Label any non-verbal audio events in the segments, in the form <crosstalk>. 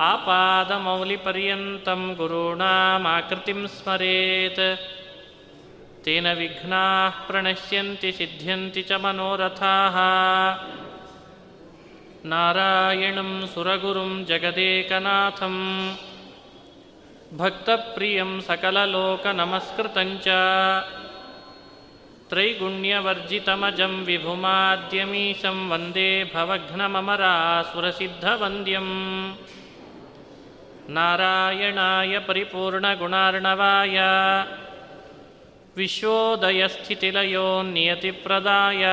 आपादमौलिपर्यन्तं गुरूणामाकृतिं स्मरेत्। तेन विघ्नाः प्रणश्यन्ति सिद्ध्यन्ति च मनोरथाः। नारायणं सुरगुरुं जगदेकनाथम् भक्तप्रियं सकललोकनमस्कृतं च। त्रैगुण्यवर्जितमजं विभुमाद्यमीशं वन्दे भवघ्नममरासुरसिद्धवन्द्यम् ನಾರಾಯಣಾಯ ಪರಿಪೂರ್ಣಗುಣಾರ್ಣವಾಯ. ವಿಶ್ವೋದಯಸ್ಥಿತಿಲಯೋ ನಿಯತಿಪ್ರದಾಯ.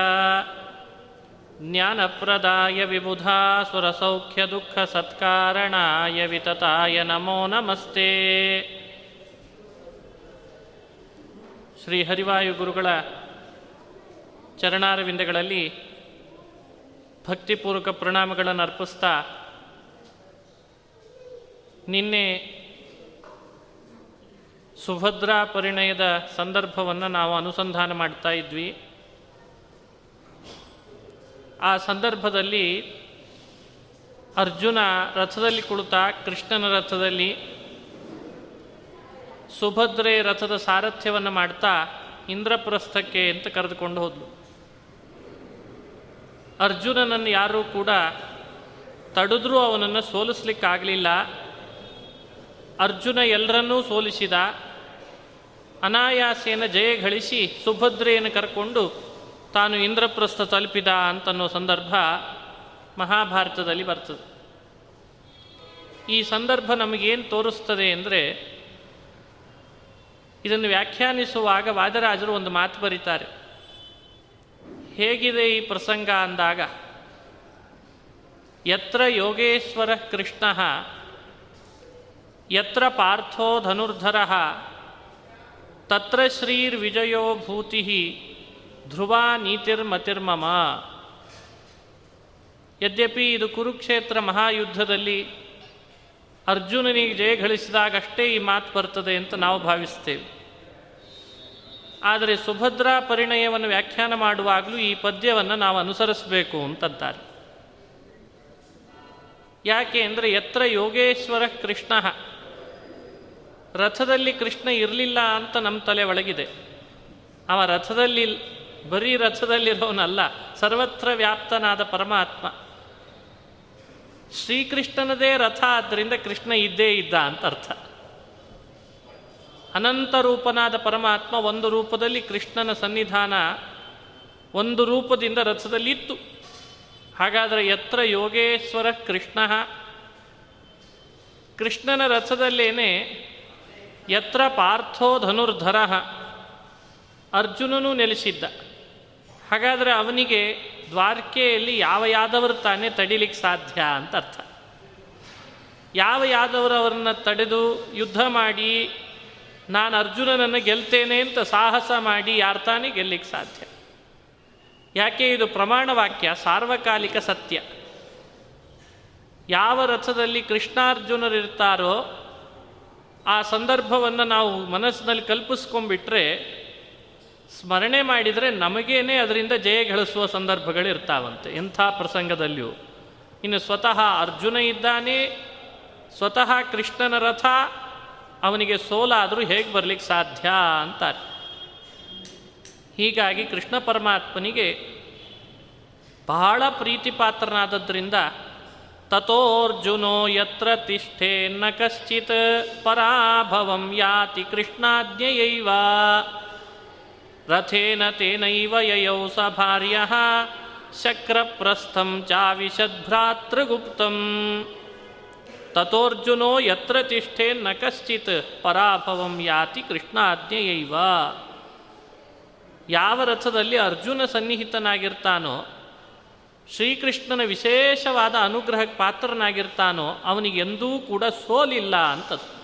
ಜ್ಞಾನಪ್ರದಾಯ ವಿಬುಧಾಸುರಸೌಖ್ಯದುಃಖಸತ್ಕಾರಣಾಯ ವಿತತಾಯ ನಮೋ ನಮಸ್ತೆ. ಶ್ರೀ ಹರಿವಾಯು ಗುರುಗಳ ಚರಣಾರವಿಂದಗಳಲ್ಲಿ ಭಕ್ತಿಪೂರ್ವಕ ಪ್ರಣಾಮಗಳನ್ನು ಅರ್ಪಿಸ್ತಾ ನಿನ್ನೆ ಸುಭದ್ರಾ ಪರಿಣಯದ ಸಂದರ್ಭವನ್ನು ನಾವು ಅನುಸಂಧಾನ ಮಾಡ್ತಾ ಇದ್ವಿ. ಆ ಸಂದರ್ಭದಲ್ಲಿ ಅರ್ಜುನ ರಥದಲ್ಲಿ ಕುಳಿತ ಕೃಷ್ಣನ ರಥದಲ್ಲಿ ಸುಭದ್ರೆ ರಥದ ಸಾರಥ್ಯವನ್ನು ಮಾಡ್ತಾ ಇಂದ್ರಪ್ರಸ್ಥಕ್ಕೆ ಅಂತ ಕರೆದುಕೊಂಡು ಹೋದ್ಲು. ಅರ್ಜುನನನ್ನು ಯಾರೂ ಕೂಡ ತಡೆದ್ರೂ ಅವನನ್ನು ಸೋಲಿಸ್ಲಿಕ್ಕಾಗಲಿಲ್ಲ. ಅರ್ಜುನ ಎಲ್ಲರನ್ನೂ ಸೋಲಿಸಿದ. ಅನಾಯಾಸೇನ ಜಯ ಗಳಿಸಿ ಸುಭದ್ರೆಯನ್ನು ಕರ್ಕೊಂಡು ತಾನು ಇಂದ್ರಪ್ರಸ್ಥ ತಲುಪಿದ ಅಂತನ್ನೋ ಸಂದರ್ಭ ಮಹಾಭಾರತದಲ್ಲಿ ಬರ್ತದೆ. ಈ ಸಂದರ್ಭ ನಮಗೇನು ತೋರಿಸ್ತದೆ ಅಂದರೆ ಇದನ್ನು ವ್ಯಾಖ್ಯಾನಿಸುವಾಗ ವಾದರಾಜರು ಒಂದು ಮಾತು ಬರೀತಾರೆ. ಹೇಗಿದೆ ಈ ಪ್ರಸಂಗ ಅಂದಾಗ, ಯತ್ರ ಯೋಗೇಶ್ವರ ಕೃಷ್ಣ ಯತ್ರ ಪಾರ್ಥೋ ಧನುರ್ಧರ ತತ್ರ ಶ್ರೀರ್ವಿಜಯೋ ಭೂತಿ ಧ್ರುವ ನೀತಿರ್ಮತಿರ್ಮಮ ಯದ್ಯಪಿ ಇದು ಕುರುಕ್ಷೇತ್ರ ಮಹಾಯುದ್ಧದಲ್ಲಿ ಅರ್ಜುನನಿಗೆ ಜಯ ಗಳಿಸಿದಾಗಷ್ಟೇ ಈ ಮಾತು ಬರ್ತದೆ ಅಂತ ನಾವು ಭಾವಿಸ್ತೇವೆ ಆದರೆ ಸುಭದ್ರಾ ಪರಿಣಯವನ್ನು ವ್ಯಾಖ್ಯಾನ ಮಾಡುವಾಗಲೂ ಈ ಪದ್ಯವನ್ನು ನಾವು ಅನುಸರಿಸಬೇಕು ಅಂತಂತಾರೆ. ಯಾಕೆ ಅಂದರೆ ಎತ್ರ ಯೋಗೇಶ್ವರ ಕೃಷ್ಣ ರಥದಲ್ಲಿ ಕೃಷ್ಣ ಇರಲಿಲ್ಲ ಅಂತ ನಮ್ಮ ತಲೆ ಒಳಗಿದೆ. ಅವ ರಥದಲ್ಲಿ, ಬರೀ ರಥದಲ್ಲಿರೋನಲ್ಲ, ಸರ್ವತ್ರ ವ್ಯಾಪ್ತನಾದ ಪರಮಾತ್ಮ. ಶ್ರೀಕೃಷ್ಣನದೇ ರಥ, ಆದ್ದರಿಂದ ಕೃಷ್ಣ ಇದ್ದೇ ಇದ್ದ ಅಂತ ಅರ್ಥ. ಅನಂತ ರೂಪನಾದ ಪರಮಾತ್ಮ ಒಂದು ರೂಪದಲ್ಲಿ ಕೃಷ್ಣನ ಸನ್ನಿಧಾನ ಒಂದು ರೂಪದಿಂದ ರಥದಲ್ಲಿ ಇತ್ತು ಹಾಗಾದರೆ ಎತ್ರ ಯೋಗೇಶ್ವರ ಕೃಷ್ಣ? ಕೃಷ್ಣನ ರಥದಲ್ಲೇನೆ ಎತ್ರ ಪಾರ್ಥೋ ಧನುರ್ಧರ ಅರ್ಜುನನು ನೆಲೆಸಿದ್ದ. ಹಾಗಾದರೆ ಅವನಿಗೆ ದ್ವಾರಕೆಯಲ್ಲಿ ಯಾವ ಯಾದವರು ತಾನೇ ತಡಿಲಿಕ್ಕೆ ಸಾಧ್ಯ ಅಂತ ಅರ್ಥ. ಯಾವ ಯಾದವರು ಅವರನ್ನು ತಡೆದು ಯುದ್ಧ ಮಾಡಿ, ನಾನು ಅರ್ಜುನನನ್ನು ಗೆಲ್ತೇನೆ ಅಂತ ಸಾಹಸ ಮಾಡಿ ಯಾರು ತಾನೇ ಗೆಲ್ಲಿಕ್ಕೆ ಸಾಧ್ಯ. ಯಾಕೆ ಇದು ಪ್ರಮಾಣ ವಾಕ್ಯ, ಸಾರ್ವಕಾಲಿಕ ಸತ್ಯ. ಯಾವ ರಥದಲ್ಲಿ ಕೃಷ್ಣಾರ್ಜುನರಿರ್ತಾರೋ ಆ ಸಂದರ್ಭವನ್ನು ನಾವು ಮನಸ್ಸಿನಲ್ಲಿ ಕಲ್ಪಿಸ್ಕೊಂಡ್ಬಿಟ್ರೆ, ಸ್ಮರಣೆ ಮಾಡಿದರೆ ನಮಗೇನೆ ಅದರಿಂದ ಜಯ ಗಳಿಸುವ ಸಂದರ್ಭಗಳು ಇರ್ತಾವಂತೆ ಎಂಥ ಪ್ರಸಂಗದಲ್ಲಿಯೂ. ಇನ್ನು ಸ್ವತಃ ಅರ್ಜುನ ಇದ್ದಾನೆ, ಸ್ವತಃ ಕೃಷ್ಣನ ರಥ, ಅವನಿಗೆ ಸೋಲಾದರೂ ಹೇಗೆ ಬರಲಿಕ್ಕೆ ಸಾಧ್ಯ ಅಂತಾರೆ. ಹೀಗಾಗಿ ಕೃಷ್ಣ ಪರಮಾತ್ಮನಿಗೆ ಬಹಳ ಪ್ರೀತಿಪಾತ್ರನಾದದ್ರಿಂದ ತಥೋರ್ಜುನೋ ಯತ್ರ ತಿಷ್ಠೇನ್ನ ಕಶ್ಚಿತ್ ಪರಾಭವಂ ಯಾತಿ ಕೃಷ್ಣಾಜ್ಞಯೈವ ರಥೇನ ತೇನೈವ ಯಯೌ ಸ ಭಾರ್ಯ ಶಕ್ರಪ್ರಸ್ಥಂ ಚಾವಿಶದ್ಭ್ರಾತೃಗುಪ್ತಂ ತಥೋರ್ಜುನೋ ಯತ್ರ ತಿಷ್ಠೇನ್ನ ಕಶ್ಚಿತ್ ಪರಾಭವಂ ಯಾತಿ ಕೃಷ್ಣಾಜ್ಞಯೈವ ಯಾವ ರಥದಲ್ಲಿ ಅರ್ಜುನ ಸನ್ನಿಹಿತನಾಗಿರ್ತಾನೋ ಶ್ರೀಕೃಷ್ಣನ ವಿಶೇಷವಾದ ಅನುಗ್ರಹಕ್ಕೆ ಪಾತ್ರನಾಗಿರ್ತಾನೋ ಅವನಿಗೆ ಎಂದೂ ಕೂಡ ಸೋಲಿಲ್ಲ ಅಂತದ್ದು.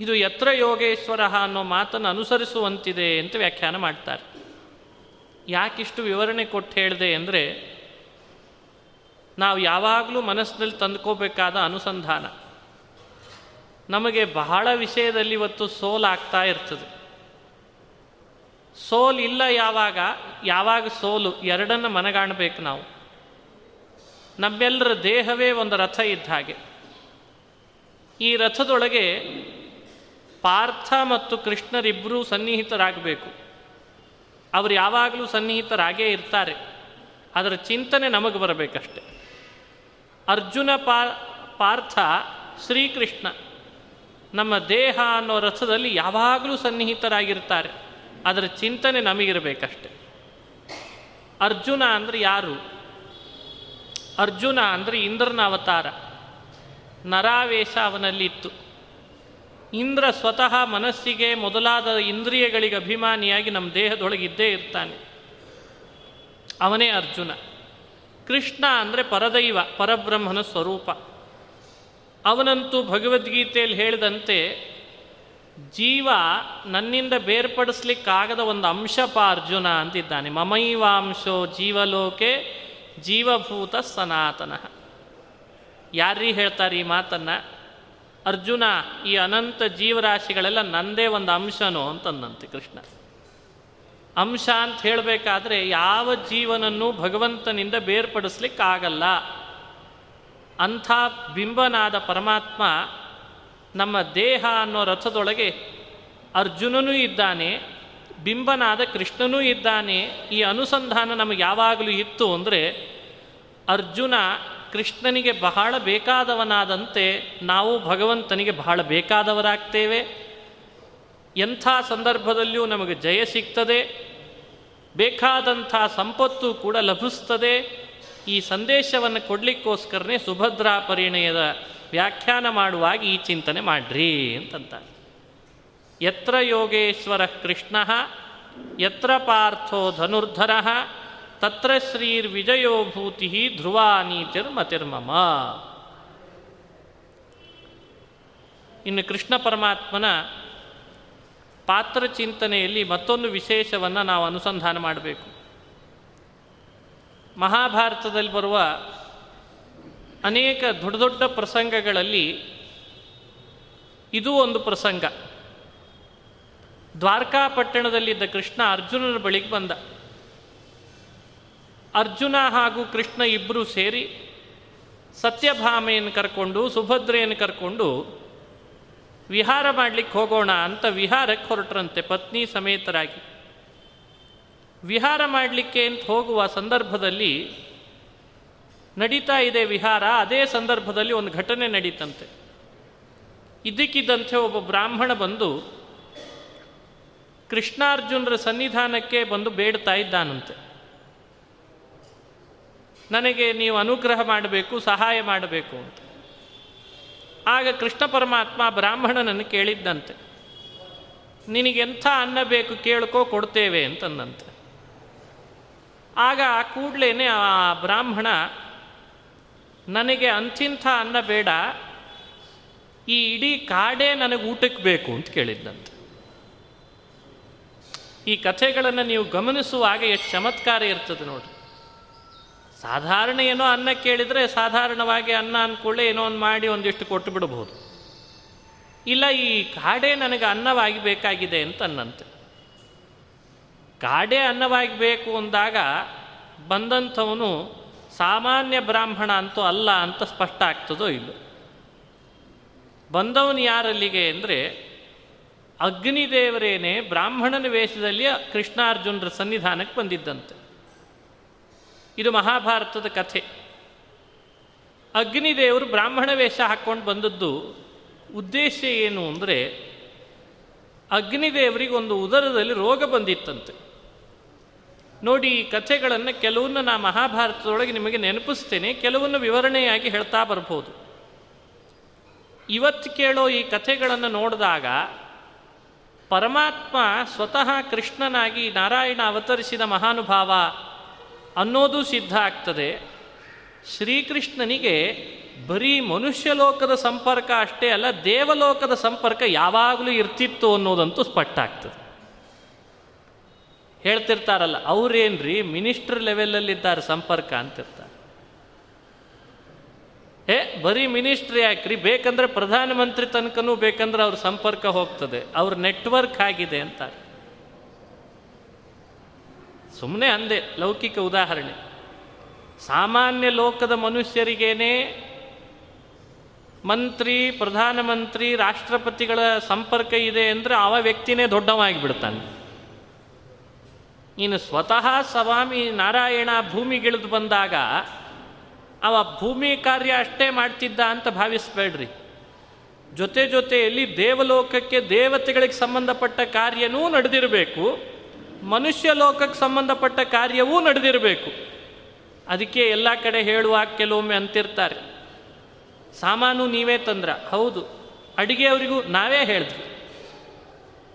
ಇದು ಯತ್ರ ಯೋಗೇಶ್ವರ ಅನ್ನೋ ಮಾತನ್ನು ಅನುಸರಿಸುವಂತಿದೆ ಅಂತ ವ್ಯಾಖ್ಯಾನ ಮಾಡ್ತಾರೆ. ಯಾಕಿಷ್ಟು ವಿವರಣೆ ಕೊಟ್ಟು ಹೇಳಿದೆ ಅಂದರೆ, ನಾವು ಯಾವಾಗಲೂ ಮನಸ್ಸಿನಲ್ಲಿ ತಂದುಕೋಬೇಕಾದ ಅನುಸಂಧಾನ. ನಮಗೆ ಬಹಳ ವಿಷಯದಲ್ಲಿ ಇವತ್ತು ಸೋಲಾಗ್ತಾ ಇರ್ತದೆ. ಸೋಲ್ ಇಲ್ಲ ಯಾವಾಗ ಯಾವಾಗ ಸೋಲು, ಎರಡನ್ನು ಮನಗಾಣಬೇಕು ನಾವು. ನಮ್ಮೆಲ್ಲರ ದೇಹವೇ ಒಂದು ರಥ ಇದ್ದ ಹಾಗೆ. ಈ ರಥದೊಳಗೆ ಪಾರ್ಥ ಮತ್ತು ಕೃಷ್ಣರಿಬ್ಬರೂ ಸನ್ನಿಹಿತರಾಗಬೇಕು. ಅವರು ಯಾವಾಗಲೂ ಸನ್ನಿಹಿತರಾಗೇ ಇರ್ತಾರೆ. ಅದರ ಚಿಂತನೆ ನಮಗೆ ಬರಬೇಕಷ್ಟೆ. ಅರ್ಜುನ ಪಾ, ಪಾರ್ಥ ಶ್ರೀಕೃಷ್ಣ ನಮ್ಮ ದೇಹ ಅನ್ನೋ ರಥದಲ್ಲಿ ಯಾವಾಗಲೂ ಸನ್ನಿಹಿತರಾಗಿರ್ತಾರೆ. ಅದರ ಚಿಂತನೆ ನಮಗಿರಬೇಕಷ್ಟೆ. ಅರ್ಜುನ ಅಂದರೆ ಯಾರು? ಅರ್ಜುನ ಅಂದರೆ ಇಂದ್ರನ ಅವತಾರ. ನರಾವೇಶ ಅವನಲ್ಲಿತ್ತು. ಇಂದ್ರ ಸ್ವತಃ ಮನಸ್ಸಿಗೆ ಮೊದಲಾದ ಇಂದ್ರಿಯಗಳಿಗೆ ಅಭಿಮಾನಿಯಾಗಿ ನಮ್ಮ ದೇಹದೊಳಗಿದ್ದೇ ಇರ್ತಾನೆ. ಅವನೇ ಅರ್ಜುನ. ಕೃಷ್ಣ ಅಂದರೆ ಪರದೈವ, ಪರಬ್ರಹ್ಮನ ಸ್ವರೂಪ. ಅವನಂತೂ ಭಗವದ್ಗೀತೆಯಲ್ಲಿ ಹೇಳಿದಂತೆ ಜೀವ ನನ್ನಿಂದ ಬೇರ್ಪಡಿಸ್ಲಿಕ್ಕಾಗದ ಒಂದು ಅಂಶಪ ಅರ್ಜುನ ಅಂತಿದ್ದಾನೆ. ಮಮೈವಾಂಶೋ ಜೀವಲೋಕೆ ಜೀವಭೂತ ಸನಾತನ. ಯಾರೀ ಹೇಳ್ತಾರೆ ಈ ಮಾತನ್ನು? ಅರ್ಜುನ ಈ ಅನಂತ ಜೀವರಾಶಿಗಳೆಲ್ಲ ನಂದೇ ಒಂದು ಅಂಶನೋ ಅಂತಂದಂತೆ ಕೃಷ್ಣ. ಅಂಶ ಅಂತ ಹೇಳಬೇಕಾದ್ರೆ ಯಾವ ಜೀವನನ್ನು ಭಗವಂತನಿಂದ ಬೇರ್ಪಡಿಸ್ಲಿಕ್ಕಾಗಲ್ಲ. ಅಂಥ ಬಿಂಬನಾದ ಪರಮಾತ್ಮ ನಮ್ಮ ದೇಹ ಅನ್ನೋ ರಥದೊಳಗೆ ಅರ್ಜುನನೂ ಇದ್ದಾನೆ, ಬಿಂಬನಾದ ಕೃಷ್ಣನೂ ಇದ್ದಾನೆ. ಈ ಅನುಸಂಧಾನ ನಮಗೆ ಯಾವಾಗಲೂ ಇತ್ತು ಅಂದರೆ ಅರ್ಜುನ ಕೃಷ್ಣನಿಗೆ ಬಹಳ ಬೇಕಾದವನಾದಂತೆ ನಾವು ಭಗವಂತನಿಗೆ ಬಹಳ ಬೇಕಾದವರಾಗ್ತೇವೆ. ಎಂಥ ಸಂದರ್ಭದಲ್ಲಿಯೂ ನಮಗೆ ಜಯ ಸಿಗ್ತದೆ. ಬೇಕಾದಂಥ ಸಂಪತ್ತು ಕೂಡ ಲಭಿಸ್ತದೆ. ಈ ಸಂದೇಶವನ್ನು ಕೊಡಲಿಕ್ಕೋಸ್ಕರನೇ ಸುಭದ್ರಾ ಪರಿಣಯದ ವ್ಯಾಖ್ಯಾನ ಮಾಡುವಾಗ ಈ ಚಿಂತನೆ ಮಾಡ್ರಿ ಅಂತಂತ ಯತ್ರ ಯೋಗೇಶ್ವರ ಕೃಷ್ಣ, ಯತ್ರ ಪಾರ್ಥೋ ಧನುರ್ಧರ, ತತ್ರ ಶ್ರೀರ್ವಿಜಯೋಭೂತಿ ಧ್ರುವ ನೀತಿರ್ಮತಿರ್ಮಮ ಇನ್ನು ಕೃಷ್ಣ ಪರಮಾತ್ಮನ ಪಾತ್ರ ಚಿಂತನೆಯಲ್ಲಿ ಮತ್ತೊಂದು ವಿಶೇಷವನ್ನು ನಾವು ಅನುಸಂಧಾನ ಮಾಡಬೇಕು. ಮಹಾಭಾರತದಲ್ಲಿ ಬರುವ ಅನೇಕ ದೊಡ್ಡ ದೊಡ್ಡ ಪ್ರಸಂಗಗಳಲ್ಲಿ ಇದು ಒಂದು ಪ್ರಸಂಗ. ದ್ವಾರಕಾಪಟ್ಟಣದಲ್ಲಿದ್ದ ಕೃಷ್ಣ ಅರ್ಜುನನ ಬಳಿಗೆ ಬಂದ. ಅರ್ಜುನ ಹಾಗೂ ಕೃಷ್ಣ ಇಬ್ಬರೂ ಸೇರಿ ಸತ್ಯಭಾಮೆಯನ್ನು ಕರ್ಕೊಂಡು, ಸುಭದ್ರೆಯನ್ನು ಕರ್ಕೊಂಡು ವಿಹಾರ ಮಾಡಲಿಕ್ಕೆ ಹೋಗೋಣ ಅಂತ ವಿಹಾರಕ್ಕೆ ಹೊರಟ್ರಂತೆ, ಪತ್ನಿ ಸಮೇತರಾಗಿ. ವಿಹಾರ ಮಾಡಲಿಕ್ಕೆ ಅಂತ ಹೋಗುವ ಸಂದರ್ಭದಲ್ಲಿ ನಡೀತಾ ಇದೆ ವಿಹಾರ, ಅದೇ ಸಂದರ್ಭದಲ್ಲಿ ಒಂದು ಘಟನೆ ನಡೀತಂತೆ. ಇದಕ್ಕಿದ್ದಂತೆ ಒಬ್ಬ ಬ್ರಾಹ್ಮಣ ಬಂದು ಕೃಷ್ಣಾರ್ಜುನರ ಸನ್ನಿಧಾನಕ್ಕೆ ಬಂದು ಬೇಡ್ತಾ ಇದ್ದಾನಂತೆ. ನನಗೆ ನೀವು ಅನುಗ್ರಹ ಮಾಡಬೇಕು, ಸಹಾಯ ಮಾಡಬೇಕು ಅಂತ. ಆಗ ಕೃಷ್ಣ ಪರಮಾತ್ಮ ಬ್ರಾಹ್ಮಣನನ್ನು ಕೇಳಿದ್ದಂತೆ. ನಿನಗೆಂಥ ಅನ್ನ ಬೇಕು ಕೇಳ್ಕೋ, ಕೊಡ್ತೇವೆ ಅಂತಂದಂತೆ. ಆಗ ಕೂಡಲೇ ಆ ಬ್ರಾಹ್ಮಣ, ನನಗೆ ಅಂಥಿಂಥ ಅನ್ನ ಬೇಡ, ಈ ಇಡೀ ಕಾಡೇ ನನಗೆ ಊಟಕ್ಕೆ ಬೇಕು ಅಂತ ಕೇಳಿದ್ದಂತೆ ಈ ಕಥೆಗಳನ್ನು ನೀವು ಗಮನಿಸುವಾಗ ಎಷ್ಟು ಚಮತ್ಕಾರ ಇರ್ತದೆ ನೋಡಿ ಸಾಧಾರಣ ಏನೋ ಅನ್ನ ಕೇಳಿದರೆ ಸಾಧಾರಣವಾಗಿ ಅನ್ನ ಅಂದ್ಕೊಳ್ಳೆ ಏನೋ ಒಂದು ಮಾಡಿ ಒಂದಿಷ್ಟು ಕೊಟ್ಟು ಬಿಡಬಹುದು ಇಲ್ಲ, ಈ ಕಾಡೇ ನನಗೆ ಅನ್ನವಾಗಿ ಬೇಕಾಗಿದೆ ಅಂತ ಅನ್ನಂತೆ. ಕಾಡೇ ಅನ್ನವಾಗಿ ಬೇಕು ಅಂದಾಗ ಬಂದಂಥವನು ಸಾಮಾನ್ಯ ಬ್ರಾಹ್ಮಣ ಅಂತೂ ಅಲ್ಲ ಅಂತ ಸ್ಪಷ್ಟ ಆಗ್ತದೋ ಇಲ್ಲ? ಬಂದವನು ಯಾರಲ್ಲಿಗೆ ಅಂದರೆ ಅಗ್ನಿದೇವರೇನೆ ಬ್ರಾಹ್ಮಣನ ವೇಷದಲ್ಲಿ ಕೃಷ್ಣಾರ್ಜುನರ ಸನ್ನಿಧಾನಕ್ಕೆ ಬಂದಿದ್ದಂತೆ. ಇದು ಮಹಾಭಾರತದ ಕಥೆ. ಅಗ್ನಿದೇವರು ಬ್ರಾಹ್ಮಣ ವೇಷ ಹಾಕ್ಕೊಂಡು ಬಂದದ್ದು ಉದ್ದೇಶ ಏನು ಅಂದರೆ ಅಗ್ನಿದೇವರಿಗೆ ಒಂದು ಉದರದಲ್ಲಿ ರೋಗ ಬಂದಿತ್ತಂತೆ. ನೋಡಿ ಈ ಕಥೆಗಳನ್ನು ಕೆಲವನ್ನ ನಾ ಮಹಾಭಾರತದೊಳಗೆ ನಿಮಗೆ ನೆನಪಿಸ್ತೇನೆ ಕೆಲವನ್ನು ವಿವರಣೆಯಾಗಿ ಹೇಳ್ತಾ ಬರ್ಬೋದು. ಇವತ್ತು ಕೇಳೋ ಈ ಕಥೆಗಳನ್ನು ನೋಡಿದಾಗ ಪರಮಾತ್ಮ ಸ್ವತಃ ಕೃಷ್ಣನಾಗಿ ನಾರಾಯಣ ಅವತರಿಸಿದ ಮಹಾನುಭಾವ ಅನ್ನೋದು ಸಿದ್ಧ ಆಗ್ತದೆ. ಶ್ರೀಕೃಷ್ಣನಿಗೆ ಬರೀ ಮನುಷ್ಯ ಲೋಕದ ಸಂಪರ್ಕ ಅಷ್ಟೇ ಅಲ್ಲ, ದೇವಲೋಕದ ಸಂಪರ್ಕ ಯಾವಾಗಲೂ ಇರ್ತಿತ್ತು ಅನ್ನೋದಂತೂ ಸ್ಪಷ್ಟ ಆಗ್ತದೆ. ಹೇಳ್ತಿರ್ತಾರಲ್ಲ, ಅವ್ರೇನ್ರಿ? ಮಿನಿಸ್ಟರ್ ಲೆವೆಲಲ್ಲಿದ್ದಾರೆ ಸಂಪರ್ಕ ಅಂತಿರ್ತಾರೆ. ಏ ಬರೀ ಮಿನಿಸ್ಟ್ರಿ ಯಾಕ್ರಿ? ಬೇಕಂದ್ರೆ ಪ್ರಧಾನಮಂತ್ರಿ ತನಕನೂ ಬೇಕಂದ್ರೆ ಅವ್ರ ಸಂಪರ್ಕ ಹೋಗ್ತದೆ. ಅವ್ರ ನೆಟ್ವರ್ಕ್ ಆಗಿದೆ ಅಂತಾರೆ. ಸುಮ್ಮನೆ ಅಂದೆ, ಲೌಕಿಕ ಉದಾಹರಣೆ. ಸಾಮಾನ್ಯ ಲೋಕದ ಮನುಷ್ಯರಿಗೇನೆ ಮಂತ್ರಿ, ಪ್ರಧಾನಮಂತ್ರಿ, ರಾಷ್ಟ್ರಪತಿಗಳ ಸಂಪರ್ಕ ಇದೆ ಅಂದರೆ ಆ ವ್ಯಕ್ತಿನೇ ದೊಡ್ಡವಾಗಿಬಿಡ್ತಾನೆ ಇನ್ನು ಸ್ವತಃ ಸ್ವಾಮಿ ನಾರಾಯಣ ಭೂಮಿಗಿಳಿದು ಬಂದಾಗ ಅವ ಭೂಮಿ ಕಾರ್ಯ ಅಷ್ಟೇ ಮಾಡ್ತಿದ್ದ ಅಂತ ಭಾವಿಸ್ಬೇಡ್ರಿ. ಜೊತೆ ಜೊತೆಯಲ್ಲಿ ದೇವಲೋಕಕ್ಕೆ ದೇವತೆಗಳಿಗೆ ಸಂಬಂಧಪಟ್ಟ ಕಾರ್ಯನೂ ನಡೆದಿರಬೇಕು, ಮನುಷ್ಯ ಲೋಕಕ್ಕೆ ಸಂಬಂಧಪಟ್ಟ ಕಾರ್ಯವೂ ನಡೆದಿರಬೇಕು. ಅದಕ್ಕೆ ಎಲ್ಲ ಕಡೆ ಹೇಳುವಾಗ ಕೆಲವೊಮ್ಮೆ ಅಂತಿರ್ತಾರೆ, ಸಾಮಾನು ನೀವೇ ತಂದ್ರ. ಹೌದು, ಅಡುಗೆಯವರಿಗೂ ನಾವೇ ಹೇಳಿದ್ವಿ.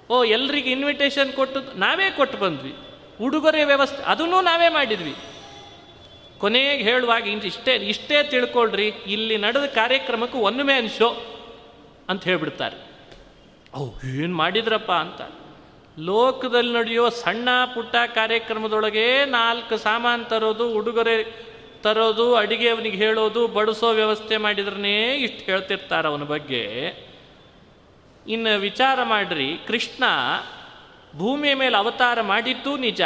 ಓ, ಎಲ್ರಿಗೆ ಇನ್ವಿಟೇಷನ್ ಕೊಟ್ಟದ್ದು ನಾವೇ ಕೊಟ್ಟು ಬಂದ್ವಿ. ಉಡುಗೊರೆ ವ್ಯವಸ್ಥೆ, ಅದನ್ನೂ ನಾವೇ ಮಾಡಿದ್ವಿ. ಕೊನೆಗೆ ಹೇಳುವಾಗ ಇಂತ ಇಷ್ಟೇ ಇಷ್ಟೇ ತಿಳ್ಕೊಳ್ರಿ, ಇಲ್ಲಿ ನಡೆದ ಕಾರ್ಯಕ್ರಮಕ್ಕೆ ಒಂದು ಮ್ಯಾನ್ ಶೋ ಅಂತ ಹೇಳ್ಬಿಡ್ತಾರೆ. ಓ ಏನು ಮಾಡಿದ್ರಪ್ಪ ಅಂತ. ಲೋಕದಲ್ಲಿ ನಡೆಯೋ ಸಣ್ಣ ಪುಟ್ಟ ಕಾರ್ಯಕ್ರಮದೊಳಗೆ ನಾಲ್ಕು ಸಾಮಾನು ತರೋದು, ಉಡುಗೊರೆ ತರೋದು, ಅಡಿಗೆ ಅವನಿಗೆ ಹೇಳೋದು, ಬಡಿಸೋ ವ್ಯವಸ್ಥೆ ಮಾಡಿದ್ರನೇ ಇಷ್ಟು ಹೇಳ್ತಿರ್ತಾರೆ ಅವನ ಬಗ್ಗೆ. ಇನ್ನು ವಿಚಾರ ಮಾಡ್ರಿ, ಕೃಷ್ಣ ಭೂಮಿಯ ಮೇಲೆ ಅವತಾರ ಮಾಡಿದ್ದು ನಿಜ.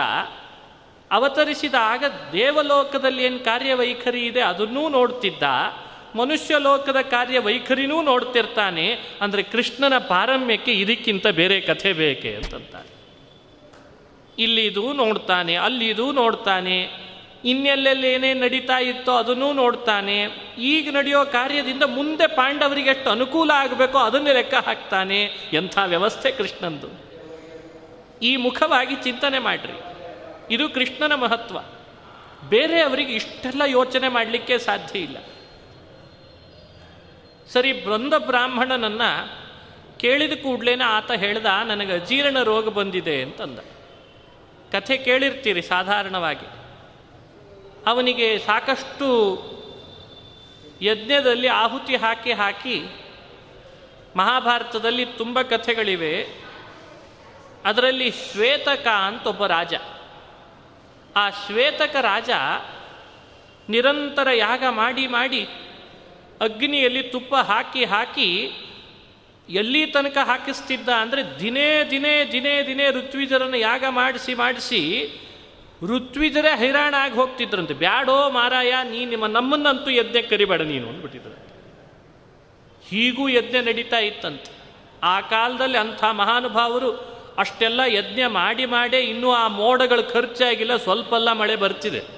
ಅವತರಿಸಿದಾಗ ದೇವಲೋಕದಲ್ಲಿ ಏನು ಕಾರ್ಯವೈಖರಿ ಇದೆ ಅದನ್ನೂ ನೋಡ್ತಿದ್ದ. ಮನುಷ್ಯ ಲೋಕದ ಕಾರ್ಯವೈಖರಿನೂ ನೋಡ್ತಿರ್ತಾನೆ. ಅಂದರೆ ಕೃಷ್ಣನ ಪಾರಮ್ಯಕ್ಕೆ ಇದಕ್ಕಿಂತ ಬೇರೆ ಕಥೆ ಬೇಕೆ ಅಂತಂತಾರೆ. ಇಲ್ಲಿದು ನೋಡ್ತಾನೆ, ಅಲ್ಲಿದು ನೋಡ್ತಾನೆ. ಇನ್ನೆಲ್ಲೆಲ್ಲಿ ಏನೇನು ನಡೀತಾ ಇತ್ತೋ ಅದನ್ನೂ ನೋಡ್ತಾನೆ. ಈಗ ನಡೆಯೋ ಕಾರ್ಯದಿಂದ ಮುಂದೆ ಪಾಂಡವರಿಗೆ ಎಷ್ಟು ಅನುಕೂಲ ಆಗಬೇಕೋ ಅದನ್ನೇ ಲೆಕ್ಕ ಹಾಕ್ತಾನೆ. ಎಂಥ ವ್ಯವಸ್ಥೆ ಕೃಷ್ಣಂದು. ಈ ಮುಖವಾಗಿ ಚಿಂತನೆ ಮಾಡಿರಿ. ಇದು ಕೃಷ್ಣನ ಮಹತ್ವ. ಬೇರೆ ಅವರಿಗೆ ಇಷ್ಟೆಲ್ಲ ಯೋಚನೆ ಮಾಡಲಿಕ್ಕೆ ಸಾಧ್ಯ ಇಲ್ಲ. ಸರಿ, ಬೃಂದ ಬ್ರಾಹ್ಮಣನನ್ನ ಕೇಳಿದ ಕೂಡಲೇನೆ ಆತ ಹೇಳ್ದ, ನನಗೆ ಅಜೀರ್ಣ ರೋಗ ಬಂದಿದೆ ಅಂತಂದ. ಕಥೆ ಕೇಳಿರ್ತೀರಿ ಸಾಧಾರಣವಾಗಿ. ಅವನಿಗೆ ಸಾಕಷ್ಟು ಯಜ್ಞದಲ್ಲಿ ಆಹುತಿ ಹಾಕಿ ಹಾಕಿ ಮಹಾಭಾರತದಲ್ಲಿ ತುಂಬ ಕಥೆಗಳಿವೆ. ಅದರಲ್ಲಿ ಶ್ವೇತಕ ಅಂತ ಒಬ್ಬ ರಾಜ. ಆ ಶ್ವೇತಕ ರಾಜ ನಿರಂತರ ಯಾಗ ಮಾಡಿ ಮಾಡಿ ಅಗ್ನಿಯಲ್ಲಿ ತುಪ್ಪ ಹಾಕಿ ಹಾಕಿ ಎಲ್ಲಿ ತನಕ ಹಾಕಿಸ್ತಿದ್ದ ಅಂದರೆ ದಿನೇ ದಿನೇ ದಿನೇ ದಿನೇ ಋತ್ವಿಜರನ್ನು ಯಾಗ ಮಾಡಿಸಿ ಮಾಡಿಸಿ ಋತ್ವಿಜರೇ ಹೈರಾಣ ಆಗಿ ಹೋಗ್ತಿದ್ರಂತೆ. ಬ್ಯಾಡೋ ಮಾರಾಯ, ನೀ ನಿಮ್ಮ ನಮ್ಮನ್ನಂತೂ ಯಜ್ಞ ಕರಿಬೇಡ ನೀನು ಅಂದ್ಬಿಟ್ಟಿದ್ರು. ಹೀಗೂ ಯಜ್ಞ ನಡೀತಾ ಇತ್ತಂತೆ. ಆ ಕಾಲದಲ್ಲಿ ಅಂಥ ಮಹಾನುಭಾವರು ಅಷ್ಟೆಲ್ಲ ಯಜ್ಞ ಮಾಡಿ ಮಾಡೇ ಇನ್ನೂ ಆ ಮೋಡಗಳು ಖರ್ಚಾಗಿಲ್ಲ ಸ್ವಲ್ಪ ಎಲ್ಲ ಮಳೆ ಬರ್ತಿದೆ.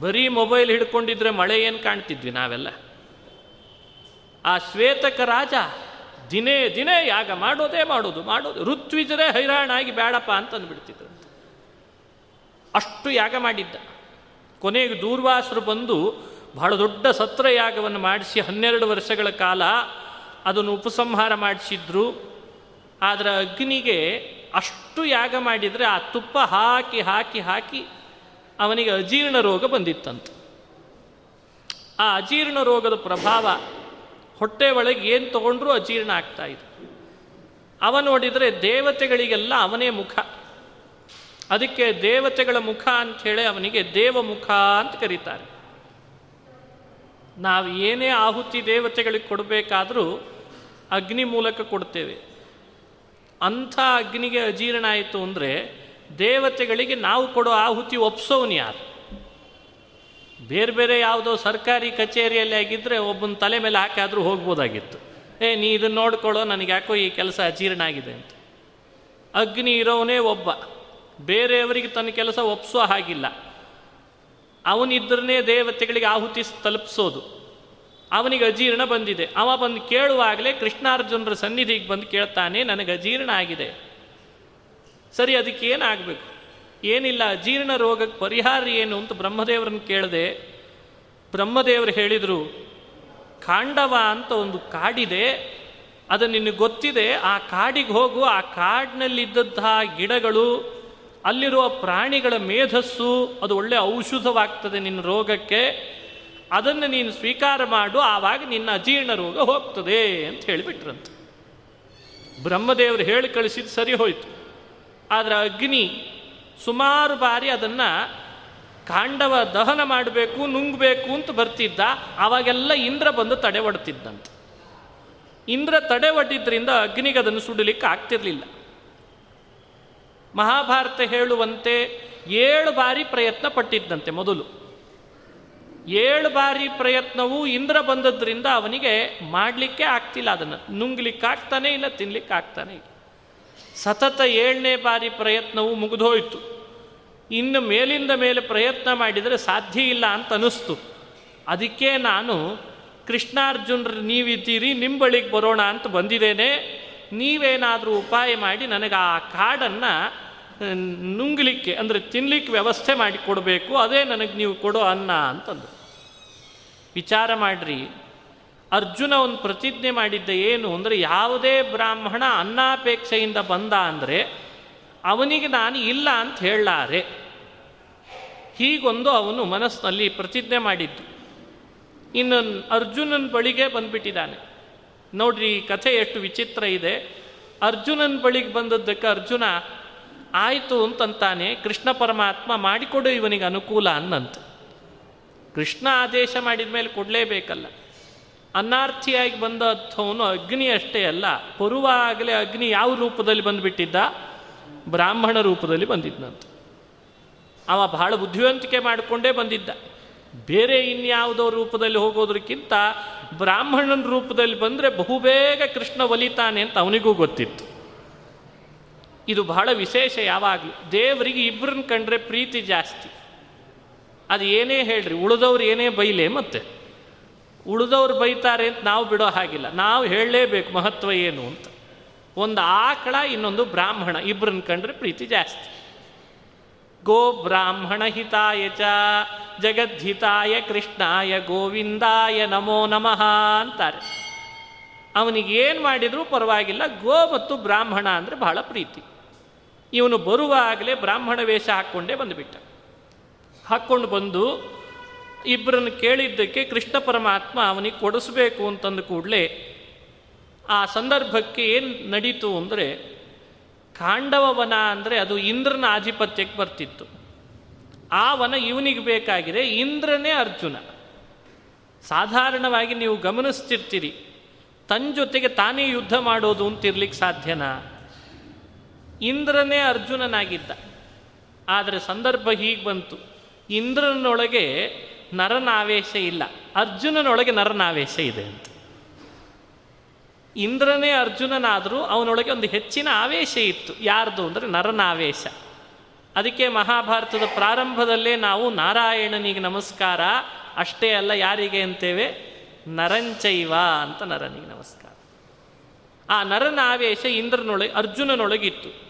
ಬರೀ ಮೊಬೈಲ್ ಹಿಡ್ಕೊಂಡಿದ್ರೆ ಮಳೆ ಏನು ಕಾಣ್ತಿದ್ವಿ ನಾವೆಲ್ಲ? ಆ ಶ್ವೇತಕ ರಾಜ ದಿನೇ ದಿನೇ ಯಾಗ ಮಾಡೋದೇ ಮಾಡೋದು ಮಾಡೋದು. ಋತ್ವಿಜರೇ ಹೈರಾಣಾಗಿ ಬೇಡಪ್ಪ ಅಂತ ಅಂದ್ಬಿಡ್ತಿದ್ರು ಅಷ್ಟು ಯಾಗ ಮಾಡಿದ್ದ. ಕೊನೆಗೆ ದೂರ್ವಾಸರು ಬಂದು ಬಹಳ ದೊಡ್ಡ ಸತ್ರ ಯಾಗವನ್ನು ಮಾಡಿಸಿ ಹನ್ನೆರಡು ವರ್ಷಗಳ ಕಾಲ ಅದನ್ನು ಉಪಸಂಹಾರ ಮಾಡಿಸಿದ್ರು. ಆದರೆ ಅಗ್ನಿಗೆ ಅಷ್ಟು ಯಾಗ ಮಾಡಿದರೆ ಆ ತುಪ್ಪ ಹಾಕಿ ಹಾಕಿ ಹಾಕಿ ಅವನಿಗೆ ಅಜೀರ್ಣ ರೋಗ ಬಂದಿತ್ತಂತೆ. ಆ ಅಜೀರ್ಣ ರೋಗದ ಪ್ರಭಾವ ಹೊಟ್ಟೆ ಒಳಗೆ ಏನು ತಗೊಂಡ್ರೂ ಅಜೀರ್ಣ ಆಗ್ತಾ ಇದೆ. ಅವ ನೋಡಿದರೆ ದೇವತೆಗಳಿಗೆಲ್ಲ ಅವನೇ ಮುಖ. ಅದಕ್ಕೆ ದೇವತೆಗಳ ಮುಖ ಅಂಥೇಳಿ ಅವನಿಗೆ ದೇವಮುಖ ಅಂತ ಕರೀತಾರೆ. ನಾವು ಏನೇ ಆಹುತಿ ದೇವತೆಗಳಿಗೆ ಕೊಡಬೇಕಾದರೂ ಅಗ್ನಿ ಮೂಲಕ ಕೊಡ್ತೇವೆ. ಅಂಥ ಅಗ್ನಿಗೆ ಅಜೀರ್ಣ ಆಯಿತು ಅಂದರೆ ದೇವತೆಗಳಿಗೆ ನಾವು ಕೊಡೋ ಆಹುತಿ ಒಪ್ಸೋನು ಯಾರು? ಬೇರೆ ಬೇರೆ ಯಾವುದೋ ಸರ್ಕಾರಿ ಕಚೇರಿಯಲ್ಲಿ ಆಗಿದ್ದರೆ ಒಬ್ಬನ ತಲೆ ಮೇಲೆ ಹಾಕಾದರೂ ಹೋಗ್ಬೋದಾಗಿತ್ತು. ಏ, ನೀ ಇದನ್ನು ನೋಡ್ಕೊಳ್ಳೋ ನನಗೆ ಯಾಕೋ ಈ ಕೆಲಸ ಅಜೀರ್ಣ ಆಗಿದೆ ಅಂತ. ಅಗ್ನಿ ಇರೋವನೇ ಒಬ್ಬ. ಬೇರೆಯವರಿಗೆ ತನ್ನ ಕೆಲಸ ಒಪ್ಸೋ ಹಾಗಿಲ್ಲ. ಅವನಿದ್ರೇ ದೇವತೆಗಳಿಗೆ ಆಹುತಿ ತಲುಪಿಸೋದು. ಅವನಿಗೆ ಅಜೀರ್ಣ ಬಂದಿದೆ. ಅವ ಬಂದು ಕೇಳುವಾಗಲೇ ಕೃಷ್ಣಾರ್ಜುನರ ಸನ್ನಿಧಿಗೆ ಬಂದು ಕೇಳ್ತಾನೆ, ನನಗೆ ಅಜೀರ್ಣ ಆಗಿದೆ. ಸರಿ, ಅದಕ್ಕೆ ಏನಾಗಬೇಕು? ಏನಿಲ್ಲ, ಅಜೀರ್ಣ ರೋಗಕ್ಕೆ ಪರಿಹಾರ ಏನು? ಅಂತ ಬ್ರಹ್ಮದೇವರನ್ನು ಕೇಳಿದೆ, ಬ್ರಹ್ಮದೇವರು ಹೇಳಿದರು, ಕಾಂಡವ ಅಂತ ಒಂದು ಕಾಡಿದೆ, ಅದು ನಿನಗೆ ಗೊತ್ತಿದೆ. ಆ ಕಾಡಿಗೆ ಹೋಗು. ಆ ಕಾಡಿನಲ್ಲಿದ್ದಂತಹ ಗಿಡಗಳು, ಅಲ್ಲಿರುವ ಪ್ರಾಣಿಗಳ ಮೇಧಸ್ಸು, ಅದು ಒಳ್ಳೆ ಔಷಧವಾಗ್ತದೆ ನಿನ್ನ ರೋಗಕ್ಕೆ. ಅದನ್ನು ನೀನು ಸ್ವೀಕಾರ ಮಾಡು, ಆವಾಗ ನಿನ್ನ ಅಜೀರ್ಣ ರೋಗ ಹೋಗ್ತದೆ ಅಂತ ಹೇಳಿಬಿಟ್ರಂತ. ಬ್ರಹ್ಮದೇವರು ಹೇಳಿ ಕಳಿಸಿದ್ದು ಸರಿ ಹೋಯಿತು. ಆದರೆ ಅಗ್ನಿ ಸುಮಾರು ಬಾರಿ ಅದನ್ನು ಕಾಂಡವ ದಹನ ಮಾಡಬೇಕು, ನುಂಗಬೇಕು ಅಂತ ಬರ್ತಿದ್ದ. ಆವಾಗೆಲ್ಲ ಇಂದ್ರ ಬಂದು ತಡೆ ಒಡ್ತಿದ್ದಂತೆ ಇಂದ್ರ ತಡೆ ಒಡ್ಡಿದ್ರಿಂದ ಅಗ್ನಿಗೆ ಅದನ್ನು ಸುಡಲಿಕ್ಕೆ ಆಗ್ತಿರಲಿಲ್ಲ. ಮಹಾಭಾರತ ಹೇಳುವಂತೆ ಏಳು ಬಾರಿ ಪ್ರಯತ್ನ ಪಟ್ಟಿದ್ದಂತೆ ಮೊದಲು. ಏಳು ಬಾರಿ ಪ್ರಯತ್ನವೂ ಇಂದ್ರ ಬಂದದ್ರಿಂದ ಅವನಿಗೆ ಮಾಡಲಿಕ್ಕೆ ಆಗ್ತಿಲ್ಲ ಅದನ್ನು. ನುಂಗ್ಲಿಕ್ಕೆ ಆಗ್ತಾನೆ ಇಲ್ಲ ತಿನ್ಲಿಕ್ಕೆ ಆಗ್ತಾನೆ ಇಲ್ಲ. ಸತತ ಏಳನೇ ಬಾರಿ ಪ್ರಯತ್ನವು ಮುಗಿದೋಯ್ತು. ಇನ್ನು ಮೇಲಿಂದ ಮೇಲೆ ಪ್ರಯತ್ನ ಮಾಡಿದರೆ ಸಾಧ್ಯ ಇಲ್ಲ ಅಂತ ಅನ್ನಿಸ್ತು. ಅದಕ್ಕೆ ನಾನು, ಕೃಷ್ಣಾರ್ಜುನರು ನೀವಿದ್ದೀರಿ ನಿಮ್ಮ ಬಳಿಗೆ ಬರೋಣ ಅಂತ ಬಂದಿದ್ದೇನೆ. ನೀವೇನಾದರೂ ಉಪಾಯ ಮಾಡಿ ನನಗೆ ಆ ಕಾಡನ್ನು ನುಂಗ್ಲಿಕ್ಕೆ, ಅಂದರೆ ತಿನ್ಲಿಕ್ಕೆ ವ್ಯವಸ್ಥೆ ಮಾಡಿ ಕೊಡಬೇಕು, ಅದೇ ನನಗೆ ನೀವು ಕೊಡೋ ಅನ್ನ ಅಂತಂದು ವಿಚಾರ ಮಾಡ್ರಿ. ಅರ್ಜುನ ಒಂದು ಪ್ರತಿಜ್ಞೆ ಮಾಡಿದ್ದ ಏನು ಅಂದರೆ, ಯಾವುದೇ ಬ್ರಾಹ್ಮಣ ಅನ್ನಾಪೇಕ್ಷೆಯಿಂದ ಬಂದ ಅಂದರೆ, ಅವನಿಗೆ ನಾನು ಇಲ್ಲ ಅಂತ ಹೇಳಲಾರೆ. ಹೀಗೊಂದು ಅವನು ಮನಸ್ಸಿನಲ್ಲಿ ಪ್ರತಿಜ್ಞೆ ಮಾಡಿದ್ದು. ಇನ್ನು ಅರ್ಜುನನ ಬಳಿಗೆ ಬಂದುಬಿಟ್ಟಿದ್ದಾನೆ. ನೋಡ್ರಿ, ಈ ಕಥೆ ಎಷ್ಟು ವಿಚಿತ್ರ ಇದೆ. ಅರ್ಜುನನ ಬಳಿಗೆ ಬಂದದ್ದಕ್ಕೆ ಅರ್ಜುನ ಆಯಿತು ಅಂತಂತಾನೆ ಕೃಷ್ಣ ಪರಮಾತ್ಮ ಮಾಡಿಕೊಡು ಇವನಿಗೆ ಅನುಕೂಲ ಅನ್ನಂತ. ಕೃಷ್ಣ ಆದೇಶ ಮಾಡಿದ ಮೇಲೆ ಕೊಡಲೇಬೇಕಲ್ಲ. ಅನಾರ್ಥಿಯಾಗಿ ಬಂದ ಅಂಥವನು ಅಗ್ನಿ ಅಷ್ಟೇ ಅಲ್ಲ ಬರುವಾಗಲೇ ಅಗ್ನಿ ಯಾವ ರೂಪದಲ್ಲಿ ಬಂದುಬಿಟ್ಟಿದ್ದ? ಬ್ರಾಹ್ಮಣ ರೂಪದಲ್ಲಿ ಬಂದಿದ್ದಂತ ಅವ ಬಹಳ ಬುದ್ಧಿವಂತಿಕೆ ಮಾಡಿಕೊಂಡೇ ಬಂದಿದ್ದ. ಬೇರೆ ಇನ್ಯಾವುದೋ ರೂಪದಲ್ಲಿ ಹೋಗೋದಕ್ಕಿಂತ ಬ್ರಾಹ್ಮಣನ ರೂಪದಲ್ಲಿ ಬಂದರೆ ಬಹುಬೇಗ ಕೃಷ್ಣ ಒಲಿತಾನೆ ಅಂತ ಅವನಿಗೂ ಗೊತ್ತಿತ್ತು. ಇದು ಬಹಳ ವಿಶೇಷ ಯಾವಾಗಲೂ. ದೇವರಿಗೆ ಇಬ್ಬರನ್ನ ಕಂಡ್ರೆ ಪ್ರೀತಿ ಜಾಸ್ತಿ. ಅದು ಏನೇ ಹೇಳ್ರಿ, ಉಳಿದವ್ರು ಏನೇ ಬೈಲೆ ಮತ್ತೆ. ಉಳಿದವ್ರು ಬೈತಾರೆ ಅಂತ ನಾವು ಬಿಡೋ ಹಾಗಿಲ್ಲ. ನಾವು ಹೇಳಲೇಬೇಕು ಮಹತ್ವ ಏನು ಅಂತ. ಒಂದು ಆಕಳ, ಇನ್ನೊಂದು ಬ್ರಾಹ್ಮಣ ಇಬ್ಬರನ್ನ ಕಂಡ್ರೆ ಪ್ರೀತಿ ಜಾಸ್ತಿ. ಗೋ ಬ್ರಾಹ್ಮಣ ಹಿತಾಯ ಚ ಜಗದ್ಹಿತಾಯ ಕೃಷ್ಣಾಯ ಗೋವಿಂದಾಯ ನಮೋ ನಮಃ ಅಂತಾರೆ. ಅವನಿಗೆ ಏನು ಮಾಡಿದರೂ ಪರವಾಗಿಲ್ಲ, ಗೋ ಮತ್ತು ಬ್ರಾಹ್ಮಣ ಅಂದರೆ ಬಹಳ ಪ್ರೀತಿ. ಇವನು ಬರುವಾಗಲೇ ಬ್ರಾಹ್ಮಣ ವೇಷ ಹಾಕ್ಕೊಂಡೇ ಬಂದುಬಿಟ್ಟ. ಹಾಕ್ಕೊಂಡು ಬಂದು ಇಬ್ಬರನ್ನು ಕೇಳಿದ್ದಕ್ಕೆ ಕೃಷ್ಣ ಪರಮಾತ್ಮ ಅವನಿಗೆ ಕೊಡಿಸ್ಬೇಕು ಅಂತಂದ ಕೂಡಲೇ ಆ ಸಂದರ್ಭಕ್ಕೆ ಏನು ನಡೀತು ಅಂದರೆ ಕಾಂಡವ ವನ ಅಂದರೆ ಅದು ಇಂದ್ರನ ಆಧಿಪತ್ಯಕ್ಕೆ ಬರ್ತಿತ್ತು. ಆ ವನ ಇವನಿಗೆ ಬೇಕಾಗಿದೆ ಇಂದ್ರನೇ ಅರ್ಜುನ. ಸಾಧಾರಣವಾಗಿ ನೀವು ಗಮನಿಸ್ತಿರ್ತೀರಿ ತನ್ನ ಜೊತೆಗೆ ತಾನೇ ಯುದ್ಧ ಮಾಡೋದು ಅಂತಿರ್ಲಿಕ್ಕೆ ಸಾಧ್ಯನಾ? ಇಂದ್ರನೇ ಅರ್ಜುನನಾಗಿದ್ದ. ಆದರೆ ಸಂದರ್ಭ ಹೀಗೆ ಬಂತು. ಇಂದ್ರನೊಳಗೆ ನರನಾವೇಶ ಇಲ್ಲ. ಅರ್ಜುನನೊಳಗೆ ನರನಾವೇಶ ಇದೆ ಅಂತ. ಇಂದ್ರನೇ ಅರ್ಜುನನಾದರೂ ಅವನೊಳಗೆ ಒಂದು ಹೆಚ್ಚಿನ ಆವೇಶ ಇತ್ತು. ಯಾರ್ದು ಅಂದರೆ ನರನಾವೇಶ. ಅದಕ್ಕೆ ಮಹಾಭಾರತದ ಪ್ರಾರಂಭದಲ್ಲೇ ನಾವು ನಾರಾಯಣನಿಗೆ ನಮಸ್ಕಾರ, ಅಷ್ಟೇ ಅಲ್ಲ ಯಾರಿಗೆ ಅಂತೇವೆ? ನರಂಚೈವ ಅಂತ ನರನಿಗೆ ನಮಸ್ಕಾರ. ಆ ನರನಾವೇಶ ಇಂದ್ರನೊಳಗೆ, ಅರ್ಜುನನೊಳಗಿತ್ತು.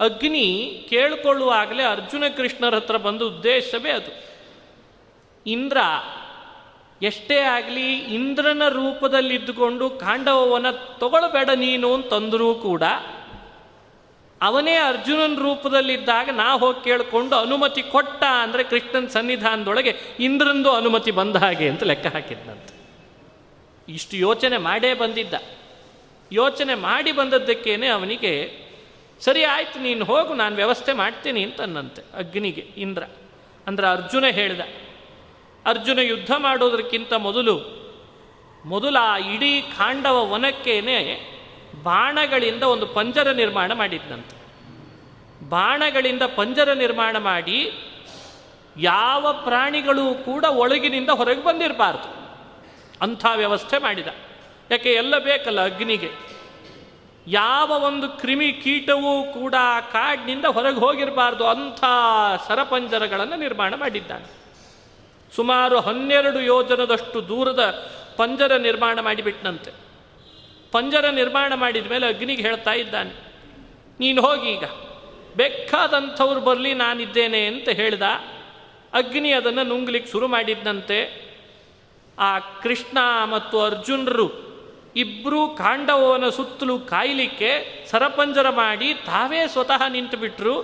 ಅಗ್ನಿ ಕೇಳಿಕೊಳ್ಳುವಾಗಲೇ ಅರ್ಜುನ ಕೃಷ್ಣರ ಹತ್ರ ಬಂದ ಉದ್ದೇಶವೇ ಅದು. ಇಂದ್ರ ಎಷ್ಟೇ ಆಗಲಿ ಇಂದ್ರನ ರೂಪದಲ್ಲಿದ್ದುಕೊಂಡು ಕಾಂಡವವನ ತಗೊಳ್ಬೇಡ ನೀನು ಅಂತಂದರೂ ಕೂಡ ಅವನೇ ಅರ್ಜುನನ ರೂಪದಲ್ಲಿದ್ದಾಗ ನಾ ಹೋಗಿ ಕೇಳಿಕೊಂಡು ಅನುಮತಿ ಕೊಟ್ಟ ಅಂದರೆ ಕೃಷ್ಣನ ಸನ್ನಿಧಾನದೊಳಗೆ ಇಂದ್ರಂದು ಅನುಮತಿ ಬಂದ ಹಾಗೆ ಅಂತ ಲೆಕ್ಕ ಹಾಕಿದ್ನಂತೆ. ಇಷ್ಟು ಯೋಚನೆ ಮಾಡೇ ಬಂದಿದ್ದ. ಯೋಚನೆ ಮಾಡಿ ಬಂದದ್ದಕ್ಕೇನೆ ಅವನಿಗೆ ಸರಿ ಆಯ್ತು, ನೀನು ಹೋಗು, ನಾನು ವ್ಯವಸ್ಥೆ ಮಾಡ್ತೀನಿ ಅಂತನ್ನಂತೆ ಅಗ್ನಿಗೆ ಇಂದ್ರ. ಅಂದ್ರೆ ಅರ್ಜುನ ಹೇಳಿದ, ಅರ್ಜುನ ಯುದ್ಧ ಮಾಡೋದಕ್ಕಿಂತ ಮೊದಲು ಮೊದಲು ಆ ಇಡೀ ಖಾಂಡವ ವನಕ್ಕೇನೆ ಬಾಣಗಳಿಂದ ಒಂದು ಪಂಜರ ನಿರ್ಮಾಣ ಮಾಡಿದ್ನಂತೆ. ಬಾಣಗಳಿಂದ ಪಂಜರ ನಿರ್ಮಾಣ ಮಾಡಿ ಯಾವ ಪ್ರಾಣಿಗಳು ಕೂಡ ಒಳಗಿನಿಂದ ಹೊರಗೆ ಬಂದಿರಬಾರ್ದು. ಅಂಥ ವ್ಯವಸ್ಥೆ ಮಾಡಿದ. ಯಾಕೆ, ಎಲ್ಲ ಬೇಕಲ್ಲ ಅಗ್ನಿಗೆ? ಯಾವ ಒಂದು ಕ್ರಿಮಿ ಕೀಟವೂ ಕೂಡ ಕಾಡಿನಿಂದ ಹೊರಗೆ ಹೋಗಿರಬಾರ್ದು. ಅಂಥ ಸರಪಂಜರಗಳನ್ನು ನಿರ್ಮಾಣ ಮಾಡಿದ್ದಾನೆ. ಸುಮಾರು ಹನ್ನೆರಡು ಯೋಜನದಷ್ಟು ದೂರದ ಪಂಜರ ನಿರ್ಮಾಣ ಮಾಡಿಬಿಟ್ನಂತೆ. ಪಂಜರ ನಿರ್ಮಾಣ ಮಾಡಿದ ಮೇಲೆ ಅಗ್ನಿಗೆ ಹೇಳ್ತಾ ಇದ್ದಾನೆ, ನೀನು ಹೋಗಿ ಈಗ. ಬೇಕಾದಂಥವ್ರು ಬರಲಿ, ನಾನಿದ್ದೇನೆ ಅಂತ ಹೇಳಿದ. ಅಗ್ನಿ ಅದನ್ನು ನುಂಗ್ಲಿಕ್ಕೆ ಶುರು ಮಾಡಿದ್ದಂತೆ ಆ ಕೃಷ್ಣ ಮತ್ತು ಅರ್ಜುನರು ಇಬ್ಬರೂ ಕಾಂಡವನ ಸುತ್ತಲೂ ಕಾಯಲಿಕ್ಕೆ ಸರಪಂಜರ ಮಾಡಿ ತಾವೇ ಸ್ವತಃ ನಿಂತುಬಿಟ್ರು.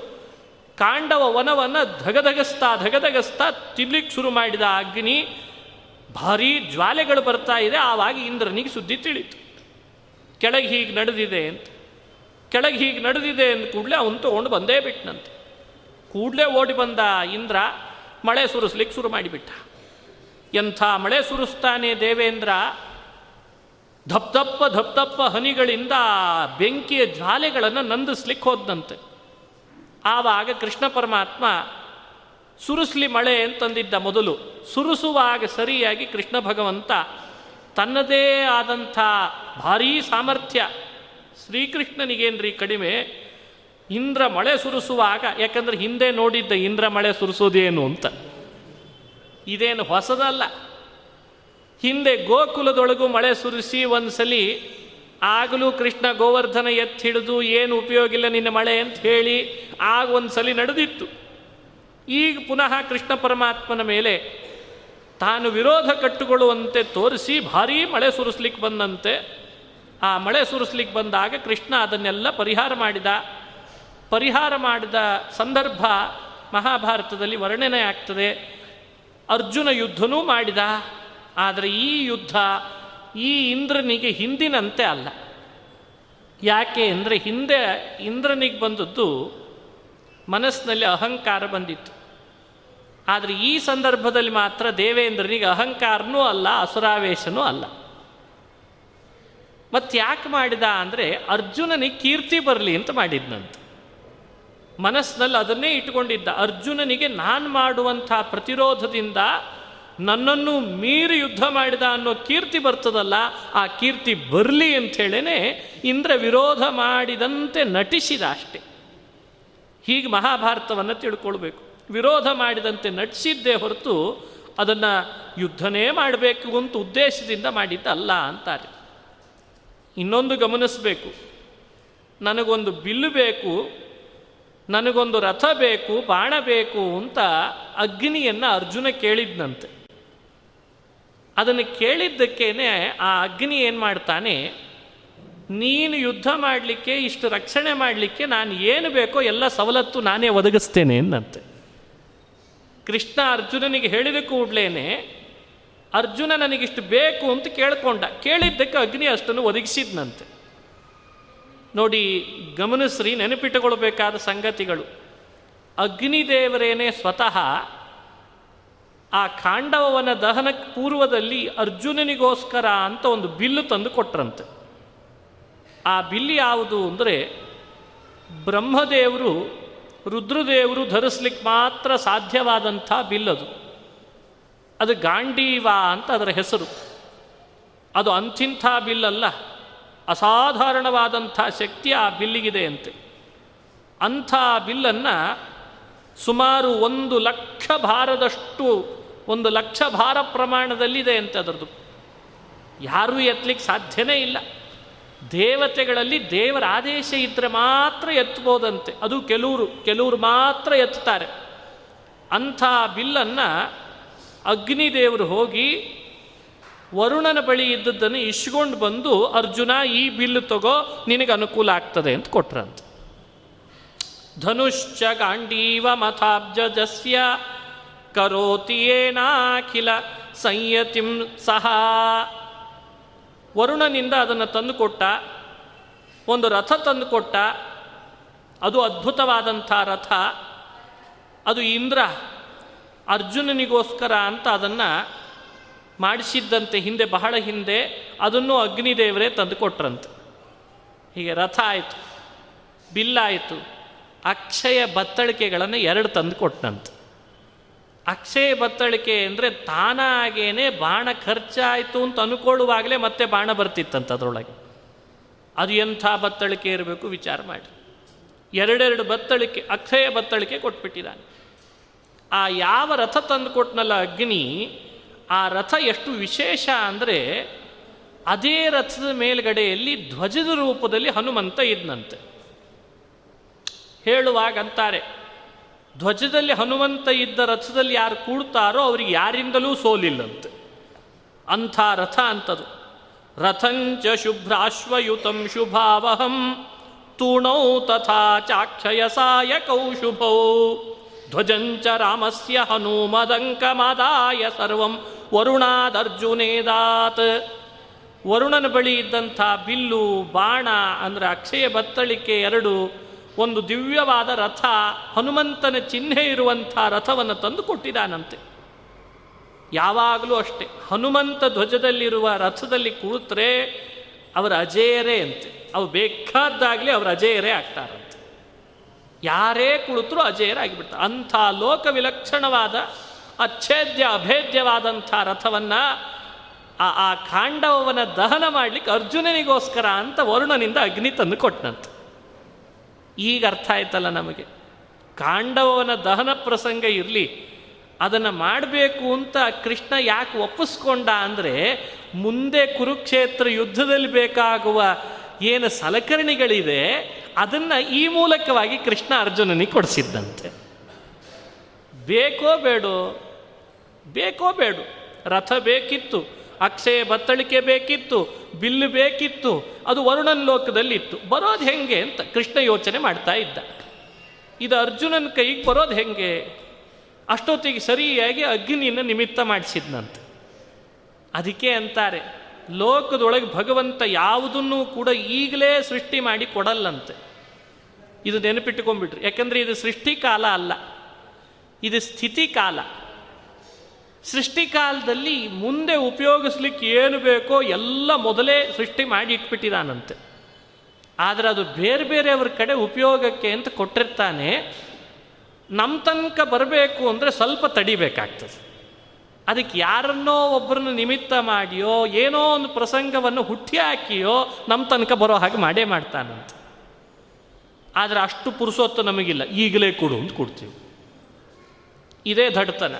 ಕಾಂಡವ ವನವನ್ನು ಧಗಧಗಸ್ತಾ ಧಗಧಗಸ್ತಾ ತಿನ್ಲಿಕ್ಕೆ ಶುರು ಮಾಡಿದ ಅಗ್ನಿ ಭಾರೀ ಜ್ವಾಲೆಗಳು ಬರ್ತಾ ಇದೆ. ಆವಾಗ ಇಂದ್ರನಿಗೆ ಸುದ್ದಿ ತಿಳಿತು. ಕೆಳಗೆ ಹೀಗೆ ನಡೆದಿದೆ ಅಂತ. ಕೆಳಗೆ ಹೀಗೆ ನಡೆದಿದೆ ಅಂತ ಕೂಡಲೇ ಅವನು ತಗೊಂಡು ಬಂದೇ ಬಿಟ್ಟನಂತೆ ಕೂಡಲೇ ಓಡಿ ಬಂದ ಇಂದ್ರ ಮಳೆ ಸುರಿಸ್ಲಿಕ್ಕೆ ಶುರು ಮಾಡಿಬಿಟ್ಟ. ಎಂಥ ಮಳೆ ಸುರಿಸ್ತಾನೆ ದೇವೇಂದ್ರ ಧಪ್ದಪ್ಪ ಧಪ್ತಪ್ಪ ಹನಿಗಳಿಂದ ಬೆಂಕಿಯ ಜ್ವಾಲೆಗಳನ್ನು ನಂದಿಸ್ಲಿಕ್ಕೆ ಹೋದಂತೆ. ಆವಾಗ ಕೃಷ್ಣ ಪರಮಾತ್ಮ, ಸುರಿಸ್ಲಿ ಮಳೆ ಅಂತಂದಿದ್ದ ಮೊದಲು ಸುರಿಸುವಾಗ ಸರಿಯಾಗಿ ಕೃಷ್ಣ ಭಗವಂತ, ತನ್ನದೇ ಆದಂಥ ಭಾರೀ ಸಾಮರ್ಥ್ಯ, ಶ್ರೀಕೃಷ್ಣನಿಗೇನ್ರಿ ಕಡಿಮೆ? ಇಂದ್ರ ಮಳೆ ಸುರಿಸುವಾಗ, ಯಾಕಂದ್ರೆ ಹಿಂದೆ ನೋಡಿದ್ದ ಇಂದ್ರ ಮಳೆ ಸುರಿಸೋದೇನು ಅಂತ. ಇದೇನು ಹೊಸದಲ್ಲ. ಹಿಂದೆ ಗೋಕುಲದೊಳಗೂ ಮಳೆ ಸುರಿಸಿ ಒಂದ್ಸಲಿ ಆಗಲೂ ಕೃಷ್ಣ ಗೋವರ್ಧನ ಎತ್ತಿ ಹಿಡಿದು, ಏನು ಉಪಯೋಗ ಇಲ್ಲ ನಿನ್ನ ಮಳೆ ಅಂತ ಹೇಳಿ ಆಗ ಒಂದ್ಸಲಿ ನಡೆದಿತ್ತು. ಈಗ ಪುನಃ ಕೃಷ್ಣ ಪರಮಾತ್ಮನ ಮೇಲೆ ತಾನು ವಿರೋಧ ಕಟ್ಟುಕೊಳ್ಳುವಂತೆ ತೋರಿಸಿ ಭಾರೀ ಮಳೆ ಸುರಿಸ್ಲಿಕ್ಕೆ ಬಂದಂತೆ. ಆ ಮಳೆ ಸುರಿಸ್ಲಿಕ್ಕೆ ಬಂದಾಗ ಕೃಷ್ಣ ಅದನ್ನೆಲ್ಲ ಪರಿಹಾರ ಮಾಡಿದ. ಪರಿಹಾರ ಮಾಡಿದ ಸಂದರ್ಭ ಮಹಾಭಾರತದಲ್ಲಿ ವರ್ಣನೆ ಆಗ್ತದೆ. ಅರ್ಜುನ ಯುದ್ಧನೂ ಮಾಡಿದ. ಆದರೆ ಈ ಯುದ್ಧ ಈ ಇಂದ್ರನಿಗೆ ಹಿಂದಿನಂತೆ ಅಲ್ಲ. ಯಾಕೆ ಅಂದರೆ ಹಿಂದೆ ಇಂದ್ರನಿಗೆ ಬಂದದ್ದು ಮನಸ್ಸಿನಲ್ಲಿ ಅಹಂಕಾರ ಬಂದಿತ್ತು. ಆದರೆ ಈ ಸಂದರ್ಭದಲ್ಲಿ ಮಾತ್ರ ದೇವೇಂದ್ರನಿಗೆ ಅಹಂಕಾರನೂ ಅಲ್ಲ, ಅಸುರಾವೇಶನೂ ಅಲ್ಲ. ಮತ್ತೆ ಯಾಕೆ ಮಾಡಿದ ಅಂದರೆ ಅರ್ಜುನನಿಗೆ ಕೀರ್ತಿ ಬರಲಿ ಅಂತ ಮಾಡಿದ್ನಂತೆ. ಮನಸ್ಸಿನಲ್ಲಿ ಅದನ್ನೇ ಇಟ್ಕೊಂಡಿದ್ದ. ಅರ್ಜುನನಿಗೆ ನಾನು ಮಾಡುವಂಥ ಪ್ರತಿರೋಧದಿಂದ ನನ್ನನ್ನು ಮೀರಿ ಯುದ್ಧ ಮಾಡಿದ ಅನ್ನೋ ಕೀರ್ತಿ ಬರ್ತದಲ್ಲ, ಆ ಕೀರ್ತಿ ಬರಲಿ ಅಂಥೇಳೇ ಇಂದ್ರ ವಿರೋಧ ಮಾಡಿದಂತೆ ನಟಿಸಿದ ಅಷ್ಟೆ. ಹೀಗೆ ಮಹಾಭಾರತವನ್ನು ತಿಳ್ಕೊಳ್ಬೇಕು. ವಿರೋಧ ಮಾಡಿದಂತೆ ನಟಿಸಿದ್ದೇ ಹೊರತು ಅದನ್ನು ಯುದ್ಧನೇ ಮಾಡಬೇಕು ಅಂತ ಉದ್ದೇಶದಿಂದ ಮಾಡಿದ್ದಲ್ಲ ಅಂತಾರೆ. ಇನ್ನೊಂದು ಗಮನಿಸಬೇಕು. ನನಗೊಂದು ಬಿಲ್ಲು ಬೇಕು, ನನಗೊಂದು ರಥ ಬೇಕು, ಬಾಣ ಬೇಕು ಅಂತ ಅಗ್ನಿಯನ್ನು ಅರ್ಜುನ ಕೇಳಿದ್ನಂತೆ. ಅದನ್ನು ಕೇಳಿದ್ದಕ್ಕೇನೆ ಆ ಅಗ್ನಿ ಏನು ಮಾಡ್ತಾನೆ, ನೀನು ಯುದ್ಧ ಮಾಡಲಿಕ್ಕೆ, ಇಷ್ಟು ರಕ್ಷಣೆ ಮಾಡಲಿಕ್ಕೆ ನಾನು ಏನು ಬೇಕೋ ಎಲ್ಲ ಸವಲತ್ತು ನಾನೇ ಒದಗಿಸ್ತೇನೆ ಎಂದಂತೆ ಕೃಷ್ಣ ಅರ್ಜುನನಿಗೆ ಹೇಳಿದ ಕೂಡಲೇ ಅರ್ಜುನ ನನಗಿಷ್ಟು ಬೇಕು ಅಂತ ಕೇಳ್ಕೊಂಡ. ಕೇಳಿದ್ದಕ್ಕೆ ಅಗ್ನಿ ಅಷ್ಟನ್ನು ಒದಗಿಸಿದ್ನಂತೆ. ನೋಡಿ ಗಮನಿಸ್ರಿ ನೆನಪಿಟ್ಟುಕೊಳ್ಬೇಕಾದ ಸಂಗತಿಗಳು. ಅಗ್ನಿದೇವರೇನೇ ಸ್ವತಃ ಆ ಖಾಂಡವನ ದಹನ ಪೂರ್ವದಲ್ಲಿ ಅರ್ಜುನನಿಗೋಸ್ಕರ ಅಂತ ಒಂದು ಬಿಲ್ಲು ತಂದು ಕೊಟ್ರಂತೆ. ಆ ಬಿಲ್ಲು ಯಾವುದು ಅಂದರೆ ಬ್ರಹ್ಮದೇವರು ರುದ್ರದೇವರು ಧರಿಸ್ಲಿಕ್ಕೆ ಮಾತ್ರ ಸಾಧ್ಯವಾದಂಥ ಬಿಲ್ಲದು ಅದು. ಗಾಂಡೀವ ಅಂತ ಅದರ ಹೆಸರು. ಅದು ಅಂಥಿಂಥ ಬಿಲ್ಲಲ್ಲ, ಅಸಾಧಾರಣವಾದಂಥ ಶಕ್ತಿ ಆ ಬಿಲ್ಲಿಗಿದೆ ಅಂತೆ. ಅಂಥ ಬಿಲ್ಲನ್ನು ಸುಮಾರು ಒಂದು ಲಕ್ಷ ಭಾರದಷ್ಟು ಒಂದು ಲಕ್ಷ ಭಾರ ಪ್ರಮಾಣದಲ್ಲಿದೆ ಅಂತ ಅದರದು ಯಾರೂ ಎತ್ತಲಿಕ್ಕೆ ಸಾಧ್ಯನೇ ಇಲ್ಲ. ದೇವತೆಗಳಲ್ಲಿ ದೇವರ ಆದೇಶ ಇದ್ದರೆ ಮಾತ್ರ ಎತ್ತಬೋದಂತೆ ಅದು ಕೆಲವರು ಕೆಲವರು ಮಾತ್ರ ಎತ್ತುತ್ತಾರೆ ಅಂಥ ಬಿಲ್ಲನ್ನು ಅಗ್ನಿದೇವರು ಹೋಗಿ ವರುಣನ ಬಳಿ ಇದ್ದದ್ದನ್ನು ಇಸ್ಕೊಂಡು ಬಂದು, ಅರ್ಜುನ, ಈ ಬಿಲ್ಲು ತಗೋ, ನಿನಗೆ ಅನುಕೂಲ ಆಗ್ತದೆ ಅಂತ ಕೊಟ್ರಂತೆ. ಧನುಶ್ಚ ಗಾಂಡೀವ ಮಥಾಬ್ಜಸ್ಯ ಕರೋತಿ ಏನಾಖಿಲ ಸಂಯತಿಂ ಸಹ. ವರುಣನಿಂದ ಅದನ್ನು ತಂದುಕೊಟ್ಟ, ಒಂದು ರಥ ತಂದುಕೊಟ್ಟ, ಅದು ಅದ್ಭುತವಾದಂಥ ರಥ, ಅದು ಇಂದ್ರ ಅರ್ಜುನನಿಗೋಸ್ಕರ ಅಂತ ಅದನ್ನು ಮಾಡಿಸಿದ್ದಂತೆ ಹಿಂದೆ, ಬಹಳ ಹಿಂದೆ, ಅದನ್ನು ಅಗ್ನಿದೇವರೇ ತಂದುಕೊಟ್ರಂತೆ. ಹೀಗೆ ರಥ ಆಯಿತು ಬಿಲ್ಲಾಯಿತು ಅಕ್ಷಯ ಬತ್ತಳಿಕೆಗಳನ್ನು ಎರಡು ತಂದು ಕೊಟ್ಟಂತೆ ಅಕ್ಷಯ ಬತ್ತಳಿಕೆ ಅಂದರೆ ತಾನಾಗೇನೆ ಬಾಣ ಖರ್ಚಾಯಿತು ಅಂತ ಅನ್ಕೊಳ್ಳುವಾಗಲೇ ಮತ್ತೆ ಬಾಣ ಬರ್ತಿತ್ತಂತ ಅದರೊಳಗೆ. ಅದು ಎಂಥ ಬತ್ತಳಿಕೆ ಇರಬೇಕು ವಿಚಾರ ಮಾಡಿ. ಎರಡೆರಡು ಬತ್ತಳಿಕೆ, ಅಕ್ಷಯ ಬತ್ತಳಿಕೆ ಕೊಟ್ಬಿಟ್ಟಿದ್ದಾನೆ. ಆ ಯಾವ ರಥ ತಂದು ಕೊಟ್ಟನಲ್ಲ ಅಗ್ನಿ, ಆ ರಥ ಎಷ್ಟು ವಿಶೇಷ ಅಂದರೆ ಅದೇ ರಥದ ಮೇಲ್ಗಡೆಯಲ್ಲಿ ಧ್ವಜದ ರೂಪದಲ್ಲಿ ಹನುಮಂತ ಇದ್ನಂತೆ. ಹೇಳುವಾಗ ಅಂತಾರೆ ಧ್ವಜದಲ್ಲಿ ಹನುಮಂತ ಇದ್ದ ರಥದಲ್ಲಿ ಯಾರು ಕೂಡ್ತಾರೋ ಅವ್ರಿಗೆ ಯಾರಿಂದಲೂ ಸೋಲಿಲ್ಲಂತೆ. ಅಂಥ ರಥ ಅಂತದು. ರಥಂಚ ಶುಭ್ರಾಶ್ವಯುತಂ ಶುಭಾವಹಂ ತೂಣೌ ತಥಾ ಚಾಕ್ಷಯಸಾಯಕೌ ಶುಭೌ. ಧ್ವಜಂಚ ರಾಮಸ್ಯ ಹನುಮದಂಕಮದಾಯ ಸರ್ವಂ ವರುಣಾದರ್ಜುನೇದಾತ್ ವರುಣನ ಬಳಿ ಇದ್ದಂಥ ಬಿಲ್ಲು, ಬಾಣ ಅಂದರೆ ಅಕ್ಷಯ ಬತ್ತಳಿಕೆ ಎರಡು ಒಂದು ದಿವ್ಯವಾದ ರಥ, ಹನುಮಂತನ ಚಿಹ್ನೆ ಇರುವಂಥ ರಥವನ್ನು ತಂದು ಕೊಟ್ಟಿದ್ದಾನಂತೆ. ಯಾವಾಗಲೂ ಅಷ್ಟೆ, ಹನುಮಂತ ಧ್ವಜದಲ್ಲಿರುವ ರಥದಲ್ಲಿ ಕುಳಿತರೆ ಅವರ ಅಜೇಯರೇ ಅಂತೆ. ಅವು ಬೇಕಾದ್ದಾಗಲಿ ಅವರ ಅಜೇಯರೇ ಆಗ್ತಾರಂತೆ. ಯಾರೇ ಕುಳಿತರೂ ಅಜೇಯರಾಗಿಬಿಡ್ತಾರೆ ಅಂಥ ಲೋಕ ವಿಲಕ್ಷಣವಾದ ಅಚ್ಛೇದ್ಯ, ಅಭೇದ್ಯವಾದಂಥ ರಥವನ್ನು ಆ ಆ ದಹನ ಮಾಡಲಿಕ್ಕೆ ಅರ್ಜುನನಿಗೋಸ್ಕರ ಅಂತ ವರುಣನಿಂದ ಅಗ್ನಿ ತಂದು ಕೊಟ್ಟನಂತೆ. ಈಗ ಅರ್ಥ ಆಯ್ತಲ್ಲ ನಮಗೆ? ಕಾಂಡವನ ದಹನ ಪ್ರಸಂಗ ಇರಲಿ, ಅದನ್ನು ಮಾಡಬೇಕು ಅಂತ ಕೃಷ್ಣ ಯಾಕೆ ಒಪ್ಪಿಸ್ಕೊಂಡ ಅಂದರೆ, ಮುಂದೆ ಕುರುಕ್ಷೇತ್ರ ಯುದ್ಧದಲ್ಲಿ ಬೇಕಾಗುವ ಏನು ಸಲಕರಣೆಗಳಿದೆ, ಅದನ್ನು ಈ ಮೂಲಕವಾಗಿ ಕೃಷ್ಣ ಅರ್ಜುನನಿಗೆ ಕೊಡಿಸಿದ್ದಂತೆ. ಬೇಕೋ ಬೇಡೋ, ಬೇಕೋ ಬೇಡು, ರಥ ಬೇಕಿತ್ತು ಅಕ್ಷಯ ಬತ್ತಳಿಕೆ ಬೇಕಿತ್ತು, ಬಿಲ್ಲು ಬೇಕಿತ್ತು, ಅದು ವರುಣನ್ ಲೋಕದಲ್ಲಿತ್ತು. ಬರೋದು ಹೆಂಗೆ ಅಂತ ಕೃಷ್ಣ ಯೋಚನೆ ಮಾಡ್ತಾ ಇದ್ದ. ಇದು ಅರ್ಜುನನ ಕೈಗೆ ಬರೋದು ಹೆಂಗೆ? ಅಷ್ಟೊತ್ತಿಗೆ ಸರಿಯಾಗಿ ಅಗ್ನಿಯನ್ನು ನಿಮಿತ್ತ ಮಾಡಿಸಿದ್ನಂತೆ. ಅದಕ್ಕೆ ಅಂತಾರೆ, ಲೋಕದೊಳಗೆ ಭಗವಂತ ಯಾವುದನ್ನೂ ಕೂಡ ಈಗಲೇ ಸೃಷ್ಟಿ ಮಾಡಿ ಕೊಡಲ್ಲಂತೆ. ಇದು ನೆನಪಿಟ್ಟುಕೊಂಡ್ಬಿಟ್ರಿ ಯಾಕಂದರೆ ಇದು ಸೃಷ್ಟಿ ಕಾಲ ಅಲ್ಲ. ಇದು ಸ್ಥಿತಿ ಕಾಲ. ಸೃಷ್ಟಿಕಾಲದಲ್ಲಿ ಮುಂದೆ ಉಪಯೋಗಿಸ್ಲಿಕ್ಕೆ ಏನು ಬೇಕೋ ಎಲ್ಲ ಮೊದಲೇ ಸೃಷ್ಟಿ ಮಾಡಿ ಇಟ್ಬಿಟ್ಟಿದಾನಂತೆ ಆದರೆ ಅದು ಬೇರೆ ಬೇರೆಯವ್ರ ಕಡೆ ಉಪಯೋಗಕ್ಕೆ ಅಂತ ಕೊಟ್ಟಿರ್ತಾನೆ. ನಮ್ಮ ತನಕ ಬರಬೇಕು ಅಂದರೆ ಸ್ವಲ್ಪ ತಡಿಬೇಕಾಗ್ತದೆ. ಅದಕ್ಕೆ ಯಾರನ್ನೋ ಒಬ್ಬರನ್ನು ನಿಮಿತ್ತ ಮಾಡಿಯೋ, ಏನೋ ಒಂದು ಪ್ರಸಂಗವನ್ನು ಹುಟ್ಟಿ ಹಾಕಿಯೋ ನಮ್ಮ ತನಕ ಬರೋ ಹಾಗೆ ಮಾಡೇ ಮಾಡ್ತಾನಂತೆ. ಆದರೆ ಅಷ್ಟು ಪುರುಷೊತ್ತು ನಮಗಿಲ್ಲ. ಈಗಲೇ ಕೊಡು ಅಂತ ಕೊಡ್ತೀವಿ. ಇದೇ ದಡ್ತನ.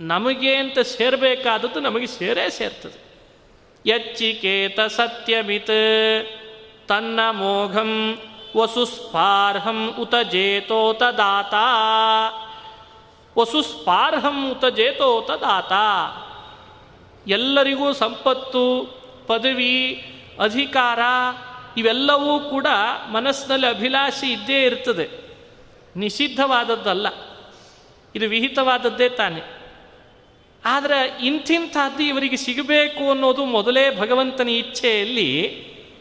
ನಮಗೆ ಅಂತ ಸೇರಬೇಕಾದದ್ದು ನಮಗೆ ಸೇರೇ ಸೇರ್ತದೆ. ಯಚ್ಚಿಕೇತ ಸತ್ಯಮಿತ್, ತನ್ನ ಮೋಘಂ ವಸುಸ್ಪಾರ್ಹಂ ಉತ ಜೇತೋತ ದಾತ. ವಸುಸ್ಪಾರ್ಹಂ ಉತ ಜೇತೋತ ದಾತ. ಎಲ್ಲರಿಗೂ ಸಂಪತ್ತು, ಪದವಿ, ಅಧಿಕಾರ, ಇವೆಲ್ಲವೂ ಕೂಡ ಮನಸ್ಸಿನಲ್ಲಿ ಅಭಿಲಾಷೆ ಇದ್ದೇ ಇರ್ತದೆ. ನಿಷಿದ್ಧವಾದದ್ದಲ್ಲ. ಇದು ವಿಹಿತವಾದದ್ದೇ ತಾನೆ. ಆದರೆ ಇಂಥಿಂಥದ್ದು ಇವರಿಗೆ ಸಿಗಬೇಕು ಅನ್ನೋದು ಮೊದಲೇ ಭಗವಂತನ ಇಚ್ಛೆಯಲ್ಲಿ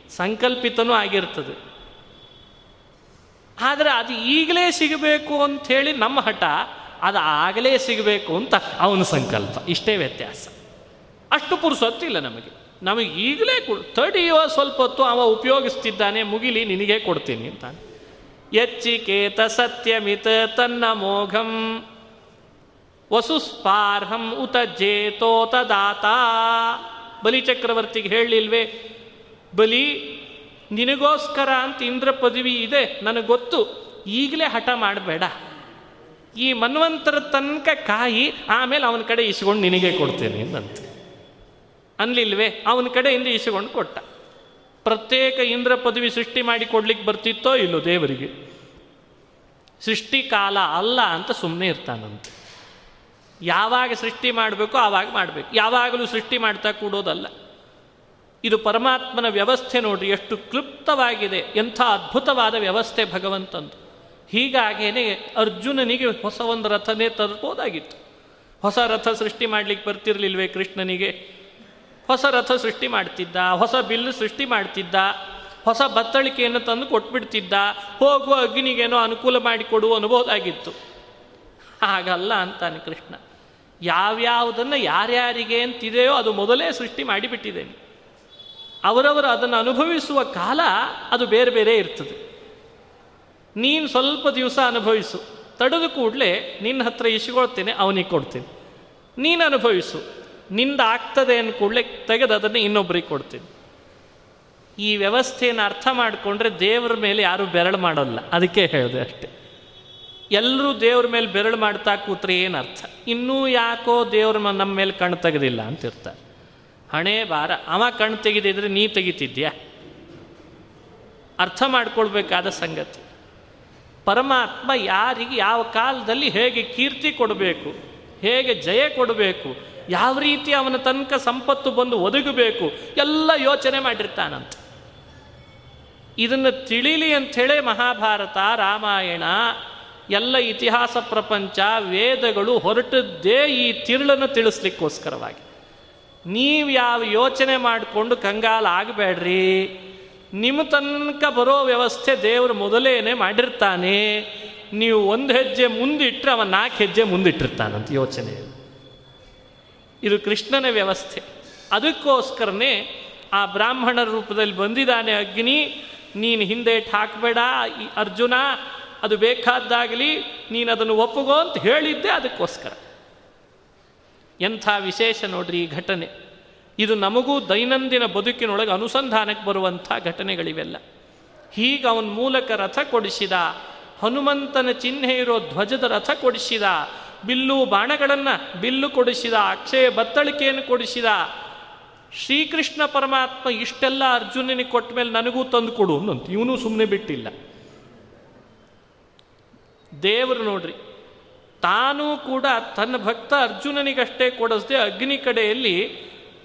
ಸಂಕಲ್ಪಿತನೂ ಆಗಿರ್ತದೆ. ಆದರೆ ಅದು ಈಗಲೇ ಸಿಗಬೇಕು ಅಂಥೇಳಿ ನಮ್ಮ ಹಠ, ಅದು ಆಗಲೇ ಸಿಗಬೇಕು ಅಂತ ಅವನ ಸಂಕಲ್ಪ. ಇಷ್ಟೇ ವ್ಯತ್ಯಾಸ. ಅಷ್ಟು ಪುರುಸೊತ್ತಿಲ್ಲ ನಮಗೆ. ನಮಗೆ ಈಗಲೇ ಕೊಡು ತಡಿಯುವ ಸ್ವಲ್ಪ ಹೊತ್ತು ಅವ ಉಪಯೋಗಿಸ್ತಿದ್ದಾನೆ, ಮುಗಿಲಿ, ನಿನಗೆ ಕೊಡ್ತೀನಿ ಅಂತ ಎಚ್ಚಿಕೇತ ಸತ್ಯಮಿತ ತನ್ನ ಮೋಘಂ. ವಸುಸ್ಪಾರ್ಹಂ ಉತ ಜೇತೋತ ದಾತ ಬಲಿ ಚಕ್ರವರ್ತಿಗೆ ಹೇಳಲಿಲ್ವೇ? ಬಲಿ, ನಿನಗೋಸ್ಕರ ಅಂತ ಇಂದ್ರ ಪದವಿ ಇದೆ, ನನಗೆ ಗೊತ್ತು. ಈಗಲೇ ಹಠ ಮಾಡಬೇಡ. ಈ ಮನ್ವಂತರ ತನಕ ಕಾಯಿ ಆಮೇಲೆ ಅವನ ಕಡೆ ಇಸ್ಕೊಂಡು ನಿನಗೆ ಕೊಡ್ತೇನೆ ಅಂತ ಅನ್ಲಿಲ್ವೇ? ಅವನ ಕಡೆಯಿಂದ ಇಸ್ಕೊಂಡು ಕೊಟ್ಟ. ಪ್ರತ್ಯೇಕ ಇಂದ್ರ ಪದವಿ ಸೃಷ್ಟಿ ಮಾಡಿ ಕೊಡ್ಲಿಕ್ಕೆ ಬರ್ತಿತ್ತೋ ಇಲ್ಲೋ ದೇವರಿಗೆ. ಸೃಷ್ಟಿ ಕಾಲ ಅಲ್ಲ ಅಂತ ಸುಮ್ಮನೆ ಇರ್ತಾನಂತೆ. ಯಾವಾಗ ಸೃಷ್ಟಿ ಮಾಡಬೇಕು ಆವಾಗ ಮಾಡಬೇಕು. ಯಾವಾಗಲೂ ಸೃಷ್ಟಿ ಮಾಡ್ತಾ ಕೂಡೋದಲ್ಲ. ಇದು ಪರಮಾತ್ಮನ ವ್ಯವಸ್ಥೆ ನೋಡ್ರಿ, ಎಷ್ಟು ಕ್ಲುಪ್ತವಾಗಿದೆ, ಎಂಥ ಅದ್ಭುತವಾದ ವ್ಯವಸ್ಥೆ ಭಗವಂತಂದು. ಹೀಗಾಗೇನೆ ಅರ್ಜುನನಿಗೆ ಹೊಸ ಒಂದು ರಥನೇ ತರ್ಬೋದಾಗಿತ್ತು. ಹೊಸ ರಥ ಸೃಷ್ಟಿ ಮಾಡಲಿಕ್ಕೆ ಬರ್ತಿರಲಿಲ್ವೇ ಕೃಷ್ಣನಿಗೆ? ಹೊಸ ರಥ ಸೃಷ್ಟಿ ಮಾಡ್ತಿದ್ದ, ಹೊಸ ಬಿಲ್ಲು ಸೃಷ್ಟಿ ಮಾಡ್ತಿದ್ದ, ಹೊಸ ಬತ್ತಳಿಕೆಯನ್ನು ತಂದು ಕೊಟ್ಬಿಡ್ತಿದ್ದ, ಹೋಗುವ ಅಗ್ನಿಗೇನೋ ಅನುಕೂಲ ಮಾಡಿಕೊಡು ಅನ್ಬೋದಾಗಿತ್ತು ಹಾಗಲ್ಲ ಅಂತಾನೆ ಕೃಷ್ಣ. ಯಾವ್ಯಾವುದನ್ನು ಯಾರ್ಯಾರಿಗೆ ಅಂತಿದೆಯೋ ಅದು ಮೊದಲೇ ಸೃಷ್ಟಿ ಮಾಡಿಬಿಟ್ಟಿದ್ದೇನೆ. ಅವರವರು ಅದನ್ನು ಅನುಭವಿಸುವ ಕಾಲ ಅದು ಬೇರೆ ಬೇರೆ ಇರ್ತದೆ. ನೀನು ಸ್ವಲ್ಪ ದಿವಸ ಅನುಭವಿಸು. ತಡೆದು ಕೂಡಲೇ ನಿನ್ನ ಹತ್ರ ಇಸ್ಕೊಳ್ತೇನೆ, ಅವನಿಗೆ ಕೊಡ್ತೇನೆ. ನೀನು ಅನುಭವಿಸು. ನಿಂದ ಆಗ್ತದೆ ಅಂದ ಕೂಡಲೇ ತೆಗೆದು ಅದನ್ನು ಇನ್ನೊಬ್ಬರಿಗೆ ಕೊಡ್ತೀನಿ. ಈ ವ್ಯವಸ್ಥೆಯನ್ನು ಅರ್ಥ ಮಾಡಿಕೊಂಡ್ರೆ ದೇವರ ಮೇಲೆ ಯಾರೂ ಬೆರಳು ಮಾಡಲ್ಲ. ಅದಕ್ಕೆ ಹೇಳಿದೆ ಅಷ್ಟೆ. ಎಲ್ಲರೂ ದೇವ್ರ ಮೇಲೆ ಬೆರಳು ಮಾಡ್ತಾ ಕೂತ್ರೆ ಏನು ಅರ್ಥ? ಇನ್ನೂ ಯಾಕೋ ದೇವ್ರ ನಮ್ಮ ಮೇಲೆ ಕಣ್ಣು ತೆಗೆದಿಲ್ಲ ಅಂತ ಇರ್ತಾರೆ ಹಣೆ ಬಾರ ಅವ ಕಣ್ಣು ತೆಗೆದಿದ್ರೆ ನೀ ತೆಗಿತಿದ್ಯಾ? ಅರ್ಥ ಮಾಡ್ಕೊಳ್ಬೇಕಾದ ಸಂಗತಿ. ಪರಮಾತ್ಮ ಯಾರಿಗೆ, ಯಾವ ಕಾಲದಲ್ಲಿ ಹೇಗೆ ಕೀರ್ತಿ ಕೊಡಬೇಕು, ಹೇಗೆ ಜಯ ಕೊಡಬೇಕು, ಯಾವ ರೀತಿ ಅವನ ತನಕ ಸಂಪತ್ತು ಬಂದು ಒದಗಬೇಕು, ಎಲ್ಲ ಯೋಚನೆ ಮಾಡಿರ್ತಾನಂತ. ಇದನ್ನು ತಿಳಿಲಿ ಅಂಥೇಳಿ ಮಹಾಭಾರತ, ರಾಮಾಯಣ ಎಲ್ಲ ಇತಿಹಾಸ ಪ್ರಪಂಚ ವೇದಗಳು ಹೊರಟದ್ದೇ ಈ ತಿರುಳನ್ನು ತಿಳಿಸ್ಲಿಕ್ಕೋಸ್ಕರವಾಗಿ. ನೀವು ಯಾವ ಯೋಚನೆ ಮಾಡಿಕೊಂಡು ಕಂಗಾಲ ಆಗಬೇಡ್ರಿ. ನಿಮ್ಮ ತನಕ ಬರೋ ವ್ಯವಸ್ಥೆ ದೇವರು ಮೊದಲೇನೆ ಮಾಡಿರ್ತಾನೆ. ನೀವು ಒಂದು ಹೆಜ್ಜೆ ಮುಂದಿಟ್ಟರೆ ಅವನು ನಾಲ್ಕು ಹೆಜ್ಜೆ ಮುಂದಿಟ್ಟಿರ್ತಾನಂತ ಯೋಚನೆ. ಇದು ಕೃಷ್ಣನ ವ್ಯವಸ್ಥೆ. ಅದಕ್ಕೋಸ್ಕರನೇ ಆ ಬ್ರಾಹ್ಮಣರ ರೂಪದಲ್ಲಿ ಬಂದಿದ್ದಾನೆ ಅಗ್ನಿ. ನೀನು ಹಿಂದೆ ಹಾಕಬೇಡ ಅರ್ಜುನ. ಅದು ಬೇಕಾದ್ದಾಗಲಿ ನೀನು ಅದನ್ನು ಒಪ್ಪುಗೋ ಅಂತ ಹೇಳಿದ್ದೆ ಅದಕ್ಕೋಸ್ಕರ. ಎಂಥ ವಿಶೇಷ ನೋಡ್ರಿ ಈ ಘಟನೆ. ಇದು ನಮಗೂ ದೈನಂದಿನ ಬದುಕಿನೊಳಗೆ ಅನುಸಂಧಾನಕ್ಕೆ ಬರುವಂಥ ಘಟನೆಗಳಿವೆಲ್ಲ. ಹೀಗೆ ಅವನ ಮೂಲಕ ರಥ ಕೊಡಿಸಿದ, ಹನುಮಂತನ ಚಿಹ್ನೆ ಇರೋ ಧ್ವಜದ ರಥ ಕೊಡಿಸಿದ, ಬಿಲ್ಲು ಬಾಣಗಳನ್ನು ಬಿಲ್ಲು ಕೊಡಿಸಿದ, ಅಕ್ಷಯ ಬತ್ತಳಿಕೆಯನ್ನು ಕೊಡಿಸಿದ, ಶ್ರೀಕೃಷ್ಣ ಪರಮಾತ್ಮ ಇಷ್ಟೆಲ್ಲ ಅರ್ಜುನನಿಗೆ ಕೊಟ್ಟ ಮೇಲೆ ನನಗೂ ತಂದು ಕೊಡು ಅನ್ನಂತ ಇವನು ಸುಮ್ಮನೆ ಬಿಟ್ಟಿಲ್ಲ. ದೇವರು ನೋಡ್ರಿ, ತಾನೂ ಕೂಡ ತನ್ನ ಭಕ್ತ ಅರ್ಜುನನಿಗಷ್ಟೇ ಕೊಡಿಸ್ದೆ ಅಗ್ನಿ ಕಡೆಯಲ್ಲಿ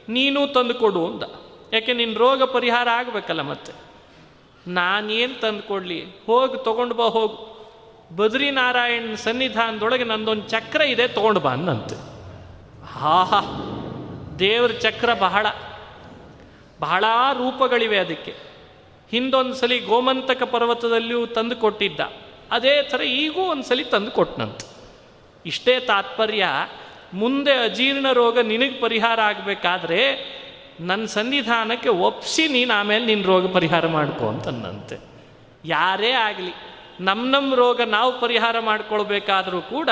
ನೀನು ತಂದು ಕೊಡು ಅಂದ ಯಾಕೆ ನಿನ್ನ ರೋಗ ಪರಿಹಾರ ಆಗಬೇಕಲ್ಲ ಮತ್ತೆ? ನಾನೇನು ತಂದು ಕೊಡಲಿ? ಹೋಗಿ, ತೊಗೊಂಡು ಬಾ, ಹೋಗು. ಬದ್ರಿನಾರಾಯಣ ಸನ್ನಿಧಾನದೊಳಗೆ ನಂದೊಂದು ಚಕ್ರ ಇದೆ, ತೊಗೊಂಡು ಬಾ ಅನ್ನಂತೆ. ಆಹಾ, ದೇವ್ರ ಚಕ್ರ ಬಹಳ. ಬಹಳ ರೂಪಗಳಿವೆ ಅದಕ್ಕೆ. ಹಿಂದೊಂದು ಸಲ ಗೋಮಂತಕ ಪರ್ವತದಲ್ಲಿಯೂ ತಂದು ಕೊಟ್ಟಿದ್ದ. ಅದೇ ಥರ ಈಗೂ ಒಂದು ಸಲಿ ತಂದು ಕೊಟ್ಟನಂತೆ ಇಷ್ಟೇ ತಾತ್ಪರ್ಯ, ಮುಂದೆ ಅಜೀರ್ಣ ರೋಗ ನಿನಗೆ ಪರಿಹಾರ ಆಗಬೇಕಾದ್ರೆ ನನ್ನ ಸನ್ನಿಧಾನಕ್ಕೆ ಒಪ್ಸಿ ನೀನು ಆಮೇಲೆ ನಿನ್ನ ರೋಗ ಪರಿಹಾರ ಮಾಡ್ಕೊ ಅಂತಂದಂತೆ ಯಾರೇ ಆಗಲಿ ನಮ್ಮ ನಮ್ಮ ರೋಗ ನಾವು ಪರಿಹಾರ ಮಾಡಿಕೊಳ್ಬೇಕಾದರೂ ಕೂಡ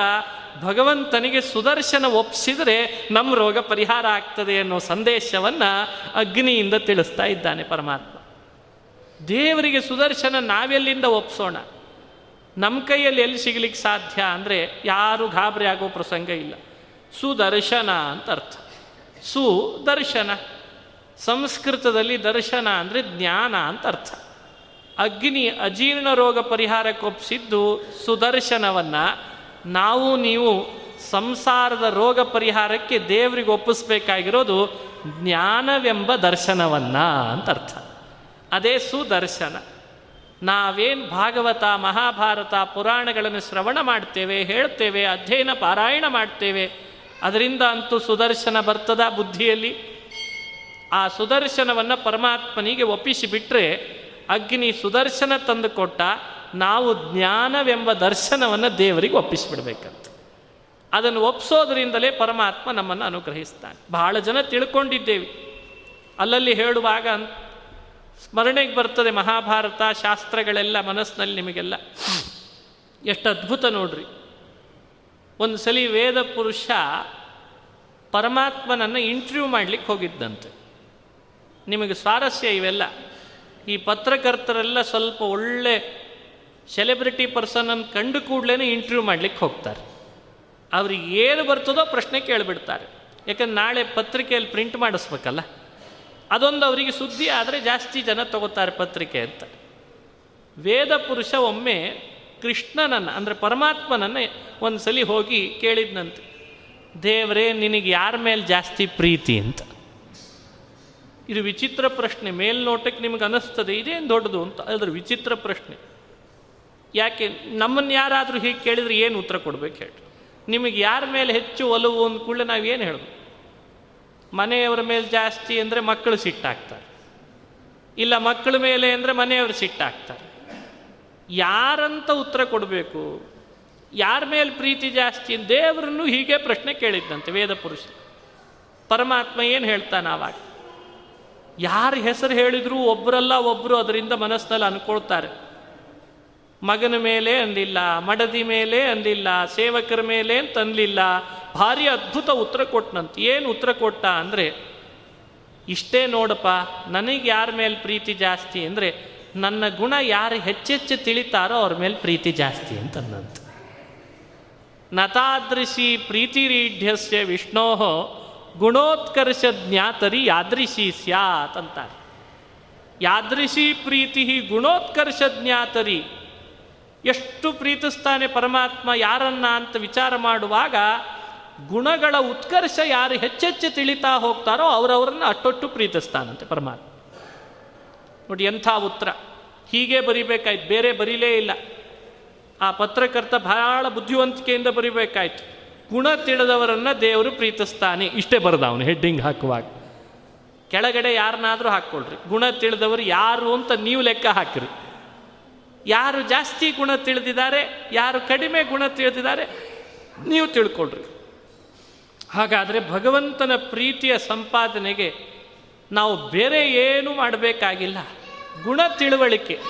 ಭಗವಂತನಿಗೆ ಸುದರ್ಶನ ಒಪ್ಪಿಸಿದರೆ ನಮ್ಮ ರೋಗ ಪರಿಹಾರ ಆಗ್ತದೆ ಅನ್ನೋ ಸಂದೇಶವನ್ನು ಅಗ್ನಿಯಿಂದ ತಿಳಿಸ್ತಾ ಇದ್ದಾನೆ ಪರಮಾತ್ಮ. ದೇವರಿಗೆ ಸುದರ್ಶನ ನಾವೆಲ್ಲಿಂದ ಒಪ್ಸೋಣ? ನಮ್ಮ ಕೈಯಲ್ಲಿ ಎಲ್ಲಿ ಸಿಗ್ಲಿಕ್ಕೆ ಸಾಧ್ಯ ಅಂದರೆ ಯಾರು ಗಾಬರಿ ಆಗೋ ಪ್ರಸಂಗ ಇಲ್ಲ. ಸುದರ್ಶನ ಅಂತ ಅರ್ಥ. ಸುದರ್ಶನ. ಸಂಸ್ಕೃತದಲ್ಲಿ ದರ್ಶನ ಅಂದರೆ ಜ್ಞಾನ ಅಂತ ಅರ್ಥ. ಅಗ್ನಿ ಅಜೀರ್ಣ ರೋಗ ಪರಿಹಾರಕ್ಕೊಪ್ಪಿಸಿದ್ದು ಸುದರ್ಶನವನ್ನು ನಾವು ನೀವು ಸಂಸಾರದ ರೋಗ ಪರಿಹಾರಕ್ಕೆ ದೇವರಿಗೆ ಒಪ್ಪಿಸ್ಬೇಕಾಗಿರೋದು ಜ್ಞಾನವೆಂಬ ದರ್ಶನವನ್ನು ಅಂತ ಅರ್ಥ. ಅದೇ ಸುದರ್ಶನ. ನಾವೇನು ಭಾಗವತ, ಮಹಾಭಾರತ ಪುರಾಣಗಳನ್ನು ಶ್ರವಣ ಮಾಡ್ತೇವೆ ಹೇಳ್ತೇವೆ ಅಧ್ಯಯನ, ಪಾರಾಯಣ ಮಾಡ್ತೇವೆ, ಅದರಿಂದ ಅಂತೂ ಸುದರ್ಶನ ಬರ್ತದ ಬುದ್ಧಿಯಲ್ಲಿ? ಆ ಸುದರ್ಶನವನ್ನು ಪರಮಾತ್ಮನಿಗೆ ಒಪ್ಪಿಸಿಬಿಟ್ರೆ ಅಗ್ನಿ ಸುದರ್ಶನ ತಂದುಕೊಟ್ಟ ನಾವು ಜ್ಞಾನವೆಂಬ ದರ್ಶನವನ್ನು ದೇವರಿಗೆ ಒಪ್ಪಿಸಿಬಿಡ್ಬೇಕಂತ. ಅದನ್ನು ಒಪ್ಪಿಸೋದ್ರಿಂದಲೇ ಪರಮಾತ್ಮ ನಮ್ಮನ್ನು ಅನುಗ್ರಹಿಸ್ತಾನೆ. ಬಹಳ ಜನ ತಿಳ್ಕೊಂಡಿದ್ದೇವೆ. ಅಲ್ಲಲ್ಲಿ ಹೇಳುವಾಗ ಸ್ಮರಣೆಗೆ ಬರ್ತದೆ ಮಹಾಭಾರತ, ಶಾಸ್ತ್ರಗಳೆಲ್ಲ ಮನಸ್ಸಿನಲ್ಲಿ ನಿಮಗೆಲ್ಲ. ಎಷ್ಟು ಅದ್ಭುತ ನೋಡ್ರಿ. ಒಂದು ಸಲಿ ವೇದ ಪುರುಷ ಪರಮಾತ್ಮನನ್ನು ಇಂಟರ್ವ್ಯೂ ಮಾಡಲಿಕ್ಕೆ ಹೋಗಿದ್ದಂತೆ. ನಿಮಗೆ ಸ್ವಾರಸ್ಯ ಇವೆಲ್ಲ. ಈ ಪತ್ರಕರ್ತರೆಲ್ಲ ಸ್ವಲ್ಪ ಒಳ್ಳೆ ಸೆಲೆಬ್ರಿಟಿ ಪರ್ಸನನ್ನು ಕಂಡು ಕೂಡಲೇ ಇಂಟರ್ವ್ಯೂ ಮಾಡಲಿಕ್ಕೆ ಹೋಗ್ತಾರೆ. ಅವ್ರಿಗೆ ಏನು ಬರ್ತದೋ ಪ್ರಶ್ನೆ ಕೇಳಿಬಿಡ್ತಾರೆ. ಯಾಕಂದ್ರೆ ನಾಳೆ ಪತ್ರಿಕೆಯಲ್ಲಿ ಪ್ರಿಂಟ್ ಮಾಡಿಸ್ಬೇಕಲ್ಲ. ಅದೊಂದು ಅವರಿಗೆ ಸುದ್ದಿ ಆದರೆ ಜಾಸ್ತಿ ಜನ ತಗೋತಾರೆ ಪತ್ರಿಕೆ ಅಂತ. ವೇದ ಪುರುಷ ಒಮ್ಮೆ ಕೃಷ್ಣನನ್ನು, ಅಂದರೆ ಪರಮಾತ್ಮನನ್ನು ಒಂದು ಸಲ ಹೋಗಿ ಕೇಳಿದ್ನಂತೆ. ದೇವರೇ, ನಿನಗೆ ಯಾರ ಮೇಲೆ ಜಾಸ್ತಿ ಪ್ರೀತಿ ಅಂತ. ಇದು ವಿಚಿತ್ರ ಪ್ರಶ್ನೆ, ಮೇಲ್ನೋಟಕ್ಕೆ ನಿಮಗೆ ಅನ್ನಿಸ್ತದೆ ಇದೇನು ದೊಡ್ಡದು ಅಂತ. ಅದ್ರ ವಿಚಿತ್ರ ಪ್ರಶ್ನೆ. ಯಾಕೆ ನಮ್ಮನ್ನು ಯಾರಾದರೂ ಹೀಗೆ ಕೇಳಿದರೆ ಏನು ಉತ್ತರ ಕೊಡಬೇಕು ಹೇಳಿ ನಿಮಗೆ ಯಾರ ಮೇಲೆ ಹೆಚ್ಚು ಒಲವು ಅಂದ ಕೂಡಲೇ ಏನು ಹೇಳಬೇಕು? ಮನೆಯವರ ಮೇಲೆ ಜಾಸ್ತಿ ಅಂದರೆ ಮಕ್ಕಳು ಸಿಟ್ಟಾಗ್ತಾರೆ. ಇಲ್ಲ ಮಕ್ಕಳ ಮೇಲೆ ಅಂದರೆ ಮನೆಯವರು ಸಿಟ್ಟಾಗ್ತಾರೆ. ಯಾರಂತ ಉತ್ತರ ಕೊಡಬೇಕು? ಯಾರ ಮೇಲೆ ಪ್ರೀತಿ ಜಾಸ್ತಿ ದೇವರನ್ನು ಹೀಗೆ ಪ್ರಶ್ನೆ ಕೇಳಿದ್ದಂತೆ ವೇದ ಪುರುಷ ಪರಮಾತ್ಮ ಏನು ಹೇಳ್ತಾನೆ ಆವಾಗ? ಯಾರ ಹೆಸರು ಹೇಳಿದರೂ ಒಬ್ಬರಲ್ಲ ಒಬ್ಬರು ಅದರಿಂದ ಮನಸ್ಸಿನಲ್ಲಿ ಅನ್ಕೊಳ್ತಾರೆ. ಮಗನ ಮೇಲೆ ಅಂದಿಲ್ಲ, ಮಡದಿ ಮೇಲೆ ಅಂದಿಲ್ಲ, ಸೇವಕರ ಮೇಲೆ ಅಂತ ಅನ್ಲಿಲ್ಲ ಭಾರಿ ಅದ್ಭುತ ಉತ್ತರ ಕೊಟ್ಟನಂತ ಏನು ಉತ್ತರ ಕೊಟ್ಟ ಅಂದರೆ, ಇಷ್ಟೇ ನೋಡಪ್ಪ, ನನಗೆ ಯಾರ ಮೇಲೆ ಪ್ರೀತಿ ಜಾಸ್ತಿ ಅಂದರೆ, ನನ್ನ ಗುಣ ಯಾರು ಹೆಚ್ಚೆಚ್ಚು ತಿಳಿತಾರೋ ಅವ್ರ ಮೇಲೆ ಪ್ರೀತಿ ಜಾಸ್ತಿ ಅಂತ ಅನ್ನಂತ ನತಾದೃಶಿ ಪ್ರೀತಿರೀಢ್ಯಸ್ಯ ವಿಷ್ಣೋ, ಗುಣೋತ್ಕರ್ಷ ಜ್ಞಾತರಿ ಯಾದೃಶಿ ಸ್ಯಾತ್ ಅಂತಾರೆ. ಯಾದೃಶಿ ಪ್ರೀತಿ ಗುಣೋತ್ಕರ್ಷ ಜ್ಞಾತರಿ. ಎಷ್ಟು ಪ್ರೀತಿಸ್ತಾನೆ ಪರಮಾತ್ಮ ಯಾರನ್ನ ಅಂತ ವಿಚಾರ ಮಾಡುವಾಗ ಗುಣಗಳ ಉತ್ಕರ್ಷ ಯಾರು ಹೆಚ್ಚೆಚ್ಚು ತಿಳಿತಾ ಹೋಗ್ತಾರೋ ಅವರವರನ್ನು ಅಟ್ಟೊಟ್ಟು ಪ್ರೀತಿಸ್ತಾನಂತೆ ಪರಮಾತ್ಮ. ನೋಡಿ ಎಂಥ ಉತ್ತರ. ಹೀಗೆ ಬರಿಬೇಕಾಯ್ತು, ಬೇರೆ ಬರೀಲೇ ಇಲ್ಲ. ಆ ಪತ್ರಕರ್ತ ಬಹಳ ಬುದ್ಧಿವಂತಿಕೆಯಿಂದ ಬರಿಬೇಕಾಯ್ತು. ಗುಣ ತಿಳಿದವರನ್ನ ದೇವರು ಪ್ರೀತಿಸ್ತಾನೆ. ಇಷ್ಟೇ ಬರೆದ ಅವನು, ಹೆಡ್ಡಿಂಗ್ ಹಾಕುವಾಗ. ಕೆಳಗಡೆ ಯಾರನ್ನಾದರೂ ಹಾಕ್ಕೊಳ್ರಿ. ಗುಣ ತಿಳಿದವರು ಯಾರು ಅಂತ ನೀವು ಲೆಕ್ಕ ಹಾಕಿರಿ. ಯಾರು ಜಾಸ್ತಿ ಗುಣ ತಿಳಿದಿದ್ದಾರೆ, ಯಾರು ಕಡಿಮೆ ಗುಣ ತಿಳಿದಿದ್ದಾರೆ, ನೀವು ತಿಳ್ಕೊಳ್ರಿ. ಹಾಗಾದರೆ ಭಗವಂತನ ಪ್ರೀತಿಯ ಸಂಪಾದನೆಗೆ ನಾವು ಬೇರೆ ಏನೂ ಮಾಡಬೇಕಾಗಿಲ್ಲ. ಗುಣ ತಿಳುವಳಿಕೆ,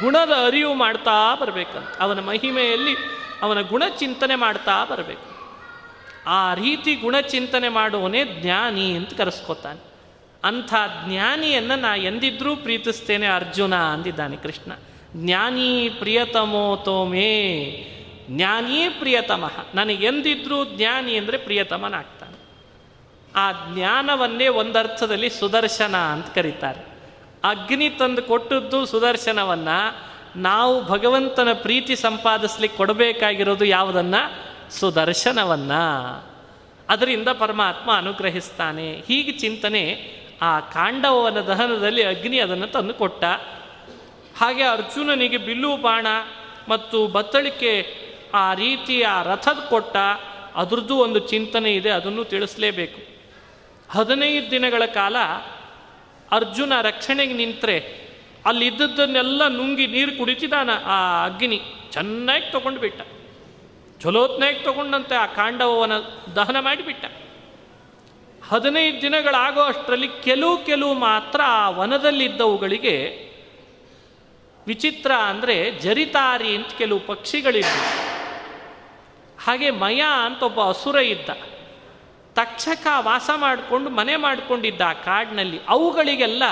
ಗುಣದ ಅರಿವು ಮಾಡ್ತಾ ಬರಬೇಕಂತ, ಅವನ ಮಹಿಮೆಯಲ್ಲಿ ಅವನ ಗುಣ ಚಿಂತನೆ ಮಾಡ್ತಾ ಬರಬೇಕು. ಆ ರೀತಿ ಗುಣ ಚಿಂತನೆ ಮಾಡುವನೇ ಜ್ಞಾನಿ ಅಂತ ಕರೆಸ್ಕೊತಾನೆ. ಅಂಥ ಜ್ಞಾನಿಯನ್ನು ನಾ ಎಂದಿದ್ರೂ ಪ್ರೀತಿಸ್ತೇನೆ ಅರ್ಜುನ ಅಂದಿದ್ದಾನೆ ಕೃಷ್ಣ. ಜ್ಞಾನಿ ಪ್ರಿಯತಮೋ ಮೇ ಪ್ರಿಯತಮ. ನನಗೆ ನನಗೆಂದಿದ್ರೂ ಜ್ಞಾನಿ ಅಂದರೆ ಪ್ರಿಯತಮನಾಗ್ತಾನೆ. ಆ ಜ್ಞಾನವನ್ನೇ ಒಂದರ್ಥದಲ್ಲಿ ಸುದರ್ಶನ ಅಂತ ಕರೀತಾರೆ. ಅಗ್ನಿ ತಂದು ಕೊಟ್ಟದ್ದು ಸುದರ್ಶನವನ್ನು ನಾವು ಭಗವಂತನ ಪ್ರೀತಿ ಸಂಪಾದಿಸ್ಲಿಕ್ಕೆ ಕೊಡಬೇಕಾಗಿರೋದು ಯಾವುದನ್ನು? ಸುದರ್ಶನವನ್ನು. ಅದರಿಂದ ಪರಮಾತ್ಮ ಅನುಗ್ರಹಿಸ್ತಾನೆ. ಹೀಗೆ ಚಿಂತನೆ ಆ ಕಾಂಡವನ ದಹನದಲ್ಲಿ ಅಗ್ನಿ ಅದನ್ನು ತಂದು ಕೊಟ್ಟ. ಹಾಗೆ ಅರ್ಜುನನಿಗೆ ಬಿಲ್ಲು ಬಾಣ ಮತ್ತು ಬತ್ತಳಿಕೆ ಆ ರೀತಿಯ ರಥದ ಕೊಟ್ಟ ಅದರದ್ದು ಒಂದು ಚಿಂತನೆ ಇದೆ, ಅದನ್ನು ತಿಳಿಸಲೇಬೇಕು. ಹದಿನೈದು ದಿನಗಳ ಕಾಲ ಅರ್ಜುನ ರಕ್ಷಣೆಗೆ ನಿಂತರೆ ಅಲ್ಲಿದ್ದದ್ದನ್ನೆಲ್ಲ ನುಂಗಿ ನೀರು ಕುಡಿತಿದ್ದಾನ ಆ ಅಗ್ನಿ. ಚೆನ್ನಾಗಿ ತಗೊಂಡು ಬಿಟ್ಟ. ಚಲೋತ್ನಾಗಿ ತಗೊಂಡಂತೆ ಆ ಕಾಂಡವನ ದಹನ ಮಾಡಿಬಿಟ್ಟ ಹದಿನೈದು ದಿನಗಳಾಗೋ ಅಷ್ಟರಲ್ಲಿ ಕೆಲವು ಕೆಲವು ಮಾತ್ರ ಆ ವನದಲ್ಲಿದ್ದವುಗಳಿಗೆ ವಿಚಿತ್ರ ಅಂದರೆ ಜರಿತಾರಿ ಅಂತ ಕೆಲವು ಪಕ್ಷಿಗಳಿದ್ವು. ಹಾಗೆ ಮಯ ಅಂತ ಒಬ್ಬ ಅಸುರ ಇದ್ದ. ತಕ್ಷಕ ವಾಸ ಮಾಡಿಕೊಂಡು, ಮನೆ ಮಾಡಿಕೊಂಡಿದ್ದ ಆ ಕಾಡಿನಲ್ಲಿ. ಅವುಗಳಿಗೆಲ್ಲ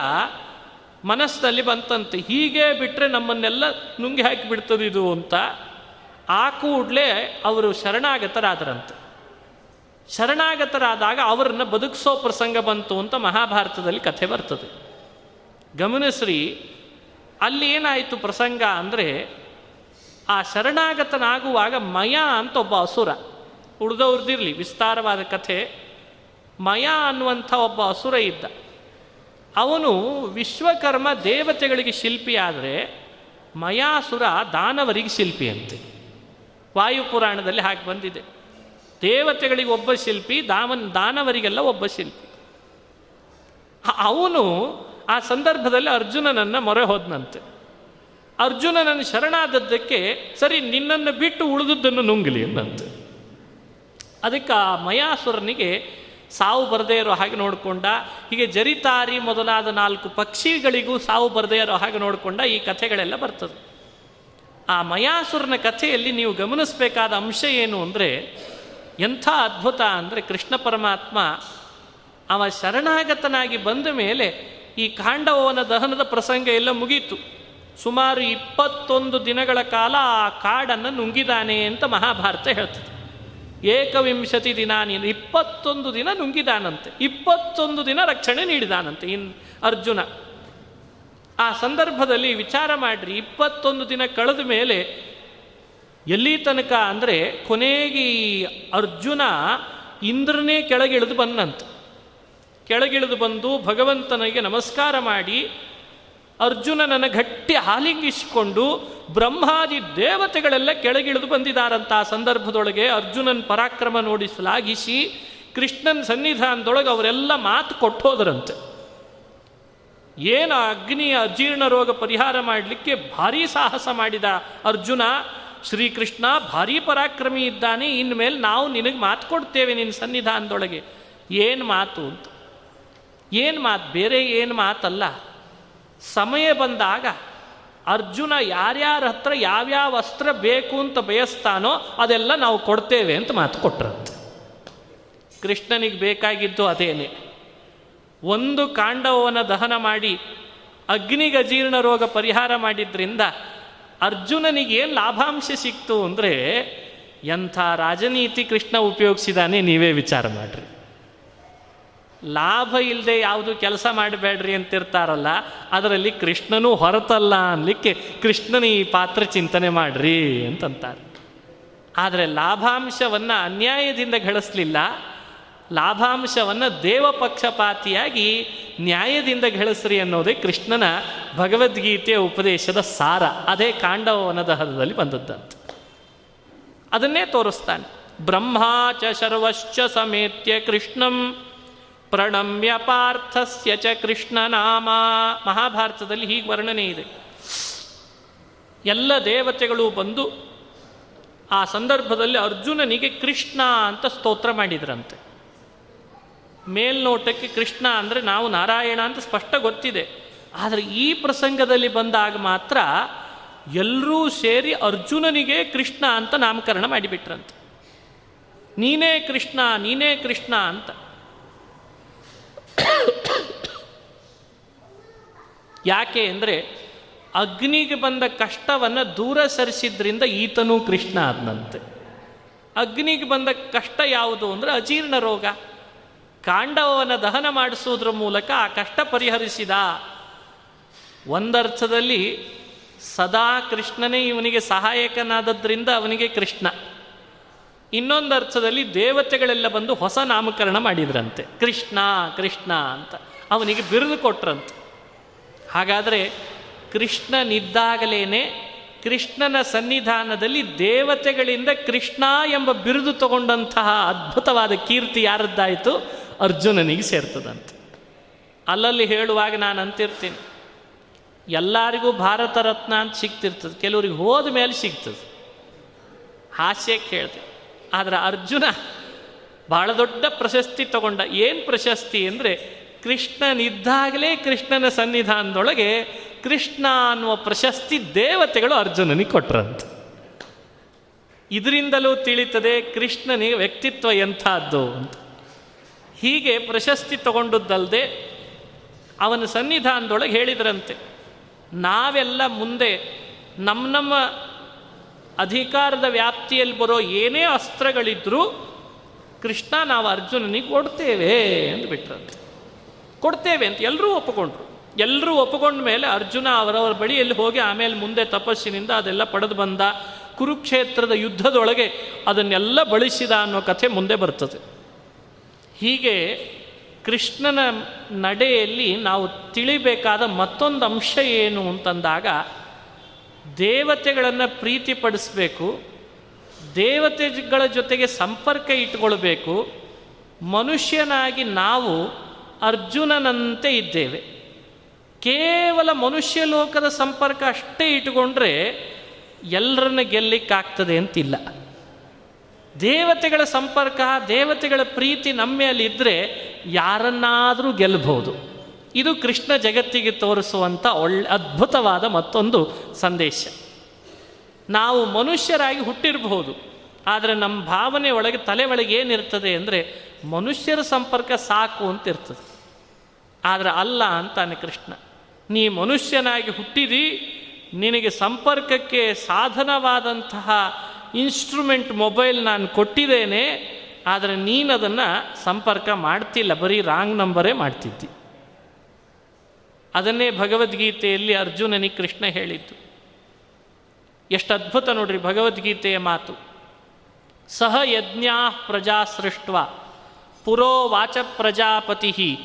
ಮನಸ್ಸಿನಲ್ಲಿ ಬಂತಂತೆ. ಹೀಗೆ ಬಿಟ್ಟರೆ ನಮ್ಮನ್ನೆಲ್ಲ ನುಂಗಿ ಹಾಕಿ ಬಿಡ್ತದೆ ಇದು ಅಂತ. ಆ ಕೂಡಲೇ ಅವರು ಶರಣಾಗತರಾದರಂತೆ. ಶರಣಾಗತರಾದಾಗ ಅವರನ್ನು ಬದುಕಿಸೋ ಪ್ರಸಂಗ ಬಂತು ಅಂತ ಮಹಾಭಾರತದಲ್ಲಿ ಕಥೆ ಬರ್ತದೆ. ಗಮನಿಸ್ರಿ, ಅಲ್ಲಿ ಏನಾಯಿತು ಪ್ರಸಂಗ ಅಂದರೆ ಆ ಶರಣಾಗತನಾಗುವಾಗ ಮಯ ಅಂತ ಒಬ್ಬ ಅಸುರ. ಉಳಿದವ್ರದ್ದಿರಲಿ ವಿಸ್ತಾರವಾದ ಕಥೆ. ಮಯ ಅನ್ನುವಂಥ ಒಬ್ಬ ಅಸುರ ಇದ್ದ. ಅವನು ವಿಶ್ವಕರ್ಮ ದೇವತೆಗಳಿಗೆ ಶಿಲ್ಪಿ ಆದರೆ ಮಯಾಸುರ ದಾನವರಿಗೆ ಶಿಲ್ಪಿ ಅಂತೆ ವಾಯುಪುರಾಣದಲ್ಲಿ ಹಾಗೆ ಬಂದಿದೆ. ದೇವತೆಗಳಿಗೆ ಒಬ್ಬ ಶಿಲ್ಪಿ ದಾವನ್ ದಾನವರಿಗೆಲ್ಲ ಒಬ್ಬ ಶಿಲ್ಪಿ. ಅವನು ಆ ಸಂದರ್ಭದಲ್ಲಿ ಅರ್ಜುನನನ್ನು ಮೊರೆ ಹೋದನಂತೆ. ಅರ್ಜುನನನ್ನು ಶರಣಾದದ್ದಕ್ಕೆ ಸರಿ ನಿನ್ನನ್ನು ಬಿಟ್ಟು ಉಳಿದದ್ದನ್ನು ನುಂಗಲಿ ಎಂದಂತೆ. ಅದಕ್ಕೆ ಆ ಮಯಾಸುರನಿಗೆ ಸಾವು ಬರದೇ ಇರೋ ಹಾಗೆ ನೋಡಿಕೊಂಡ, ಹೀಗೆ ಜರಿತಾರಿ ಮೊದಲಾದ ನಾಲ್ಕು ಪಕ್ಷಿಗಳಿಗೂ ಸಾವು ಬರದೇ ಇರೋ ಹಾಗೆ ನೋಡಿಕೊಂಡ ಈ ಕಥೆಗಳೆಲ್ಲ ಬರ್ತದೆ. ಆ ಮಯಾಸುರನ ಕಥೆಯಲ್ಲಿ ನೀವು ಗಮನಿಸಬೇಕಾದ ಅಂಶ ಏನು ಅಂದರೆ, ಎಂಥ ಅದ್ಭುತ ಅಂದರೆ ಕೃಷ್ಣ ಪರಮಾತ್ಮ ಅವ ಶರಣಾಗತನಾಗಿ ಬಂದ ಮೇಲೆ ಈ ಕಾಂಡವನ ದಹನದ ಪ್ರಸಂಗ ಎಲ್ಲ ಮುಗೀತು. ಸುಮಾರು ಇಪ್ಪತ್ತೊಂದು ದಿನಗಳ ಕಾಲ ಆ ಕಾಡನ್ನು ನುಂಗಿದಾನೆ ಅಂತ ಮಹಾಭಾರತ ಹೇಳ್ತದೆ. ಏಕವಿಂಶತಿ ದಿನ ನೀನು ಇಪ್ಪತ್ತೊಂದು ದಿನ ನುಂಗಿದಾನಂತೆ. ಇಪ್ಪತ್ತೊಂದು ದಿನ ರಕ್ಷಣೆ ನೀಡಿದಾನಂತೆ ಇನ್ ಅರ್ಜುನ. ಆ ಸಂದರ್ಭದಲ್ಲಿ ವಿಚಾರ ಮಾಡ್ರಿ, ಇಪ್ಪತ್ತೊಂದು ದಿನ ಕಳೆದ ಮೇಲೆ ಎಲ್ಲಿ ತನಕ ಅಂದರೆ ಕೊನೆಗೆ ಅರ್ಜುನ ಇಂದ್ರನೇ ಕೆಳಗಿಳಿದು ಬಂದಂತೆ. ಕೆಳಗಿಳಿದು ಬಂದು ಭಗವಂತನಿಗೆ ನಮಸ್ಕಾರ ಮಾಡಿ ಅರ್ಜುನನನ್ನು ಗಟ್ಟಿ ಹಾಲಿಂಗಿಸಿಕೊಂಡು ಬ್ರಹ್ಮಾದಿ ದೇವತೆಗಳೆಲ್ಲ ಕೆಳಗಿಳಿದು ಬಂದಿದ್ದಾರಂತ ಆ ಸಂದರ್ಭದೊಳಗೆ ಅರ್ಜುನನ್ ಪರಾಕ್ರಮ ನೋಡಿ ಶ್ಲಾಘಿಸಿ ಕೃಷ್ಣನ್ ಸನ್ನಿಧಾನದೊಳಗೆ ಅವರೆಲ್ಲ ಮಾತು ಕೊಟ್ಟೋದರಂತೆ. ಏನು ಅಗ್ನಿಯ ಅಜೀರ್ಣ ರೋಗ ಪರಿಹಾರ ಮಾಡಲಿಕ್ಕೆ ಭಾರೀ ಸಾಹಸ ಮಾಡಿದ ಅರ್ಜುನ, ಶ್ರೀಕೃಷ್ಣ ಭಾರೀ ಪರಾಕ್ರಮಿ ಇದ್ದಾನೆ, ಇನ್ಮೇಲೆ ನಾವು ನಿನಗೆ ಮಾತು ಕೊಡ್ತೇವೆ ನಿನ್ನ ಸನ್ನಿಧಾನದೊಳಗೆ. ಏನು ಮಾತು ಅಂತ. ಏನು ಮಾತು, ಬೇರೆ ಏನು ಮಾತಲ್ಲ. ಸಮಯ ಬಂದಾಗ ಅರ್ಜುನ ಯಾರ್ಯಾರ ಹತ್ರ ಯಾವ್ಯಾವ ಅಸ್ತ್ರ ಬೇಕು ಅಂತ ಬಯಸ್ತಾನೋ ಅದೆಲ್ಲ ನಾವು ಕೊಡ್ತೇವೆ ಅಂತ ಮಾತು ಕೊಟ್ರಂತೆ. ಕೃಷ್ಣನಿಗೆ ಬೇಕಾಗಿದ್ದು ಅದೇನೆ. ಒಂದು ಕಾಂಡವವನ್ನು ದಹನ ಮಾಡಿ ಅಗ್ನಿಗೆ ಅಜೀರ್ಣ ರೋಗ ಪರಿಹಾರ ಮಾಡಿದ್ರಿಂದ ಅರ್ಜುನನಿಗೆ ಏನು ಲಾಭಾಂಶ ಸಿಕ್ತು ಅಂದರೆ ಎಂಥ ರಾಜನೀತಿ ಕೃಷ್ಣ ಉಪಯೋಗಿಸಿದಾನೆ ನೀವೇ ವಿಚಾರ ಮಾಡಿರಿ. ಲಾಭ ಇಲ್ಲದೆ ಯಾವುದು ಕೆಲಸ ಮಾಡಬೇಡ್ರಿ ಅಂತಿರ್ತಾರಲ್ಲ, ಅದರಲ್ಲಿ ಕೃಷ್ಣನೂ ಹೊರತಲ್ಲ ಅನ್ಲಿಕ್ಕೆ ಕೃಷ್ಣನ ಈ ಪಾತ್ರ ಚಿಂತನೆ ಮಾಡ್ರಿ ಅಂತಂತಾರೆ. ಆದರೆ ಲಾಭಾಂಶವನ್ನು ಅನ್ಯಾಯದಿಂದ ಗಳಿಸ್ಲಿಲ್ಲ. ಲಾಭಾಂಶವನ್ನು ದೇವಪಕ್ಷಪಾತಿಯಾಗಿ ನ್ಯಾಯದಿಂದ ಗಳಿಸ್ರಿ ಅನ್ನೋದೇ ಕೃಷ್ಣನ ಭಗವದ್ಗೀತೆಯ ಉಪದೇಶದ ಸಾರ. ಅದೇ ಕಾಂಡವನದ ಹದದಲ್ಲಿ ಬಂದದ್ದಂತೆ. ಅದನ್ನೇ ತೋರಿಸ್ತಾನೆ. ಬ್ರಹ್ಮಾಚ ಸರ್ವಶ್ಚ ಸಮೇತ್ಯ ಕೃಷ್ಣಂ ಪ್ರಣಮ್ಯ ಪಾರ್ಥಸ್ಯ ಚ ಕೃಷ್ಣನಾಮ. ಮಹಾಭಾರತದಲ್ಲಿ ಹೀಗೆ ವರ್ಣನೆ ಇದೆ. ಎಲ್ಲ ದೇವತೆಗಳು ಬಂದು ಆ ಸಂದರ್ಭದಲ್ಲಿ ಅರ್ಜುನನಿಗೆ ಕೃಷ್ಣ ಅಂತ ಸ್ತೋತ್ರ ಮಾಡಿದ್ರಂತೆ. ಮೇಲ್ನೋಟಕ್ಕೆ ಕೃಷ್ಣ ಅಂದರೆ ನಾವು ನಾರಾಯಣ ಅಂತ ಸ್ಪಷ್ಟ ಗೊತ್ತಿದೆ. ಆದರೆ ಈ ಪ್ರಸಂಗದಲ್ಲಿ ಬಂದಾಗ ಮಾತ್ರ ಎಲ್ಲರೂ ಸೇರಿ ಅರ್ಜುನನಿಗೆ ಕೃಷ್ಣ ಅಂತ ನಾಮಕರಣ ಮಾಡಿಬಿಟ್ರಂತೆ. ನೀನೇ ಕೃಷ್ಣ ನೀನೇ ಕೃಷ್ಣ ಅಂತ. <coughs> ಯಾಕೆ ಅಂದರೆ ಅಗ್ನಿಗೆ ಬಂದ ಕಷ್ಟವನ್ನು ದೂರ ಸರಿಸಿದ್ರಿಂದ ಈತನೂ ಕೃಷ್ಣ ಆದನಂತೆ. ಅಗ್ನಿಗೆ ಬಂದ ಕಷ್ಟ ಯಾವುದು ಅಂದರೆ ಅಜೀರ್ಣ ರೋಗ. ಕಾಂಡವವನ್ನು ದಹನ ಮಾಡಿಸೋದ್ರ ಮೂಲಕ ಆ ಕಷ್ಟ ಪರಿಹರಿಸಿದ. ಒಂದರ್ಥದಲ್ಲಿ ಸದಾ ಕೃಷ್ಣನೇ ಇವನಿಗೆ ಸಹಾಯಕನಾದದ್ರಿಂದ ಅವನಿಗೆ ಕೃಷ್ಣ. ಇನ್ನೊಂದು ಅರ್ಥದಲ್ಲಿ ದೇವತೆಗಳೆಲ್ಲ ಬಂದು ಹೊಸ ನಾಮಕರಣ ಮಾಡಿದ್ರಂತೆ. ಕೃಷ್ಣ ಕೃಷ್ಣ ಅಂತ. ಅವನಿಗೆ ಬಿರುದು ಕೊಟ್ರಂತೆ. ಹಾಗಾದರೆ ಕೃಷ್ಣನಿದ್ದಾಗಲೇ ಕೃಷ್ಣನ ಸನ್ನಿಧಾನದಲ್ಲಿ ದೇವತೆಗಳಿಂದ ಕೃಷ್ಣ ಎಂಬ ಬಿರುದು ತಗೊಂಡಂತಹ ಅದ್ಭುತವಾದ ಕೀರ್ತಿ ಯಾರದ್ದಾಯಿತು? ಅರ್ಜುನನಿಗೆ ಸೇರ್ತದಂತೆ. ಅಲ್ಲಲ್ಲಿ ಹೇಳುವಾಗ ನಾನು ಅಂತಿರ್ತೀನಿ ಎಲ್ಲರಿಗೂ ಭಾರತ ರತ್ನ ಅಂತ ಸಿಗ್ತಿರ್ತದೆ. ಕೆಲವ್ರಿಗೆ ಹೋದ ಮೇಲೆ ಸಿಗ್ತದೆ. ಹಾಸ್ಯಕ್ಕೆ ಹೇಳ್ತೆ ಆದರೆ ಅರ್ಜುನ ಬಹಳ ದೊಡ್ಡ ಪ್ರಶಸ್ತಿ ತಗೊಂಡ. ಏನು ಪ್ರಶಸ್ತಿ ಅಂದರೆ ಕೃಷ್ಣನಿದ್ದಾಗಲೇ ಕೃಷ್ಣನ ಸನ್ನಿಧಾನದೊಳಗೆ ಕೃಷ್ಣ ಅನ್ನುವ ಪ್ರಶಸ್ತಿ ದೇವತೆಗಳು ಅರ್ಜುನನಿಗೆ ಕೊಟ್ರಂತೆ. ಇದರಿಂದಲೂ ತಿಳಿತದೆ ಕೃಷ್ಣನಿಗೆ ವ್ಯಕ್ತಿತ್ವ ಎಂಥದ್ದು ಅಂತ. ಹೀಗೆ ಪ್ರಶಸ್ತಿ ತಗೊಂಡದ್ದಲ್ಲದೆ ಅವನ ಸನ್ನಿಧಾನದೊಳಗೆ ಹೇಳಿದ್ರಂತೆ, ನಾವೆಲ್ಲ ಮುಂದೆ ನಮ್ಮ ನಮ್ಮ ಅಧಿಕಾರದ ವ್ಯಾಪ್ತಿಯಲ್ಲಿ ಬರೋ ಏನೇ ಅಸ್ತ್ರಗಳಿದ್ರೂ ಕೃಷ್ಣ ನಾವು ಅರ್ಜುನನಿಗೆ ಕೊಡ್ತೇವೆ ಅಂದ್ಬಿಟ್ರಂತೆ ಕೊಡ್ತೇವೆ ಅಂತ ಎಲ್ಲರೂ ಒಪ್ಪಿಕೊಂಡ್ರು. ಎಲ್ಲರೂ ಒಪ್ಪಿಕೊಂಡ ಮೇಲೆ ಅರ್ಜುನ ಅವರವರ ಬಳಿಯಲ್ಲಿ ಹೋಗಿ ಆಮೇಲೆ ಮುಂದೆ ತಪಸ್ಸಿನಿಂದ ಅದೆಲ್ಲ ಪಡೆದು ಬಂದ ಕುರುಕ್ಷೇತ್ರದ ಯುದ್ಧದೊಳಗೆ ಅದನ್ನೆಲ್ಲ ಬಳಸಿದ ಅನ್ನೋ ಕಥೆ ಮುಂದೆ ಬರ್ತದೆ. ಹೀಗೆ ಕೃಷ್ಣನ ನಡೆಯಲ್ಲಿ ನಾವು ತಿಳಿಬೇಕಾದ ಮತ್ತೊಂದು ಅಂಶ ಏನು ಅಂತಂದಾಗ ದೇವತೆಗಳನ್ನು ಪ್ರೀತಿಪಡಿಸಬೇಕು, ದೇವತೆಗಳ ಜೊತೆಗೆ ಸಂಪರ್ಕ ಇಟ್ಕೊಳ್ಬೇಕು, ಮನುಷ್ಯನಾಗಿ ನಾವು ಅರ್ಜುನನಂತೆ ಇದ್ದೇವೆ. ಕೇವಲ ಮನುಷ್ಯ ಲೋಕದ ಸಂಪರ್ಕ ಅಷ್ಟೇ ಇಟ್ಕೊಂಡ್ರೆ ಎಲ್ಲರನ್ನ ಗೆಲ್ಲಿಕ್ಕಾಗ್ತದೆ ಅಂತಿಲ್ಲ. ದೇವತೆಗಳ ಸಂಪರ್ಕ, ದೇವತೆಗಳ ಪ್ರೀತಿ ನಮ್ಮ ಮೇಲಿದ್ದರೆ ಯಾರನ್ನಾದರೂ ಗೆಲ್ಲಬಹುದು ಇದು ಕೃಷ್ಣ ಜಗತ್ತಿಗೆ ತೋರಿಸುವಂಥ ಒಳ್ಳೆ ಅದ್ಭುತವಾದ ಮತ್ತೊಂದು ಸಂದೇಶ. ನಾವು ಮನುಷ್ಯರಾಗಿ ಹುಟ್ಟಿರಬಹುದು, ಆದರೆ ನಮ್ಮ ಭಾವನೆ ಒಳಗೆ, ತಲೆ ಒಳಗೆ ಏನಿರ್ತದೆ ಅಂದರೆ ಮನುಷ್ಯರ ಸಂಪರ್ಕ ಸಾಕು ಅಂತ ಇರ್ತದೆ. ಆದರೆ ಅಲ್ಲ ಅಂತಾನೆ ಕೃಷ್ಣ. ನೀ ಮನುಷ್ಯನಾಗಿ ಹುಟ್ಟಿದಿ, ನಿನಗೆ ಸಂಪರ್ಕಕ್ಕೆ ಸಾಧನವಾದಂತಹ ಇನ್ಸ್ಟ್ರೂಮೆಂಟ್ ಮೊಬೈಲ್ ನಾನು ಕೊಟ್ಟಿದ್ದೇನೆ, ಆದರೆ ನೀನು ಅದನ್ನು ಸಂಪರ್ಕ ಮಾಡ್ತಿಲ್ಲ, ಬರೀ ರಾಂಗ್ ನಂಬರೇ ಮಾಡ್ತಿದ್ದಿ. ಅದನ್ನೇ ಭಗವದ್ಗೀತೆಯಲ್ಲಿ ಅರ್ಜುನನಿಗೆ ಕೃಷ್ಣ ಹೇಳಿದ್ದು. ಎಷ್ಟು ಅದ್ಭುತ ನೋಡ್ರಿ ಭಗವದ್ಗೀತೆಯ ಮಾತು. ಸಹ ಯಜ್ಞಾ ಪ್ರಜಾ ಸೃಷ್ಟ ಪುರೋ ವಾಚ ಪ್ರಜಾಪತಿ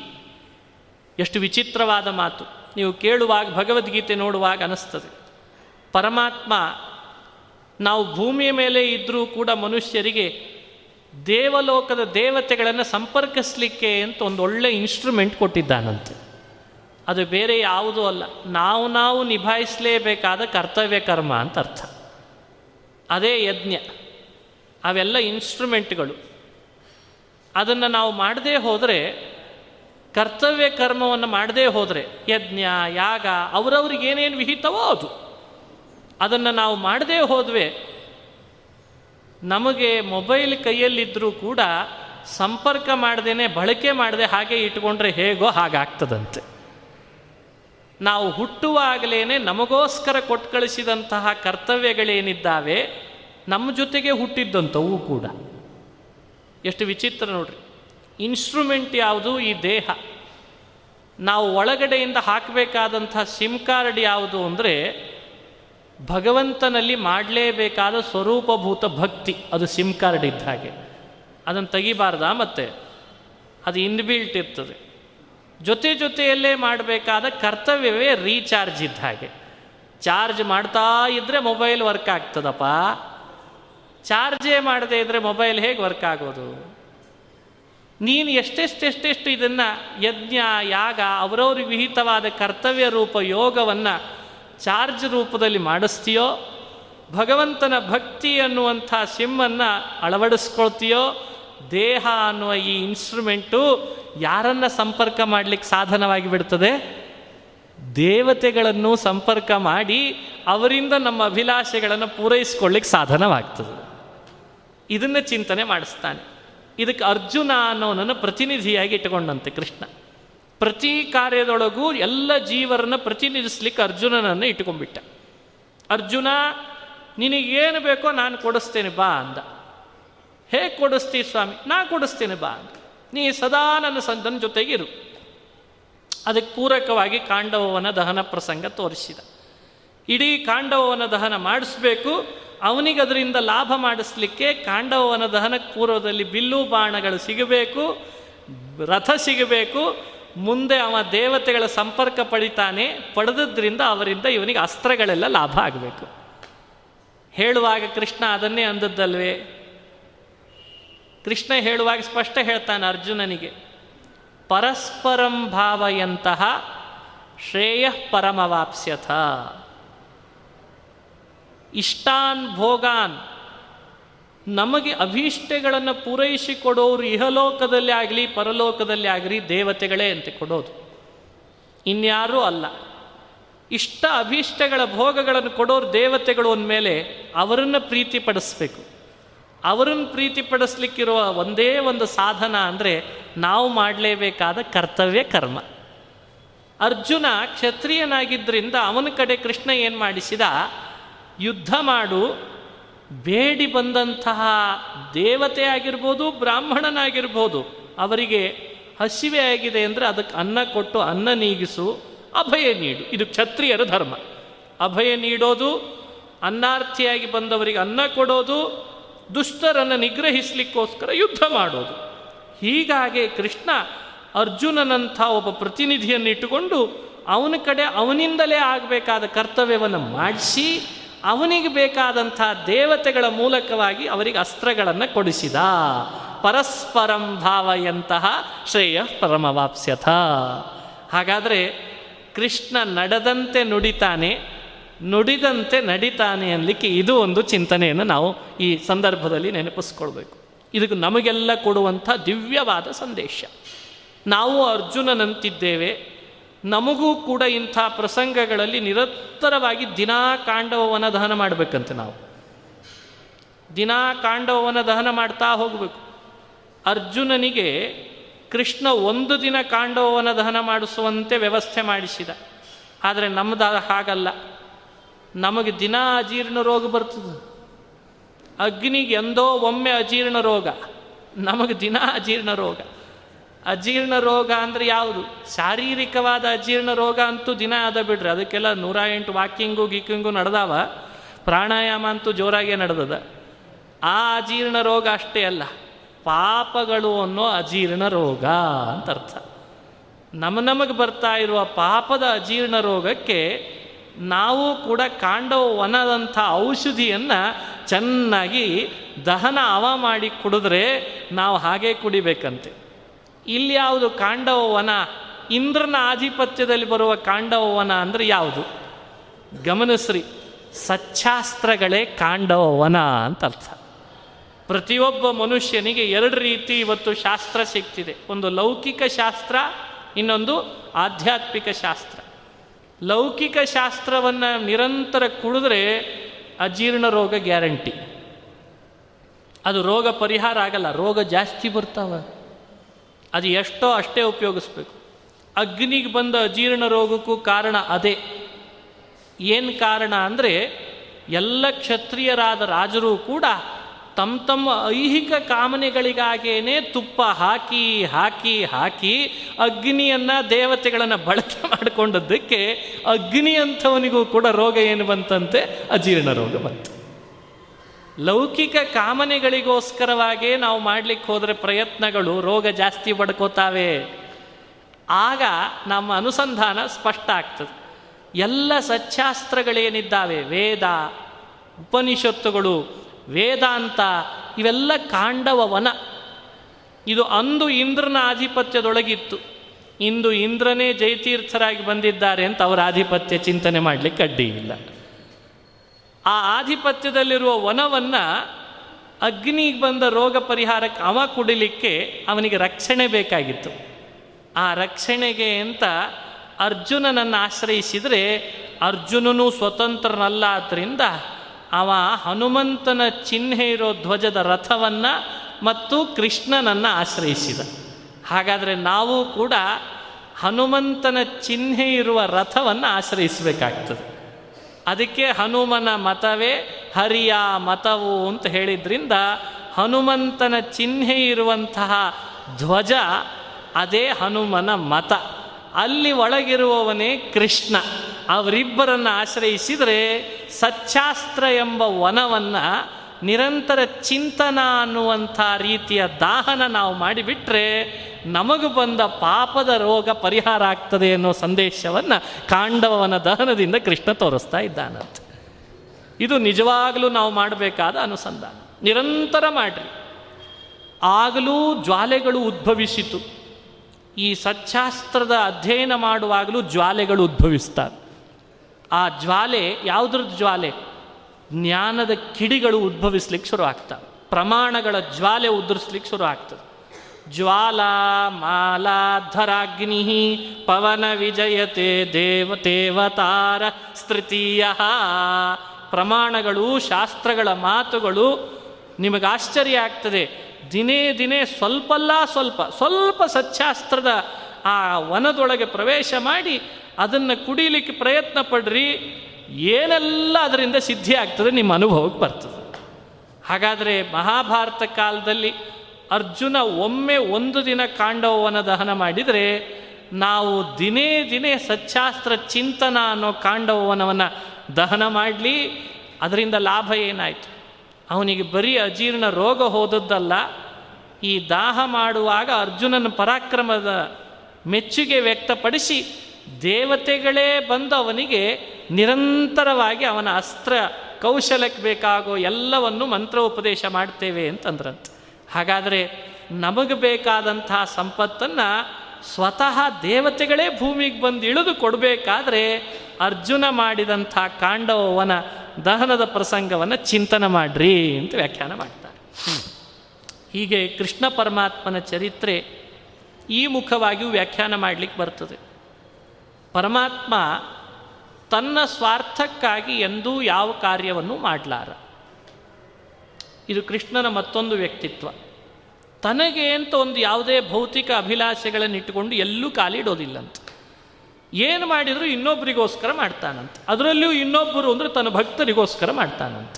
ಎಷ್ಟು ವಿಚಿತ್ರವಾದ ಮಾತು. ನೀವು ಕೇಳುವಾಗ ಭಗವದ್ಗೀತೆ ನೋಡುವಾಗ ಅನಿಸ್ತದೆ. ಪರಮಾತ್ಮ ನಾವು ಭೂಮಿಯ ಮೇಲೆ ಇದ್ದರೂ ಕೂಡ ಮನುಷ್ಯರಿಗೆ ದೇವಲೋಕದ ದೇವತೆಗಳನ್ನು ಸಂಪರ್ಕಿಸಲಿಕ್ಕೆ ಅಂತ ಒಂದು ಒಳ್ಳೆ ಇನ್ಸ್ಟ್ರೂಮೆಂಟ್ ಕೊಟ್ಟಿದ್ದಾನಂತೆ. ಅದು ಬೇರೆ ಯಾವುದೂ ಅಲ್ಲ. ನಾವು ನಾವು ನಿಭಾಯಿಸಲೇಬೇಕಾದ ಕರ್ತವ್ಯ ಕರ್ಮ ಅಂತ ಅರ್ಥ. ಅದೇ ಯಜ್ಞ. ಅವೆಲ್ಲ ಇನ್ಸ್ಟ್ರೂಮೆಂಟ್ಗಳು ಅದನ್ನು ನಾವು ಮಾಡದೇ ಹೋದರೆ, ಕರ್ತವ್ಯ ಕರ್ಮವನ್ನು ಮಾಡದೇ ಹೋದರೆ, ಯಜ್ಞ, ಯಾಗ, ಅವರವ್ರಿಗೆ ಏನೇನು ವಿಹಿತವೋ ಅದು. ಅದನ್ನು ನಾವು ಮಾಡದೇ ಹೋದ್ವೆ ನಮಗೆ ಮೊಬೈಲ್ ಕೈಯಲ್ಲಿದ್ದರೂ ಕೂಡ ಸಂಪರ್ಕ ಮಾಡದೇನೆ, ಬಳಕೆ ಮಾಡದೆ ಹಾಗೆ ಇಟ್ಕೊಂಡ್ರೆ ಹೇಗೋ ಹಾಗಾಗ್ತದಂತೆ. ನಾವು ಹುಟ್ಟುವಾಗಲೇ ನಮಗೋಸ್ಕರ ಕೊಟ್ಟು ಕಳಿಸಿದಂತಹ ಕರ್ತವ್ಯಗಳೇನಿದ್ದಾವೆ, ನಮ್ಮ ಜೊತೆಗೆ ಹುಟ್ಟಿದ್ದಂಥವು ಕೂಡ. ಎಷ್ಟು ವಿಚಿತ್ರ ನೋಡ್ರಿ. ಇನ್ಸ್ಟ್ರೂಮೆಂಟ್ ಯಾವುದು? ಈ ದೇಹ. ನಾವು ಒಳಗಡೆಯಿಂದ ಹಾಕಬೇಕಾದಂಥ ಸಿಮ್ ಕಾರ್ಡ್ ಯಾವುದು ಅಂದರೆ, ಭಗವಂತನಲ್ಲಿ ಮಾಡಲೇಬೇಕಾದ ಸ್ವರೂಪಭೂತ ಭಕ್ತಿ. ಅದು ಸಿಮ್ ಕಾರ್ಡ್ ಇದ್ದ ಹಾಗೆ. ಅದನ್ನು ತೆಗಿಬಾರ್ದಾ ಮತ್ತೆ? ಅದು ಇನ್ಬಿಲ್ಟ್ ಇರ್ತದೆ. ಜೊತೆ ಜೊತೆಯಲ್ಲೇ ಮಾಡಬೇಕಾದ ಕರ್ತವ್ಯವೇ ರೀಚಾರ್ಜ್ ಇದ್ದ ಹಾಗೆ. ಚಾರ್ಜ್ ಮಾಡ್ತಾ ಇದ್ದರೆ ಮೊಬೈಲ್ ವರ್ಕ್ ಆಗ್ತದಪ್ಪ. ಚಾರ್ಜೇ ಮಾಡದೇ ಇದ್ದರೆ ಮೊಬೈಲ್ ಹೇಗೆ ವರ್ಕ್ ಆಗೋದು? ನೀನು ಎಷ್ಟೆಷ್ಟೆಷ್ಟೆಷ್ಟು ಇದನ್ನು ಯಜ್ಞ, ಯಾಗ ಅವರವ್ರಿಗೆ ವಿಹಿತವಾದ ಕರ್ತವ್ಯ ರೂಪ ಯೋಗವನ್ನು ಚಾರ್ಜ್ ರೂಪದಲ್ಲಿ ಮಾಡಿಸ್ತೀಯೋ, ಭಗವಂತನ ಭಕ್ತಿ ಅನ್ನುವಂಥ ಸಿಮ್ಮನ್ನು ಅಳವಡಿಸ್ಕೊಳ್ತೀಯೋ ದೇಹ ಅನ್ನುವ ಈ ಇನ್ಸ್ಟ್ರೂಮೆಂಟು ಯಾರನ್ನ ಸಂಪರ್ಕ ಮಾಡಲಿಕ್ಕೆ ಸಾಧನವಾಗಿ ಬಿಡ್ತದೆ? ದೇವತೆಗಳನ್ನು ಸಂಪರ್ಕ ಮಾಡಿ ಅವರಿಂದ ನಮ್ಮ ಅಭಿಲಾಷೆಗಳನ್ನು ಪೂರೈಸ್ಕೊಳ್ಳಿಕ್ಕೆ ಸಾಧನವಾಗ್ತದೆ. ಇದನ್ನು ಚಿಂತನೆ ಮಾಡಿಸ್ತಾನೆ. ಇದಕ್ಕೆ ಅರ್ಜುನ ಅನ್ನೋನನ್ನು ಪ್ರತಿನಿಧಿಯಾಗಿ ಇಟ್ಟುಕೊಂಡಂತೆ ಕೃಷ್ಣ. ಪ್ರತಿ ಕಾರ್ಯದೊಳಗೂ ಎಲ್ಲ ಜೀವರನ್ನು ಪ್ರತಿನಿಧಿಸ್ಲಿಕ್ಕೆ ಅರ್ಜುನನನ್ನು ಇಟ್ಕೊಂಡ್ಬಿಟ್ಟ ಅರ್ಜುನ, ನಿನಗೇನು ಬೇಕೋ ನಾನು ಕೊಡಿಸ್ತೇನೆ ಬಾ ಅಂದ. ಹೇಗೆ ಕೊಡಿಸ್ತೀ ಸ್ವಾಮಿ, ನಾ ಕೊಡಿಸ್ತೇನೆ ಬಾ ನೀ ಸದಾ ನನ್ನ ಸಂತನ ಜೊತೆಗಿರು ಅದಕ್ಕೆ ಪೂರಕವಾಗಿ ಕಾಂಡವವನ ದಹನ ಪ್ರಸಂಗ ತೋರಿಸಿದ. ಇಡೀ ಕಾಂಡವವನ ದಹನ ಮಾಡಿಸ್ಬೇಕು, ಅವನಿಗೆ ಅದರಿಂದ ಲಾಭ ಮಾಡಿಸ್ಲಿಕ್ಕೆ ಕಾಂಡವವನ ದಹನಕ್ಕೆ ಪೂರ್ವದಲ್ಲಿ ಬಿಲ್ಲು ಬಾಣಗಳು ಸಿಗಬೇಕು, ರಥ ಸಿಗಬೇಕು, ಮುಂದೆ ಅವ ದೇವತೆಗಳ ಸಂಪರ್ಕ ಪಡಿತಾನೆ, ಪಡೆದದ್ರಿಂದ ಅವರಿಂದ ಇವನಿಗೆ ಅಸ್ತ್ರಗಳೆಲ್ಲ ಲಾಭ ಆಗಬೇಕು. ಹೇಳುವಾಗ ಕೃಷ್ಣ ಅದನ್ನೇ ಅಂದದ್ದಲ್ವೇ? ಕೃಷ್ಣ ಹೇಳುವಾಗ ಸ್ಪಷ್ಟ ಹೇಳ್ತಾನೆ ಅರ್ಜುನನಿಗೆ, ಪರಸ್ಪರಂ ಭಾವಯಂತಹ ಶ್ರೇಯ ಪರಮವಾಪ್ಸ್ಯಥ. ಇಷ್ಟಾನ್ ಭೋಗಾನ್, ನಮಗೆ ಅಭೀಷ್ಟೆಗಳನ್ನು ಪೂರೈಸಿಕೊಡೋರು ಇಹಲೋಕದಲ್ಲಿ ಆಗಲಿ, ಪರಲೋಕದಲ್ಲಿ ಆಗಲಿ ದೇವತೆಗಳೇ ಅಂತ ಕೊಡೋದು. ಇನ್ಯಾರೂ ಅಲ್ಲ. ಇಷ್ಟ ಅಭೀಷ್ಟಗಳ ಭೋಗಗಳನ್ನು ಕೊಡೋರು ದೇವತೆಗಳು ಅಂದಮೇಲೆ ಅವರನ್ನು ಪ್ರೀತಿಪಡಿಸ್ಬೇಕು. ಅವರನ್ನು ಪ್ರೀತಿಪಡಿಸ್ಲಿಕ್ಕಿರುವ ಒಂದೇ ಒಂದು ಸಾಧನ ಅಂದರೆ ನಾವು ಮಾಡಲೇಬೇಕಾದ ಕರ್ತವ್ಯ ಕರ್ಮ. ಅರ್ಜುನ ಕ್ಷತ್ರಿಯನಾಗಿದ್ದರಿಂದ ಅವನ ಕಡೆ ಕೃಷ್ಣ ಏನು ಮಾಡಿಸಿದ? ಯುದ್ಧ ಮಾಡು, ಬೇಡಿ ಬಂದಂತಹ ದೇವತೆ ಆಗಿರ್ಬೋದು, ಬ್ರಾಹ್ಮಣನಾಗಿರ್ಬೋದು, ಅವರಿಗೆ ಹಸಿವೆ ಆಗಿದೆ ಅಂದರೆ ಅದಕ್ಕೆ ಅನ್ನ ಕೊಟ್ಟು ಅನ್ನ ನೀಗಿಸು, ಅಭಯ ನೀಡು. ಇದು ಕ್ಷತ್ರಿಯರ ಧರ್ಮ. ಅಭಯ ನೀಡೋದು, ಅನ್ನಾರ್ಥಿಯಾಗಿ ಬಂದವರಿಗೆ ಅನ್ನ ಕೊಡೋದು ದುಷ್ಟರನ್ನು ನಿಗ್ರಹಿಸಲಿಕ್ಕೋಸ್ಕರ ಯುದ್ಧ ಮಾಡೋದು. ಹೀಗಾಗಿ ಕೃಷ್ಣ ಅರ್ಜುನನಂಥ ಒಬ್ಬ ಪ್ರತಿನಿಧಿಯನ್ನು ಇಟ್ಟುಕೊಂಡು ಅವನ ಕಡೆ ಅವನಿಂದಲೇ ಆಗಬೇಕಾದ ಕರ್ತವ್ಯವನ್ನು ಮಾಡಿಸಿ, ಅವನಿಗೆ ಬೇಕಾದಂಥ ದೇವತೆಗಳ ಮೂಲಕವಾಗಿ ಅವರಿಗೆ ಅಸ್ತ್ರಗಳನ್ನು ಕೊಡಿಸಿದ. ಪರಸ್ಪರಂ ಭಾವಯಂತಹ ಶ್ರೇಯ ಪರಮವಾಪ್ಸ್ಯಥ. ಹಾಗಾದರೆ ಕೃಷ್ಣ ನಡೆದಂತೆ ನುಡಿತಾನೆ ನುಡಿದಂತೆ ನಡಿತಾನೆ ಅನ್ನಲಿಕ್ಕೆ ಇದು ಒಂದು ಚಿಂತನೆಯನ್ನು ನಾವು ಈ ಸಂದರ್ಭದಲ್ಲಿ ನೆನಪಿಸ್ಕೊಳ್ಬೇಕು. ಇದಕ್ಕೆ ನಮಗೆಲ್ಲ ಕೊಡುವಂಥ ದಿವ್ಯವಾದ ಸಂದೇಶ. ನಾವು ಅರ್ಜುನನಂತಿದ್ದೇವೆ. ನಮಗೂ ಕೂಡ ಇಂಥ ಪ್ರಸಂಗಗಳಲ್ಲಿ ನಿರಂತರವಾಗಿ ದಿನಾ ಕಾಂಡವವನ್ನು ದಹನ ಮಾಡಬೇಕಂತೆ ನಾವು. ದಿನಾ ಕಾಂಡವವನ್ನು ದಹನ ಮಾಡ್ತಾ ಹೋಗಬೇಕು. ಅರ್ಜುನನಿಗೆ ಕೃಷ್ಣ ಒಂದು ದಿನ ಕಾಂಡವನ ದಹನ ಮಾಡಿಸುವಂತೆ ವ್ಯವಸ್ಥೆ ಮಾಡಿಸಿದ. ಆದರೆ ನಮ್ಮದಾದ ಹಾಗಲ್ಲ. ನಮಗೆ ದಿನ ಅಜೀರ್ಣ ರೋಗ ಬರ್ತದೆ. ಅಗ್ನಿಗೆ ಎಂದೋ ಒಮ್ಮೆ ಅಜೀರ್ಣ ರೋಗ, ನಮಗೆ ದಿನ ಅಜೀರ್ಣ ರೋಗ. ಅಜೀರ್ಣ ರೋಗ ಅಂದರೆ ಯಾವುದು? ಶಾರೀರಿಕವಾದ ಅಜೀರ್ಣ ರೋಗ ಅಂತೂ ದಿನ ಅದ ಬಿಡ್ರಿ. ಅದಕ್ಕೆಲ್ಲ ನೂರ ಎಂಟು ವಾಕಿಂಗು ಗೀಕಿಂಗು ನಡೆದಾವ. ಪ್ರಾಣಾಯಾಮ ಅಂತೂ ಜೋರಾಗೇ ನಡೆದದ. ಆ ಅಜೀರ್ಣ ರೋಗ ಅಷ್ಟೇ ಅಲ್ಲ, ಪಾಪಗಳು ಅನ್ನೋ ಅಜೀರ್ಣ ರೋಗ ಅಂತ ಅರ್ಥ. ನಮ್ಮ ನಮಗೆ ಬರ್ತಾ ಇರುವ ಪಾಪದ ಅಜೀರ್ಣ ರೋಗಕ್ಕೆ ನಾವು ಕೂಡ ಕಾಂಡವ ವನದಂಥ ಔಷಧಿಯನ್ನು ಚೆನ್ನಾಗಿ ದಹನ ಅವ ಮಾಡಿ ಕುಡಿದ್ರೆ ನಾವು ಹಾಗೆ ಕುಡಿಬೇಕಂತೆ. ಇಲ್ಲಿ ಯಾವುದು ವನ ಇಂದ್ರನ ಆಧಿಪತ್ಯದಲ್ಲಿ ಬರುವ ಕಾಂಡವ ವನ ಅಂದರೆ ಯಾವುದು? ಗಮನಿಸ್ರಿ ಸಚ್ಚಾಸ್ತ್ರಗಳೇ ಕಾಂಡವ ವನ ಅಂತ ಅರ್ಥ. ಪ್ರತಿಯೊಬ್ಬ ಮನುಷ್ಯನಿಗೆ ಎರಡು ರೀತಿ ಇವತ್ತು ಶಾಸ್ತ್ರ ಸಿಗ್ತಿದೆ. ಒಂದು ಲೌಕಿಕ ಶಾಸ್ತ್ರ, ಇನ್ನೊಂದು ಆಧ್ಯಾತ್ಮಿಕ ಶಾಸ್ತ್ರ. ಲೌಕಿಕ ಶಾಸ್ತ್ರವನ್ನು ನಿರಂತರ ಕುಡಿದ್ರೆ ಅಜೀರ್ಣ ರೋಗ ಗ್ಯಾರಂಟಿ. ಅದು ರೋಗ ಪರಿಹಾರ ಆಗಲ್ಲ, ರೋಗ ಜಾಸ್ತಿ ಬರ್ತಾವ. ಅದು ಎಷ್ಟೋ ಅಷ್ಟೇ ಉಪಯೋಗಿಸ್ಬೇಕು. ಅಗ್ನಿಗೆ ಬಂದ ಅಜೀರ್ಣ ರೋಗಕ್ಕೂ ಕಾರಣ ಅದೇ. ಏನು ಕಾರಣ ಅಂದರೆ ಎಲ್ಲ ಕ್ಷತ್ರಿಯರಾದ ರಾಜರು ಕೂಡ ತಮ್ಮ ತಮ್ಮ ಐಹಿಕ ಕಾಮನೆಗಳಿಗಾಗೇನೆ ತುಪ್ಪ ಹಾಕಿ ಹಾಕಿ ಹಾಕಿ ಅಗ್ನಿಯನ್ನು ದೇವತೆಗಳನ್ನು ಬಳಕೆ <laughs> ಮಾಡಿಕೊಂಡದ್ದಕ್ಕೆ ಅಗ್ನಿ ಅಂಥವನಿಗೂ ಕೂಡ ರೋಗ ಏನು ಬಂತಂತೆ? ಅಜೀರ್ಣ ರೋಗ ಬಂತು. ಲೌಕಿಕ ಕಾಮನೆಗಳಿಗೋಸ್ಕರವಾಗೇ ನಾವು ಮಾಡ್ಲಿಕ್ಕೆ ಹೋದರೆ ಪ್ರಯತ್ನಗಳು ರೋಗ ಜಾಸ್ತಿ ಬಡ್ಕೋತಾವೆ ಆಗ ನಮ್ಮ ಅನುಸಂಧಾನ ಸ್ಪಷ್ಟ ಆಗ್ತದೆ. ಎಲ್ಲ ಸಚ್ಚಾಸ್ತ್ರಗಳೇನಿದ್ದಾವೆ? ವೇದ, ಉಪನಿಷತ್ತುಗಳು ವೇದಾಂತ, ಇವೆಲ್ಲ ಕಾಂಡವ ವನ ಇದು ಅಂದು ಇಂದ್ರನ ಆಧಿಪತ್ಯದೊಳಗಿತ್ತು. ಇಂದು ಇಂದ್ರನೇ ಜಯತೀರ್ಥರಾಗಿ ಬಂದಿದ್ದಾರೆ ಅಂತ ಅವರ ಆಧಿಪತ್ಯ ಚಿಂತನೆ ಮಾಡಲಿಕ್ಕೆ ಅಡ್ಡಿ ಇಲ್ಲ. ಆ ಆಧಿಪತ್ಯದಲ್ಲಿರುವ ವನವನ್ನು ಅಗ್ನಿಗೆ ಬಂದ ರೋಗ ಪರಿಹಾರಕ್ಕೆ ಅವ ಕುಡಿಲಿಕ್ಕೆ ಅವನಿಗೆ ರಕ್ಷಣೆ ಬೇಕಾಗಿತ್ತು. ಆ ರಕ್ಷಣೆಗೆ ಅಂತ ಅರ್ಜುನನನ್ನು ಆಶ್ರಯಿಸಿದರೆ ಅರ್ಜುನನು ಸ್ವತಂತ್ರನಲ್ಲ ಆದ್ದರಿಂದ ಅವ ಹನುಮಂತನ ಚಿಹ್ನೆ ಇರೋ ಧ್ವಜದ ರಥವನ್ನು ಮತ್ತು ಕೃಷ್ಣನನ್ನು ಆಶ್ರಯಿಸಿದ. ಹಾಗಾದರೆ ನಾವು ಕೂಡ ಹನುಮಂತನ ಚಿಹ್ನೆ ಇರುವ ರಥವನ್ನು ಆಶ್ರಯಿಸಬೇಕಾಗ್ತದೆ. ಅದಕ್ಕೆ ಹನುಮನ ಮತವೇ ಹರಿಯ ಮತವು ಅಂತ ಹೇಳಿದ್ರಿಂದ ಹನುಮಂತನ ಚಿಹ್ನೆ ಇರುವಂತಹ ಧ್ವಜ ಅದೇ ಹನುಮನ ಮತ. ಅಲ್ಲಿ ಒಳಗಿರುವವನೇ ಕೃಷ್ಣ. ಅವರಿಬ್ಬರನ್ನು ಆಶ್ರಯಿಸಿದರೆ ಸಚ್ಚಾಸ್ತ್ರ ಎಂಬ ವನವನ್ನು ನಿರಂತರ ಚಿಂತನ ಅನ್ನುವಂಥ ರೀತಿಯ ದಾಹನ ನಾವು ಮಾಡಿಬಿಟ್ರೆ ನಮಗೂ ಬಂದ ಪಾಪದ ರೋಗ ಪರಿಹಾರ ಆಗ್ತದೆ ಅನ್ನೋ ಸಂದೇಶವನ್ನು ಕಾಂಡವನ ದಹನದಿಂದ ಕೃಷ್ಣ ತೋರಿಸ್ತಾ ಇದ್ದಾನಂತೆ. ಇದು ನಿಜವಾಗಲೂ ನಾವು ಮಾಡಬೇಕಾದ ಅನುಸಂಧಾನ. ನಿರಂತರ ಮಾಡಿರಿ. ಆಗಲೂ ಜ್ವಾಲೆಗಳು ಉದ್ಭವಿಸಿತು. ಈ ಸಚ್ಚಾಸ್ತ್ರದ ಅಧ್ಯಯನ ಮಾಡುವಾಗಲೂ ಜ್ವಾಲೆಗಳು ಉದ್ಭವಿಸ್ತಾರೆ ಆ ಜ್ವಾಲೆ ಯಾವುದ್ರದ್ದು ಜ್ವಾಲೆ? ಜ್ಞಾನದ ಕಿಡಿಗಳು ಉದ್ಭವಿಸ್ಲಿಕ್ಕೆ ಶುರು ಆಗ್ತವೆ ಪ್ರಮಾಣಗಳ ಜ್ವಾಲೆ ಉದುರಿಸ್ಲಿಕ್ಕೆ ಶುರು ಆಗ್ತದೆ ಜ್ವಾಲಾ ಮಾಲಾಧರಾಗ್ನಿ ಪವನ ವಿಜಯತೆ, ದೇವ, ದೇವತಾರ ಸ್ತೃತೀಯ ಪ್ರಮಾಣಗಳು, ಶಾಸ್ತ್ರಗಳ ಮಾತುಗಳು ನಿಮಗೆ ಆಶ್ಚರ್ಯ ಆಗ್ತದೆ. ದಿನೇ ದಿನೇ ಸ್ವಲ್ಪಲ್ಲ ಸ್ವಲ್ಪ ಸ್ವಲ್ಪ ಸಚ್ಚಾಸ್ತ್ರದ ಆ ವನದೊಳಗೆ ಪ್ರವೇಶ ಮಾಡಿ ಅದನ್ನು ಕುಡಿಲಿಕ್ಕೆ ಪ್ರಯತ್ನ ಪಡ್ರಿ, ಏನೆಲ್ಲ ಅದರಿಂದ ಸಿದ್ಧಿ ಆಗ್ತದೆ ನಿಮ್ಮ ಅನುಭವಕ್ಕೆ ಬರ್ತದೆ. ಹಾಗಾದರೆ ಮಹಾಭಾರತ ಕಾಲದಲ್ಲಿ ಅರ್ಜುನ ಒಮ್ಮೆ ಒಂದು ದಿನ ಕಾಂಡವನ ದಹನ ಮಾಡಿದರೆ, ನಾವು ದಿನೇ ದಿನೇ ಸಚ್ಚಾಸ್ತ್ರ ಚಿಂತನ ಅನ್ನೋ ಕಾಂಡವನವನ್ನು ದಹನ ಮಾಡಲಿ, ಅದರಿಂದ ಲಾಭ ಏನಾಯಿತು? ಅವನಿಗೆ ಬರೀ ಅಜೀರ್ಣ ರೋಗ ಹೋದದ್ದಲ್ಲ, ಈ ದಾಹ ಮಾಡುವಾಗ ಅರ್ಜುನನ ಪರಾಕ್ರಮದ ಮೆಚ್ಚುಗೆ ವ್ಯಕ್ತಪಡಿಸಿ ದೇವತೆಗಳೇ ಬಂದು ಅವನಿಗೆ ನಿರಂತರವಾಗಿ ಅವನ ಅಸ್ತ್ರ ಕೌಶಲಕ್ಕೆ ಬೇಕಾಗೋ ಎಲ್ಲವನ್ನು ಮಂತ್ರ ಉಪದೇಶ ಮಾಡ್ತೇವೆ ಅಂತಂದ್ರಂತೆ. ಹಾಗಾದರೆ ನಮಗೆ ಬೇಕಾದಂತಹ ಸಂಪತ್ತನ್ನು ಸ್ವತಃ ದೇವತೆಗಳೇ ಭೂಮಿಗೆ ಬಂದು ಇಳಿದು ಕೊಡಬೇಕಾದ್ರೆ ಅರ್ಜುನ ಮಾಡಿದಂಥ ಕಾಂಡವನ ದಹನದ ಪ್ರಸಂಗವನ್ನು ಚಿಂತನೆ ಮಾಡ್ರಿ ಅಂತ ವ್ಯಾಖ್ಯಾನ ಮಾಡ್ತಾರೆ. ಹೀಗೆ ಕೃಷ್ಣ ಪರಮಾತ್ಮನ ಚರಿತ್ರೆ ಈ ಮುಖವಾಗಿಯೂ ವ್ಯಾಖ್ಯಾನ ಮಾಡಲಿಕ್ಕೆ ಬರ್ತದೆ. ಪರಮಾತ್ಮ ತನ್ನ ಸ್ವಾರ್ಥಕ್ಕಾಗಿ ಎಂದೂ ಯಾವ ಕಾರ್ಯವನ್ನು ಮಾಡಲಾರ? ಇದು ಕೃಷ್ಣನ ಮತ್ತೊಂದು ವ್ಯಕ್ತಿತ್ವ. ತನಗೆ ಅಂತ ಒಂದು ಯಾವುದೇ ಭೌತಿಕ ಅಭಿಲಾಷೆಗಳನ್ನು ಇಟ್ಟುಕೊಂಡು ಎಲ್ಲೂ ಕಾಲಿಡೋದಿಲ್ಲಂತ ಏನು ಮಾಡಿದರೂ ಇನ್ನೊಬ್ಬರಿಗೋಸ್ಕರ ಮಾಡ್ತಾನಂತ. ಅದರಲ್ಲೂ ಇನ್ನೊಬ್ಬರು ಅಂದರೆ ತನ್ನ ಭಕ್ತರಿಗೋಸ್ಕರ ಮಾಡ್ತಾನಂತ.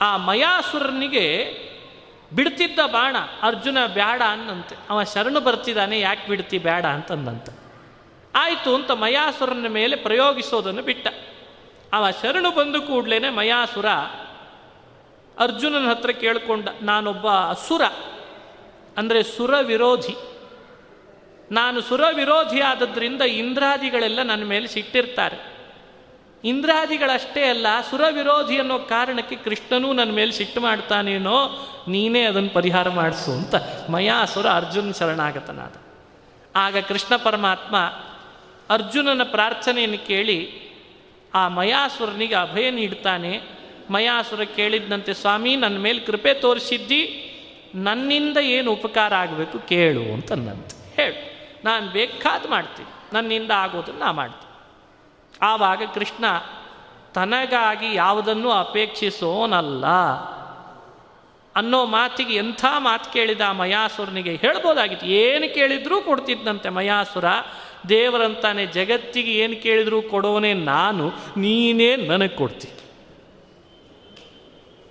ಆ ಮಯಾಸುರನಿಗೆ ಬಿಡ್ತಿದ್ದ ಬಾಣ, ಅರ್ಜುನ ಬೇಡ ಅನ್ನಂತೆ. ಅವ ಶರಣು ಬರ್ತಿದ್ದಾನೆ, ಯಾಕೆ ಬಿಡ್ತಿ ಬೇಡ ಅಂತಂದಂತ. ಆಯಿತು ಅಂತ ಮಯಾಸುರನ ಮೇಲೆ ಪ್ರಯೋಗಿಸೋದನ್ನು ಬಿಟ್ಟ. ಅವ ಶರಣು ಬಂದು ಕೂಡಲೇ ಮಯಾಸುರ ಅರ್ಜುನನ ಹತ್ರ ಕೇಳಿಕೊಂಡ, ನಾನೊಬ್ಬ ಅಸುರ, ಅಂದರೆ ಸುರ ವಿರೋಧಿ ನಾನು ಸುರ ವಿರೋಧಿ ಆದದ್ರಿಂದ ಇಂದ್ರಾದಿಗಳೆಲ್ಲ ನನ್ನ ಮೇಲೆ ಸಿಟ್ಟಿರ್ತಾರೆ. ಇಂದ್ರಾದಿಗಳಷ್ಟೇ ಅಲ್ಲ ಸುರ ವಿರೋಧಿ ಅನ್ನೋ ಕಾರಣಕ್ಕೆ ಕೃಷ್ಣನೂ ನನ್ನ ಮೇಲೆ ಸಿಟ್ಟು ಮಾಡ್ತಾನೇನೋ, ನೀನೇ ಅದನ್ನು ಪರಿಹಾರ ಮಾಡಿಸು ಅಂತ ಮಯಾಸುರ ಅರ್ಜುನ ಶರಣಾಗತನಾದ. ಆಗ ಕೃಷ್ಣ ಪರಮಾತ್ಮ ಅರ್ಜುನನ ಪ್ರಾರ್ಥನೆಯನ್ನು ಕೇಳಿ, ಆ ಮಯಾಸುರನಿಗೆ ಅಭಯ ನೀಡ್ತಾನೆ ಮಯಾಸುರ ಕೇಳಿದ್ದಂತೆ, ಸ್ವಾಮಿ, ನನ್ನ ಮೇಲೆ ಕೃಪೆ ತೋರಿಸಿದ್ದಿ, ನನ್ನಿಂದ ಏನು ಉಪಕಾರ ಆಗಬೇಕು ಕೇಳು ಅಂತಂದಂತೆ ಹೇಳು, ನಾನು ಬೇಕಾದ ಮಾಡ್ತೀನಿ, ನನ್ನಿಂದ ಆಗೋದನ್ನು ನಾ ಮಾಡ್ತೀನಿ. ಆವಾಗ ಕೃಷ್ಣ, ತನಗಾಗಿ ಯಾವುದನ್ನು ಅಪೇಕ್ಷಿಸೋನಲ್ಲ. ಅನ್ನೋ ಮಾತಿಗೆ ಎಂಥ ಮಾತು ಕೇಳಿದ ಮಯಾಸುರನಿಗೆ ಹೇಳ್ಬೋದಾಗಿತ್ತು. ಏನು ಕೇಳಿದ್ರೂ ಕೊಡ್ತಿದ್ದಂತೆ ಮಯಾಸುರ. ದೇವರಂತಾನೆ ಜಗತ್ತಿಗೆ ಏನು ಕೇಳಿದ್ರೂ ಕೊಡೋನೇ ನಾನು, ನೀನೇ ನನಗೆ ಕೊಡ್ತಿ.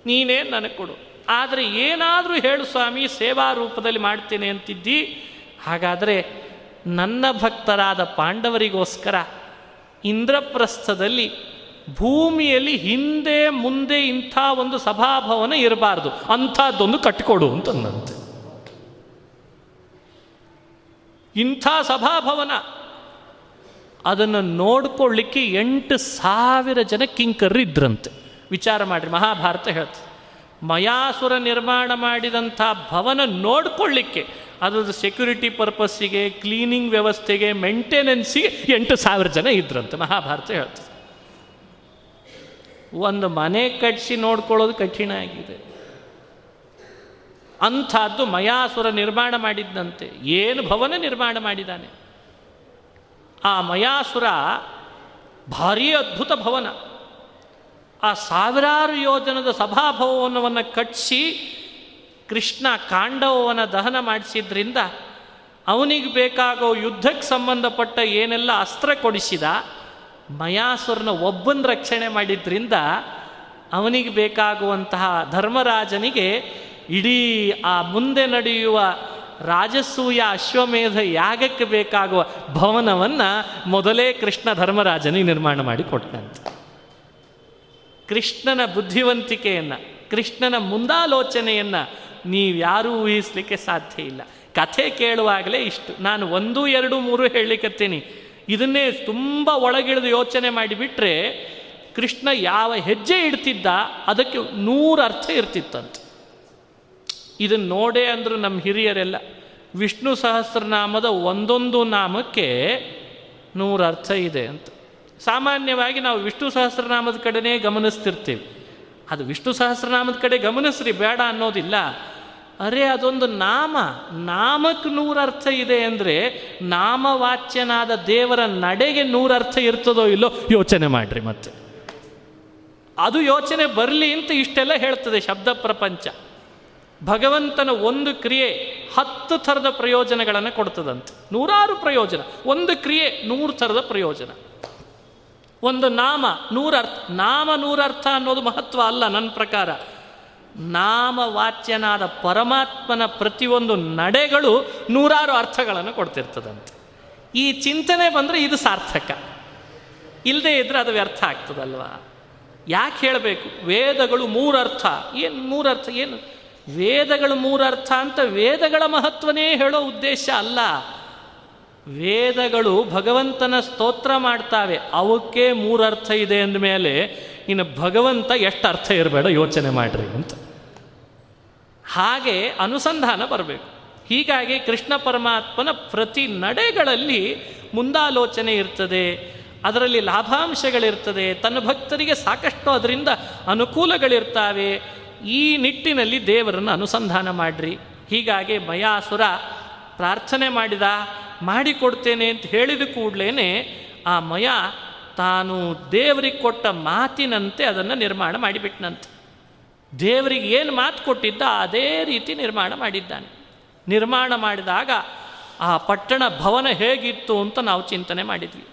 ನೀನೇ ನನಗೆ ಕೊಡು. ಆದರೆ ಏನಾದರೂ ಹೇಳು ಸ್ವಾಮಿ, ಸೇವಾ ರೂಪದಲ್ಲಿ ಮಾಡ್ತೇನೆ ಅಂತಿದ್ದಿ. ಹಾಗಾದರೆ ನನ್ನ ಭಕ್ತರಾದ ಪಾಂಡವರಿಗೋಸ್ಕರ ಇಂದ್ರಪ್ರಸ್ಥದಲ್ಲಿ ಭೂಮಿಯಲ್ಲಿ ಹಿಂದೆ ಮುಂದೆ ಇಂಥ ಒಂದು ಸಭಾಭವನ ಇರಬಾರ್ದು. ಅಂಥದ್ದೊಂದು ಕಟ್ಟಿಕೊಡು ಅಂತಂದಂತೆ. ಇಂಥ ಸಭಾಭವನ ಅದನ್ನು ನೋಡ್ಕೊಳ್ಳಿಕ್ಕೆ ಎಂಟು ಸಾವಿರ ಜನ ಕಿಂಕರ್ರು ಇದ್ರಂತೆ ವಿಚಾರ ಮಾಡಿರಿ. ಮಹಾಭಾರತ ಹೇಳ್ತದೆ, ಮಯಾಸುರ ನಿರ್ಮಾಣ ಮಾಡಿದಂಥ ಭವನ ನೋಡ್ಕೊಳ್ಳಿಕ್ಕೆ, ಅದ್ರದ್ದು ಸೆಕ್ಯೂರಿಟಿ ಪರ್ಪಸ್ಸಿಗೆ ಕ್ಲೀನಿಂಗ್ ವ್ಯವಸ್ಥೆಗೆ ಮೇಂಟೆನೆನ್ಸಿಗೆ ಎಂಟು ಸಾವಿರ ಜನ ಇದ್ರಂತೆ. ಮಹಾಭಾರತ ಹೇಳ್ತದೆ, ಒಂದು ಮನೆ ಕಟ್ಟಿಸಿ ನೋಡ್ಕೊಳ್ಳೋದು ಕಠಿಣ ಆಗಿದೆ. ಅಂಥದ್ದು ಮಯಾಸುರ ನಿರ್ಮಾಣ ಮಾಡಿದ್ದಂತೆ, ಏನು ಭವನ ನಿರ್ಮಾಣ ಮಾಡಿದ್ದಾನೆ? ಆ ಮಯಾಸುರ ಭಾರೀ ಅದ್ಭುತ ಭವನ. ಆ ಸಾವಿರಾರು ಯೋಜನದ ಸಭಾಭವನವನ್ನು ಕಟ್ಟಿಸಿ ಕೃಷ್ಣ ಕಾಂಡವನ ದಹನ ಮಾಡಿಸಿದ್ರಿಂದ ಅವನಿಗೆ ಬೇಕಾಗೋ ಯುದ್ಧಕ್ಕೆ ಸಂಬಂಧಪಟ್ಟ ಏನೆಲ್ಲ ಅಸ್ತ್ರ ಕೊಡಿಸಿದ, ಮಯಾಸುರನ ಒಬ್ಬನ ರಕ್ಷಣೆ ಮಾಡಿದ್ರಿಂದ ಅವನಿಗೆ ಬೇಕಾಗುವಂತಹ ಧರ್ಮರಾಜನಿಗೆ ಇಡೀ ಆ ಮುಂದೆ ನಡೆಯುವ ರಾಜಸೂಯ ಅಶ್ವಮೇಧ ಯಾಗಕ್ಕೆ ಬೇಕಾಗುವ ಭವನವನ್ನು ಮೊದಲೇ ಕೃಷ್ಣ ಧರ್ಮರಾಜನಿಗೆ ನಿರ್ಮಾಣ ಮಾಡಿ ಕೊಟ್ಟಂತೆ ಕೃಷ್ಣನ ಬುದ್ಧಿವಂತಿಕೆಯನ್ನು, ಕೃಷ್ಣನ ಮುಂದಾಲೋಚನೆಯನ್ನು ನೀವ್ಯಾರೂ ಊಹಿಸಲಿಕ್ಕೆ ಸಾಧ್ಯ ಇಲ್ಲ. ಕಥೆ ಕೇಳುವಾಗಲೇ ಇಷ್ಟು. ನಾನು ಒಂದು, ಎರಡು, ಮೂರು ಹೇಳಲಿಕ್ಕತ್ತೀನಿ ಇದನ್ನೇ ತುಂಬ ಒಳಗಿಳಿದು ಯೋಚನೆ ಮಾಡಿಬಿಟ್ರೆ ಕೃಷ್ಣ ಯಾವ ಹೆಜ್ಜೆ ಇಡ್ತಿದ್ದ ಅದಕ್ಕೆ ನೂರು ಅರ್ಥ ಇರ್ತಿತ್ತಂತೆ. ಇದನ್ನು ನೋಡೇ ಅಂದರು ನಮ್ಮ ಹಿರಿಯರೆಲ್ಲ, ವಿಷ್ಣು ಸಹಸ್ರನಾಮದ ಒಂದೊಂದು ನಾಮಕ್ಕೆ ನೂರು ಅರ್ಥ ಇದೆ ಅಂತ. ಸಾಮಾನ್ಯವಾಗಿ ನಾವು ವಿಷ್ಣು ಸಹಸ್ರನಾಮದ ಕಡೆನೇ ಗಮನಿಸ್ತಿರ್ತೀವಿ. ಅದು ವಿಷ್ಣು ಸಹಸ್ರನಾಮದ ಕಡೆ ಗಮನಿಸ್ರಿ, ಬೇಡ ಅನ್ನೋದಿಲ್ಲ. ಅರೆ, ಅದೊಂದು ನಾಮ. ನಾಮಕ್ಕೆ ನೂರರ್ಥ ಇದೆ ಅಂದರೆ ನಾಮವಾಚ್ಯನಾದ ದೇವರ ನಡೆಗೆ ನೂರರ್ಥ ಇರ್ತದೋ ಇಲ್ಲೋ ಯೋಚನೆ ಮಾಡ್ರಿ ಮತ್ತೆ. ಅದು ಯೋಚನೆ ಬರಲಿ ಅಂತ ಇಷ್ಟೆಲ್ಲ ಹೇಳ್ತದೆ ಶಬ್ದ ಪ್ರಪಂಚ. ಭಗವಂತನ ಒಂದು ಕ್ರಿಯೆ ಹತ್ತು ಥರದ ಪ್ರಯೋಜನಗಳನ್ನು ಕೊಡ್ತದಂತೆ. ನೂರಾರು ಪ್ರಯೋಜನ. ಒಂದು ಕ್ರಿಯೆ ನೂರು ಥರದ ಪ್ರಯೋಜನ. ಒಂದು ನಾಮ, ನೂರರ್ಥ ನಾಮ ನೂರರ್ಥ ಅನ್ನೋದು ಮಹತ್ವ ಅಲ್ಲ ನನ್ನ ಪ್ರಕಾರ. ನಾಮವಾಚ್ಯನಾದ ಪರಮಾತ್ಮನ ಪ್ರತಿಯೊಂದು ನಡೆಗಳು ನೂರಾರು ಅರ್ಥಗಳನ್ನು ಕೊಡ್ತಿರ್ತದಂತೆ. ಈ ಚಿಂತನೆ ಬಂದರೆ ಇದು ಸಾರ್ಥಕ. ಇಲ್ಲದೆ ಇದ್ದರೆ ಅದು ವ್ಯರ್ಥ ಆಗ್ತದಲ್ವಾ? ಯಾಕೆ ಹೇಳಬೇಕು? ವೇದಗಳು ಮೂರರ್ಥ. ಏನು ಮೂರರ್ಥ? ಏನು? ವೇದಗಳು ಮೂರರ್ಥ ಅಂತ ವೇದಗಳ ಮಹತ್ವನೇ ಹೇಳೋ ಉದ್ದೇಶ ಅಲ್ಲ. ವೇದಗಳು ಭಗವಂತನ ಸ್ತೋತ್ರ ಮಾಡ್ತಾವೆ. ಅವಕ್ಕೆ ಮೂರರ್ಥ ಇದೆ ಅಂದಮೇಲೆ, ಇನ್ನು ಭಗವಂತ ಎಷ್ಟು ಅರ್ಥ ಇರಬೇಡ ಯೋಚನೆ ಮಾಡ್ರಿ ಅಂತ. ಹಾಗೆ ಅನುಸಂಧಾನ ಬರಬೇಕು. ಹೀಗಾಗಿ ಕೃಷ್ಣ ಪರಮಾತ್ಮನ ಪ್ರತಿ ನಡೆಗಳಲ್ಲಿ ಮುಂದಾಲೋಚನೆ ಇರ್ತದೆ, ಅದರಲ್ಲಿ ಲಾಭಾಂಶಗಳಿರ್ತದೆ, ತನ್ನ ಭಕ್ತರಿಗೆ ಸಾಕಷ್ಟು ಅದರಿಂದ ಅನುಕೂಲಗಳಿರ್ತಾವೆ. ಈ ನಿಟ್ಟಿನಲ್ಲಿ ದೇವರನ್ನು ಅನುಸಂಧಾನ ಮಾಡ್ರಿ. ಹೀಗಾಗಿ ಮಯಾಸುರ ಪ್ರಾರ್ಥನೆ ಮಾಡಿದ. ಮಾಡಿಕೊಡ್ತೇನೆ ಅಂತ ಹೇಳಿದ ಕೂಡಲೇ ಆ ಮಯ ತಾನು ದೇವರಿಗೆ ಕೊಟ್ಟ ಮಾತಿನಂತೆ ಅದನ್ನು ನಿರ್ಮಾಣ ಮಾಡಿಬಿಟ್ನಂತೆ. ದೇವರಿಗೆ ಏನು ಮಾತು ಕೊಟ್ಟಿದ್ದ ಅದೇ ರೀತಿ ನಿರ್ಮಾಣ ಮಾಡಿದ್ದಾನೆ. ನಿರ್ಮಾಣ ಮಾಡಿದಾಗ ಆ ಪಟ್ಟಣ ಭವನ ಹೇಗಿತ್ತು ಅಂತ ನಾವು ಚಿಂತನೆ ಮಾಡಿದ್ವಿ.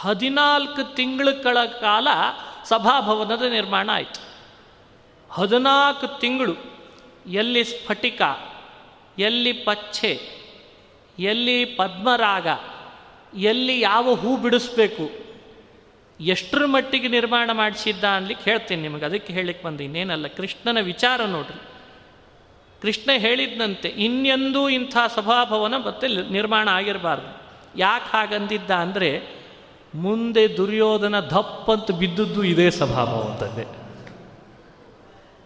ಹದಿನಾಲ್ಕು ತಿಂಗಳ ಕಾಲ ಸಭಾಭವನದ ನಿರ್ಮಾಣ ಆಯಿತು. ಹದಿನಾಲ್ಕು ತಿಂಗಳು ಎಲ್ಲಿ ಸ್ಫಟಿಕ, ಎಲ್ಲಿ ಪಚ್ಚೆ ಎಲ್ಲಿ ಪದ್ಮರಾಗ, ಎಲ್ಲಿ ಯಾವ ಹೂ ಬಿಡಿಸ್ಬೇಕು, ಎಷ್ಟರ ಮಟ್ಟಿಗೆ ನಿರ್ಮಾಣ ಮಾಡಿಸಿದ್ದ ಅನ್ಲಿಕ್ಕೆ ಹೇಳ್ತೀನಿ ನಿಮಗೆ. ಅದಕ್ಕೆ ಹೇಳಿಕ್ಕೆ ಬಂದು, ಇನ್ನೇನಲ್ಲ, ಕೃಷ್ಣನ ವಿಚಾರ ನೋಡ್ರಿ. ಕೃಷ್ಣ ಹೇಳಿದ್ನಂತೆ ಇನ್ನೆಂದೂ ಇಂಥ ಸಭಾಭವನ ಮತ್ತೆ ನಿರ್ಮಾಣ ಆಗಿರಬಾರ್ದು. ಯಾಕೆ ಹಾಗಂದಿದ್ದ ಅಂದರೆ, ಮುಂದೆ ದುರ್ಯೋಧನ ದಪ್ಪಂತ ಬಿದ್ದದ್ದು ಇದೇ ಸಭಾಭವನದಲ್ಲೇ.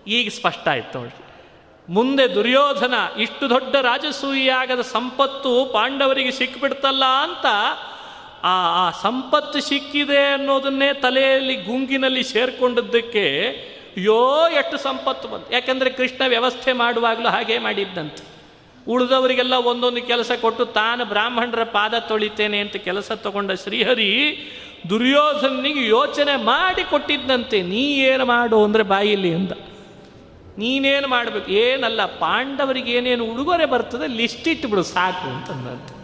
ಈಗ ಸ್ಪಷ್ಟ ಆಯ್ತು ನೋಡ್ರಿ. ಮುಂದೆ ದುರ್ಯೋಧನ ಇಷ್ಟು ದೊಡ್ಡ ರಾಜಸೂಯಿಯಾಗದ ಸಂಪತ್ತು ಪಾಂಡವರಿಗೆ ಸಿಕ್ಕಿಬಿಡ್ತಲ್ಲ ಅಂತ ಆ ಆ ಸಂಪತ್ತು ಸಿಕ್ಕಿದೆ ಅನ್ನೋದನ್ನೇ ತಲೆಯಲ್ಲಿ ಗುಂಗಿನಲ್ಲಿ ಸೇರ್ಕೊಂಡದ್ದಕ್ಕೆ ಯೋ ಎಷ್ಟು ಸಂಪತ್ತು ಬಂತು. ಯಾಕೆಂದರೆ ಕೃಷ್ಣ ವ್ಯವಸ್ಥೆ ಮಾಡುವಾಗಲೂ ಹಾಗೆ ಮಾಡಿದ್ದಂತೆ. ಉಳಿದವರಿಗೆಲ್ಲ ಒಂದೊಂದು ಕೆಲಸ ಕೊಟ್ಟು ತಾನು ಬ್ರಾಹ್ಮಣರ ಪಾದ ತೊಳಿತೇನೆ ಅಂತ ಕೆಲಸ ತಗೊಂಡ ಶ್ರೀಹರಿ ದುರ್ಯೋಧನಿಗೆ ಯೋಚನೆ ಮಾಡಿ ಕೊಟ್ಟಿದ್ದಂತೆ. ನೀ ಏನು ಮಾಡು ಅಂದರೆ ಬಾಯಿಲಿ ಅಂದ. ನೀನೇನು ಮಾಡಬೇಕು? ಏನಲ್ಲ, ಪಾಂಡವರಿಗೆ ಏನೇನು ಉಡುಗೊರೆ ಬರ್ತದೆ, ಲಿಸ್ಟ್ ಇಟ್ಬಿಡು, ಸಾಕು ಅಂತಂದಂತೆ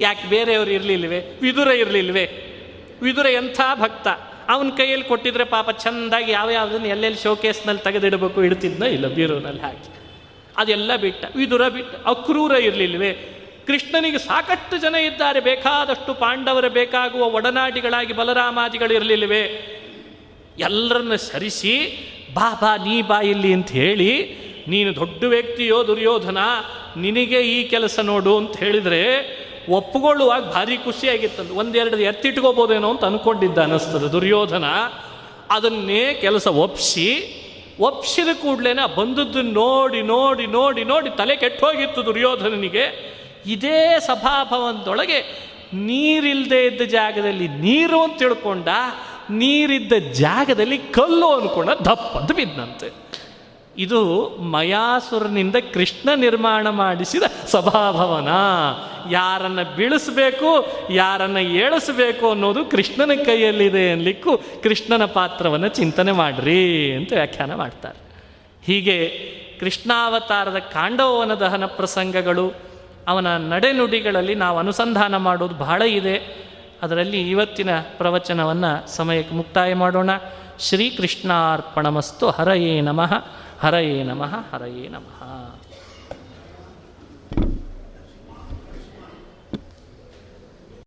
ಯಾಕೆ, ಬೇರೆಯವರು ಇರಲಿಲ್ವೇ? ವಿದುರ ಇರಲಿಲ್ವೇ? ವಿದುರ ಎಂಥ ಭಕ್ತ? ಅವನ ಕೈಯಲ್ಲಿ ಕೊಟ್ಟಿದ್ರೆ ಪಾಪ ಚೆಂದಾಗಿ ಯಾವ ಯಾವುದನ್ನು ಎಲ್ಲೆಲ್ಲಿ ಶೋಕೇಸ್ನಲ್ಲಿ ತೆಗೆದಿಡಬೇಕು, ಇಡ್ತಿದ್ನೋ ಇಲ್ಲ ಬೀರುನಲ್ಲಿ ಹಾಕಿ. ಅದೆಲ್ಲ ಬಿಟ್ಟ, ವಿದುರ ಬಿಟ್ಟ, ಅಕ್ರೂರ ಇರಲಿಲ್ವೇ? ಕೃಷ್ಣನಿಗೆ ಸಾಕಷ್ಟು ಜನ ಇದ್ದಾರೆ, ಬೇಕಾದಷ್ಟು ಪಾಂಡವರ ಬೇಕಾಗುವ ಒಡನಾಡಿಗಳಾಗಿ ಬಲರಾಮಾದಿಗಳು ಇರಲಿಲ್ವೇ? ಎಲ್ಲರನ್ನ ಸರಿಸಿ ಬಾ ಬಾ, ನೀ ಬಾ ಇಲ್ಲಿ ಅಂತ ಹೇಳಿ, ನೀನು ದೊಡ್ಡ ವ್ಯಕ್ತಿಯೋ ದುರ್ಯೋಧನ, ನಿನಗೆ ಈ ಕೆಲಸ ನೋಡು ಅಂತ ಹೇಳಿದರೆ ಒಪ್ಪಿಕೊಳ್ಳುವಾಗ ಭಾರಿ ಖುಷಿಯಾಗಿತ್ತಂದು. ಒಂದೆರಡು ಎತ್ತಿಟ್ಕೋಬೋದೇನೋ ಅಂತ ಅನ್ಕೊಂಡಿದ್ದ ಅನ್ನಿಸ್ತದೆ ದುರ್ಯೋಧನ. ಅದನ್ನೇ ಕೆಲಸ ಒಪ್ಪಿಸಿ ಒಪ್ಸಿದ ಕೂಡಲೇ ಬಂದದ್ದು ನೋಡಿ ನೋಡಿ ನೋಡಿ ನೋಡಿ ತಲೆ ಕೆಟ್ಟೋಗಿತ್ತು ದುರ್ಯೋಧನನಿಗೆ. ಇದೇ ಸಭಾಭವನದೊಳಗೆ ನೀರಿಲ್ಲದೆ ಇದ್ದ ಜಾಗದಲ್ಲಿ ನೀರು ಅಂತ ತಿಳ್ಕೊಂಡ ನೀರಿದ್ದ ಜಾಗದಲ್ಲಿ ಕಲ್ಲು ಅನ್ಕೊಂಡ ದಪ್ಪದ ಬಿದ್ದಂತೆ ಇದು ಮಯಾಸುರನಿಂದ ಕೃಷ್ಣ ನಿರ್ಮಾಣ ಮಾಡಿಸಿದ ಸಭಾಭವನ. ಯಾರನ್ನ ಬೀಳಿಸಬೇಕು, ಯಾರನ್ನ ಏಳಿಸಬೇಕು ಅನ್ನೋದು ಕೃಷ್ಣನ ಕೈಯಲ್ಲಿದೆ ಅನ್ಲಿಕ್ಕೂ ಕೃಷ್ಣನ ಪಾತ್ರವನ್ನು ಚಿಂತನೆ ಮಾಡ್ರಿ ಅಂತ ವ್ಯಾಖ್ಯಾನ ಮಾಡ್ತಾರೆ. ಹೀಗೆ ಕೃಷ್ಣಾವತಾರದ ಕಾಂಡವನ ದಹನ ಪ್ರಸಂಗಗಳು, ಅವನ ನಡೆನುಡಿಗಳಲ್ಲಿ ನಾವು ಅನುಸಂಧಾನ ಮಾಡೋದು ಬಹಳ ಇದೆ. ಅದರಲ್ಲಿ ಇವತ್ತಿನ ಪ್ರವಚನವನ್ನು ಸಮಯಕ್ಕೆ ಮುಕ್ತಾಯ ಮಾಡೋಣ. ಶ್ರೀಕೃಷ್ಣಾರ್ಪಣಮಸ್ತು ಹರಯೇ ನಮಃ ಹರಯೇ ನಮಃ ಹರಯೇ ನಮಃ.